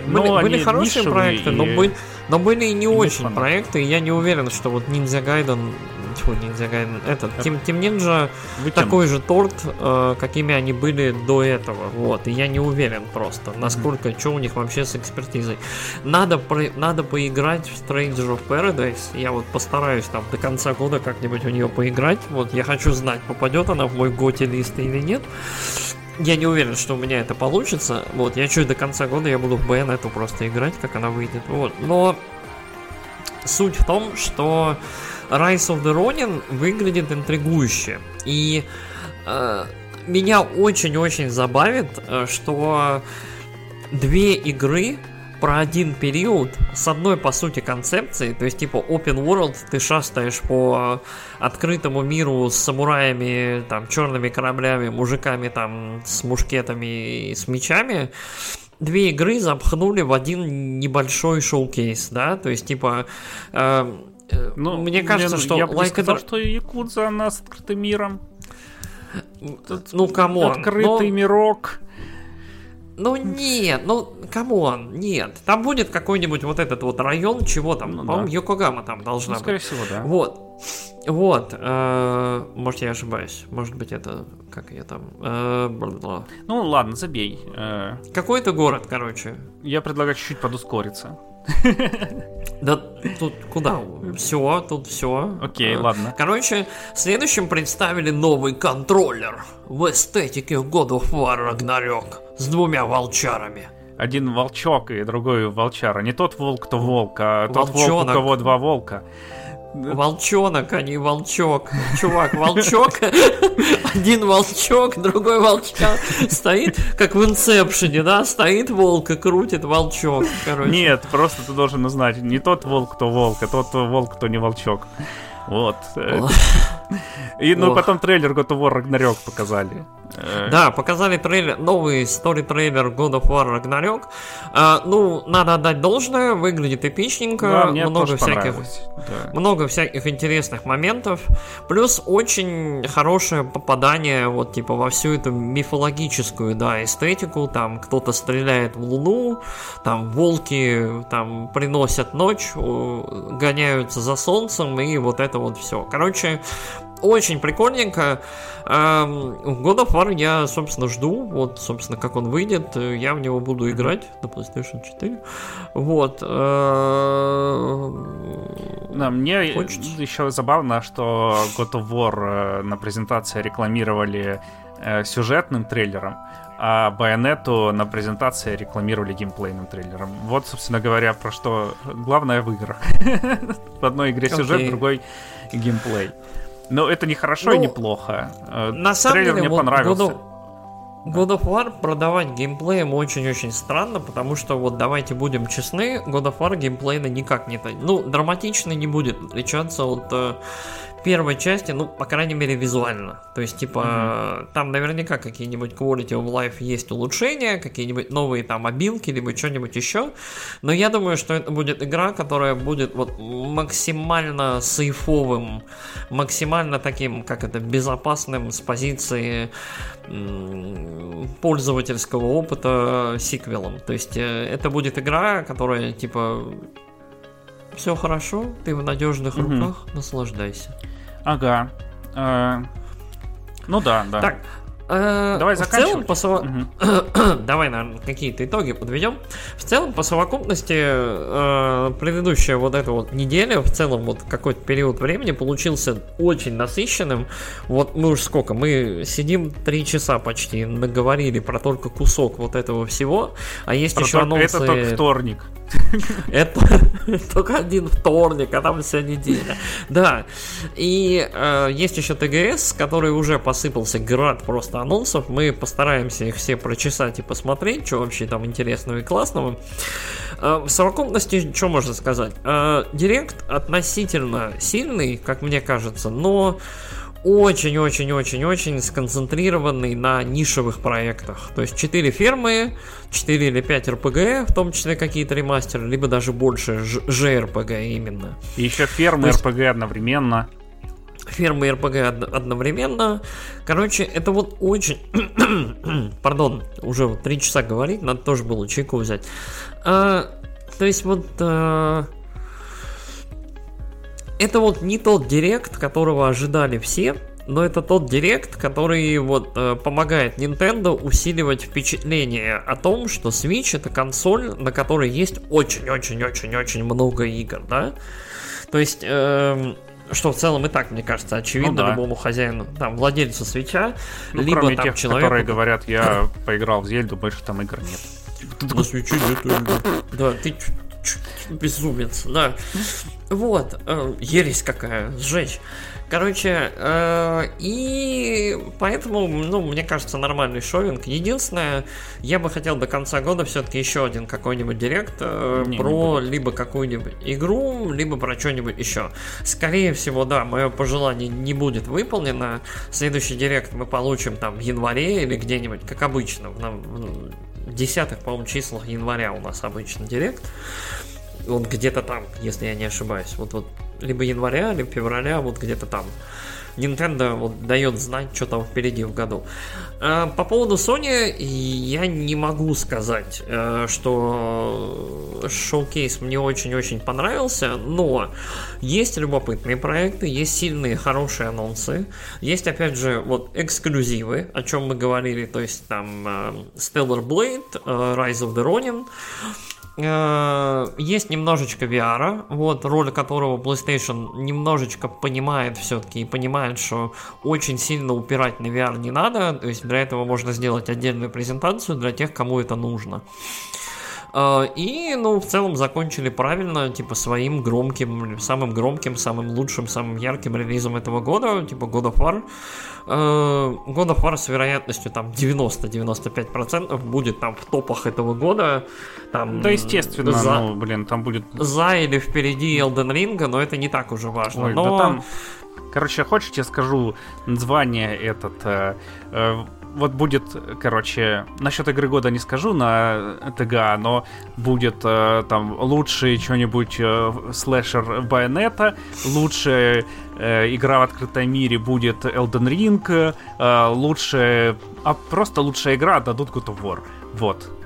Но были, были хорошие проекты, но, и- были, но были и не очень фанаты. проекты, и я не уверен, что вот Ninja Gaiden, тьфу, Ninja Gaiden, этот, Team, Team Ninja такой же торт, э, какими они были до этого, вот, и я не уверен просто, насколько, что у них вообще с экспертизой. Надо, про- надо поиграть в Stranger of Paradise, я вот постараюсь там до конца года как-нибудь в нее поиграть, вот, я хочу знать, попадет она в мой готи лист или нет. Я не уверен, что у меня это получится. Вот, я чуть до конца года я буду в Bayonetta просто играть, как она выйдет. Вот. Но суть в том, что Rise of the Ronin выглядит интригующе. И э, меня очень-очень забавит, э, что две игры про один период с одной, по сути, концепцией, то есть, типа, open world, ты шастаешь по открытому миру с самураями, там, черными кораблями, мужиками, там, с мушкетами и с мечами, две игры запхнули в один небольшой шоу-кейс, да, то есть, типа, э, э, Ну, мне кажется, что я бы Like сказал, Dra- что Якудза, она с открытым миром. ну, come on, Открытый ну- мирок. Ну нет, ну come on, нет. Там будет какой-нибудь вот этот вот район, чего там, Ну по-моему, да. Йокогама там должна Ну, быть. скорее всего, да. Вот. Вот. э, может, я ошибаюсь. Может быть, это... Как я там... э. Ну ладно, забей. Э, Какой-то город, короче. Я предлагаю чуть-чуть подускориться. Да тут куда? Все, тут все. Окей, ладно. Короче, следующим представили новый контроллер в эстетике God of War Ragnarok с двумя волчарами. Один волчок и другой волчара. Не тот волк, кто волк, а тот волк, у кого два волка. Волчонок, а не волчок. Чувак, волчок. Один волчок, другой волчок. Стоит, как в инсепшене, да? Стоит волк и крутит волчок. Короче. Нет, просто ты должен узнать, не тот волк, кто волк, а тот волк, кто не волчок. Вот. И ну потом трейлер God of War Ragnarok показали. Э. Да, показали трейлер, новый стори-трейлер God of War Ragnarok. А, ну, надо отдать должное, выглядит эпичненько, да, мне много всяких, да. много всяких интересных моментов. Плюс очень хорошее попадание вот типа во всю эту мифологическую, да, эстетику. Там кто-то стреляет в луну, там волки там приносят ночь, гоняются за солнцем и вот это вот все. Короче, очень прикольненько. God of War я, собственно, жду. Вот, собственно, как он выйдет. Я в него буду играть на PlayStation 4. Вот. Э, да, мне Хочется. еще забавно, что God of War э, на презентации рекламировали э, сюжетным трейлером, а Байонету на презентации рекламировали геймплейным трейлером. Вот, собственно говоря, про что главное в играх. В одной игре сюжет, в другой геймплей. Но это не хорошо ну, и не плохо. Э, на самом Трейлер деле, мне вот понравился. God of, God of War продавать геймплеем очень-очень странно, потому что вот давайте будем честны, God of War геймплейно никак не... Ну, драматично не будет отличаться от э, первой части, ну, по крайней мере, визуально. То есть, типа, mm-hmm. там наверняка какие-нибудь quality of life есть улучшения, какие-нибудь новые там обилки, либо что-нибудь еще. Но я думаю, что это будет игра, которая будет вот максимально сейфовым, максимально таким, как это, безопасным с позиции пользовательского опыта сиквелом. То есть, э, это будет игра, которая, типа, все хорошо, ты в надежных руках, наслаждайся. Ага. Э, ну да, да. Так, Давай заканчивать. В целом, по угу. Давай, наверное, какие-то итоги подведем. В целом, по совокупности, э, предыдущая вот эта вот неделя, в целом, вот какой-то период времени получился очень насыщенным. Вот мы уж сколько, мы сидим три часа почти, наговорили про только кусок вот этого всего, а есть про еще только, анонсы... Это только вторник. Это только один вторник, а там вся неделя. Да. И э, есть еще ТГС, который уже посыпался град просто анонсов. Мы постараемся их все прочесать и посмотреть, что вообще там интересного и классного. Э, в совокупности, что можно сказать? Э, Директ относительно сильный, как мне кажется, но очень-очень-очень-очень сконцентрированный на нишевых проектах. То есть 4 фермы, 4 или 5 РПГ, в том числе какие-то ремастеры, либо даже больше JRPG именно. И еще фермы есть... РПГ одновременно. Фермы РПГ одновременно. Короче, это вот очень... Пардон, уже 3 часа говорить, надо тоже было чайку взять. А, то есть вот... А это вот не тот директ, которого ожидали все, но это тот директ, который вот э, помогает Nintendo усиливать впечатление о том, что Switch это консоль, на которой есть очень-очень-очень-очень много игр, да? То есть, э, что в целом и так, мне кажется, очевидно ну, да. любому хозяину, там, владельцу свеча, ну, либо кроме там тех, человеку... которые говорят, я поиграл в Зельду, больше там игр нет. На свече нету игр. Да, ты безумец, да. Вот, э, ересь какая, сжечь. Короче, э, и поэтому, ну, мне кажется, нормальный шовинг. Единственное, я бы хотел до конца года все-таки еще один какой-нибудь директ э, не, про не либо какую-нибудь игру, либо про что-нибудь еще. Скорее всего, да, мое пожелание не будет выполнено. Следующий директ мы получим там в январе или где-нибудь, как обычно, в, в десятых, по-моему, числах января у нас обычно директ. Вот где-то там, если я не ошибаюсь. Вот, вот либо января, либо февраля, вот где-то там. Nintendo вот дает знать, что там впереди в году. А, по поводу Sony я не могу сказать, э, что шоу-кейс мне очень-очень понравился, но есть любопытные проекты, есть сильные, хорошие анонсы, есть, опять же, вот эксклюзивы, о чем мы говорили, то есть там э, Stellar Blade, э, Rise of the Ronin, есть немножечко VR, вот, роль которого PlayStation немножечко понимает все-таки и понимает, что очень сильно упирать на VR не надо, то есть для этого можно сделать отдельную презентацию для тех, кому это нужно. Э, и, ну, в целом закончили правильно, типа, своим громким, самым громким, самым лучшим, самым ярким релизом этого года, типа God of War. God of War с вероятностью там 90-95% будет там в топах этого года. Там, да, естественно, за, ну, блин, там будет... За или впереди Elden Ring, но это не так уже важно. Ой, но... да там Короче, хочешь, я скажу название этот... Э, э, вот будет, короче, насчет игры года не скажу на ТГА, но будет э, там лучший что-нибудь э, слэшер Байонета, лучшая э, игра в открытом мире будет Elden Ring, э, лучшая, а просто лучшая игра дадут God of War. Вот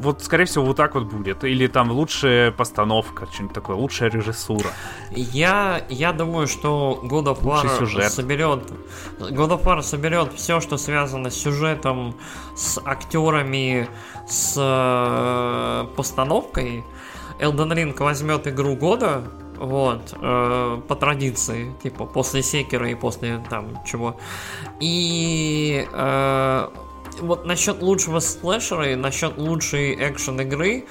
вот, скорее всего, вот так вот будет. Или там лучшая постановка, что-нибудь такое, лучшая режиссура. Я, я думаю, что God of War сюжет. соберет God of War соберет все, что связано с сюжетом, с актерами, с э, постановкой. Elden Ring возьмет игру года, вот, э, по традиции, типа после Секера и после там чего. И э, вот насчет лучшего слэшера и насчет лучшей экшен игры,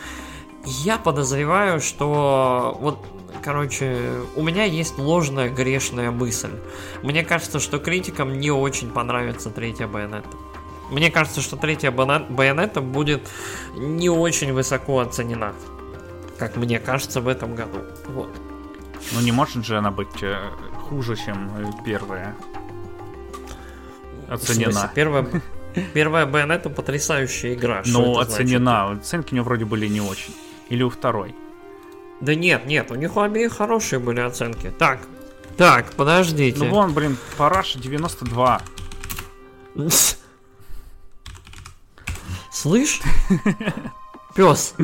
я подозреваю, что вот короче, у меня есть ложная грешная мысль. Мне кажется, что критикам не очень понравится третья байонета. Мне кажется, что третья байонета будет не очень высоко оценена. Как мне кажется в этом году. Вот. Ну не может же она быть э, хуже, чем первая. Оценена. Первая, Первая Bayonetta потрясающая игра. Ну, оценена. Значит? Оценки у нее вроде были не очень. Или у второй. Да нет, нет, у них у обеих хорошие были оценки. Так, так, подождите. Ну вон, блин, Параша 92. Слышь? Пес.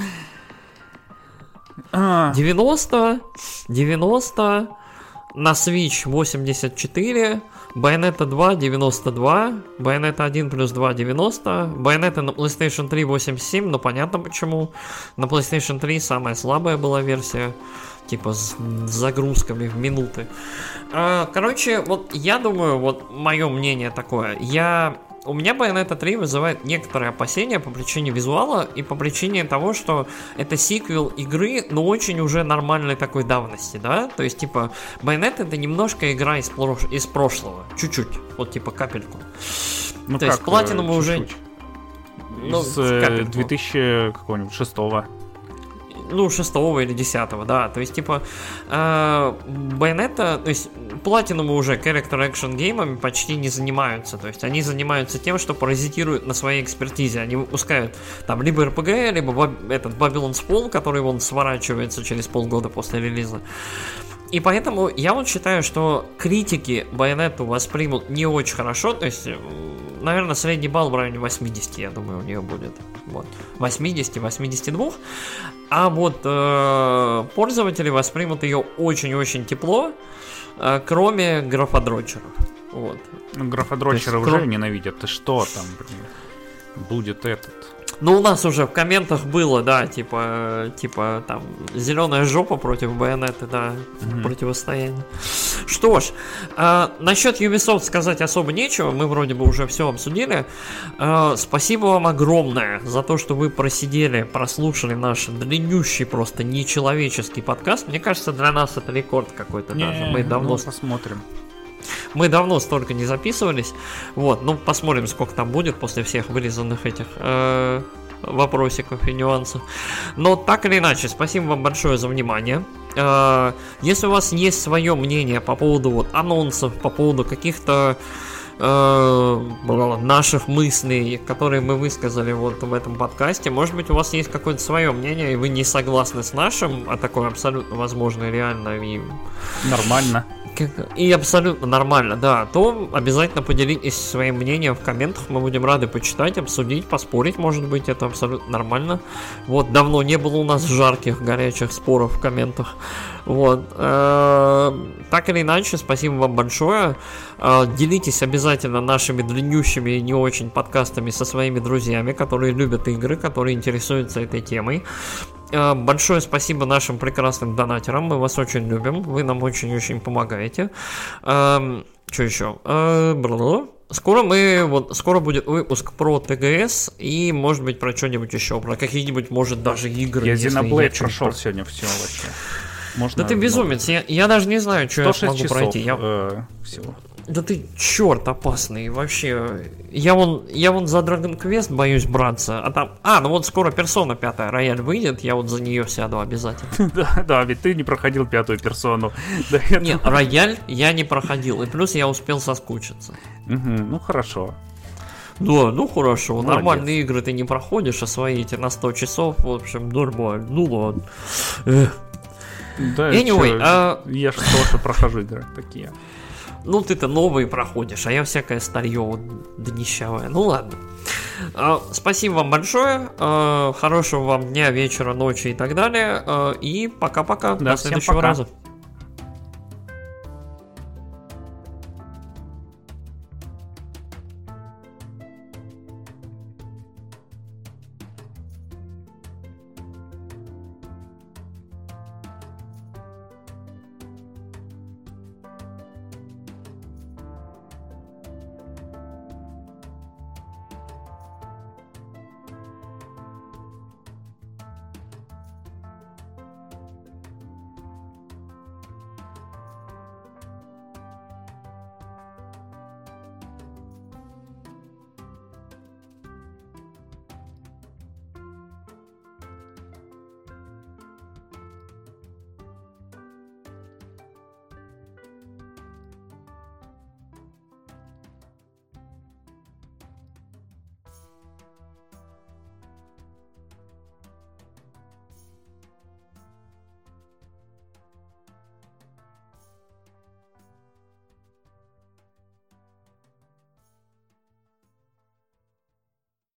90, 90, на Switch 84, Bayonetta 2 92, Bayonetta 1 плюс 2 90, Bayonetta на PlayStation 3 87, ну понятно почему. На PlayStation 3 самая слабая была версия, типа с загрузками в минуты. А, короче, вот я думаю, вот мое мнение такое, я у меня Bayonetta 3 вызывает некоторые опасения по причине визуала и по причине того, что это сиквел игры, но очень уже нормальной такой давности, да? То есть, типа, Bayonetta это немножко игра из, прош... из прошлого, чуть-чуть, вот типа капельку. Ну То как, есть, Platinum мы уже... Ну, из э, 2000 какого-нибудь шестого ну, шестого или десятого, да, то есть, типа, э, Bayonetta, то есть, Platinum уже character action геймами почти не занимаются, то есть, они занимаются тем, что паразитируют на своей экспертизе, они выпускают там либо RPG, либо этот Babylon's Fall, который вон сворачивается через полгода после релиза, и поэтому я вот считаю, что критики Байонету воспримут не очень хорошо, то есть, наверное, средний балл в районе 80, я думаю, у нее будет. Вот. 80-82. А вот э, пользователи воспримут ее очень-очень тепло, э, кроме графодрочеров. Вот. Ну, графодрочеры уже кром... ненавидят. Ты что там, блин? Будет этот ну, у нас уже в комментах было, да, типа, типа, там, зеленая жопа против байонеты, да, mm-hmm. противостояние. Что ж, э, насчет Ubisoft сказать особо нечего, мы вроде бы уже все обсудили. Э, спасибо вам огромное за то, что вы просидели, прослушали наш длиннющий, просто нечеловеческий подкаст. Мне кажется, для нас это рекорд какой-то не, даже. Мы давно... Ну, посмотрим. Мы давно столько не записывались. Вот, ну посмотрим, сколько там будет после всех вырезанных этих э, вопросиков и нюансов. Но так или иначе, спасибо вам большое за внимание. Э, если у вас есть свое мнение по поводу вот анонсов, по поводу каких-то э, наших мыслей, которые мы высказали вот в этом подкасте. Может быть, у вас есть какое-то свое мнение, и вы не согласны с нашим, а такое абсолютно возможно реально. И... Нормально. И абсолютно нормально, да. То обязательно поделитесь своим мнением в комментах. Мы будем рады почитать, обсудить, поспорить, может быть, это абсолютно нормально. Вот, давно не было у нас жарких, горячих споров в комментах. Вот. Э, так или иначе, спасибо вам большое. Э, делитесь обязательно нашими длиннющими и не очень подкастами со своими друзьями, которые любят игры, которые интересуются этой темой. Э, большое спасибо нашим прекрасным донатерам. Мы вас очень любим. Вы нам очень-очень помогаете. Что еще? Скоро мы вот скоро будет выпуск про ТГС и может быть про что-нибудь еще, про какие-нибудь может даже игры. Я Xenoblade прошел сегодня все вообще. Можно да ты безумец, я, я даже не знаю, что я смогу часов, пройти. Я... Э, всего. Да ты черт опасный, вообще. Я вон, я вон за Dragon Quest боюсь браться, а там... А, ну вот скоро персона пятая рояль выйдет, я вот за нее сяду обязательно. Да, да, ведь ты не проходил пятую персону. Да, это- Не, рояль я не проходил, и плюс я успел соскучиться. Ну хорошо. Да, ну хорошо, Молодец. нормальные игры ты не проходишь, а свои эти на 100 часов, в общем, нормально, ну ладно. Эх. Да, Anyway, чё, а- я же тоже прохожу игры такие. Ну, ты-то новые проходишь, а я всякое старье вот днищавое. Ну ладно. А, Спасибо вам большое. а, Хорошего вам дня, вечера, ночи и так далее. а, И пока-пока. Да, До следующего пока. раза.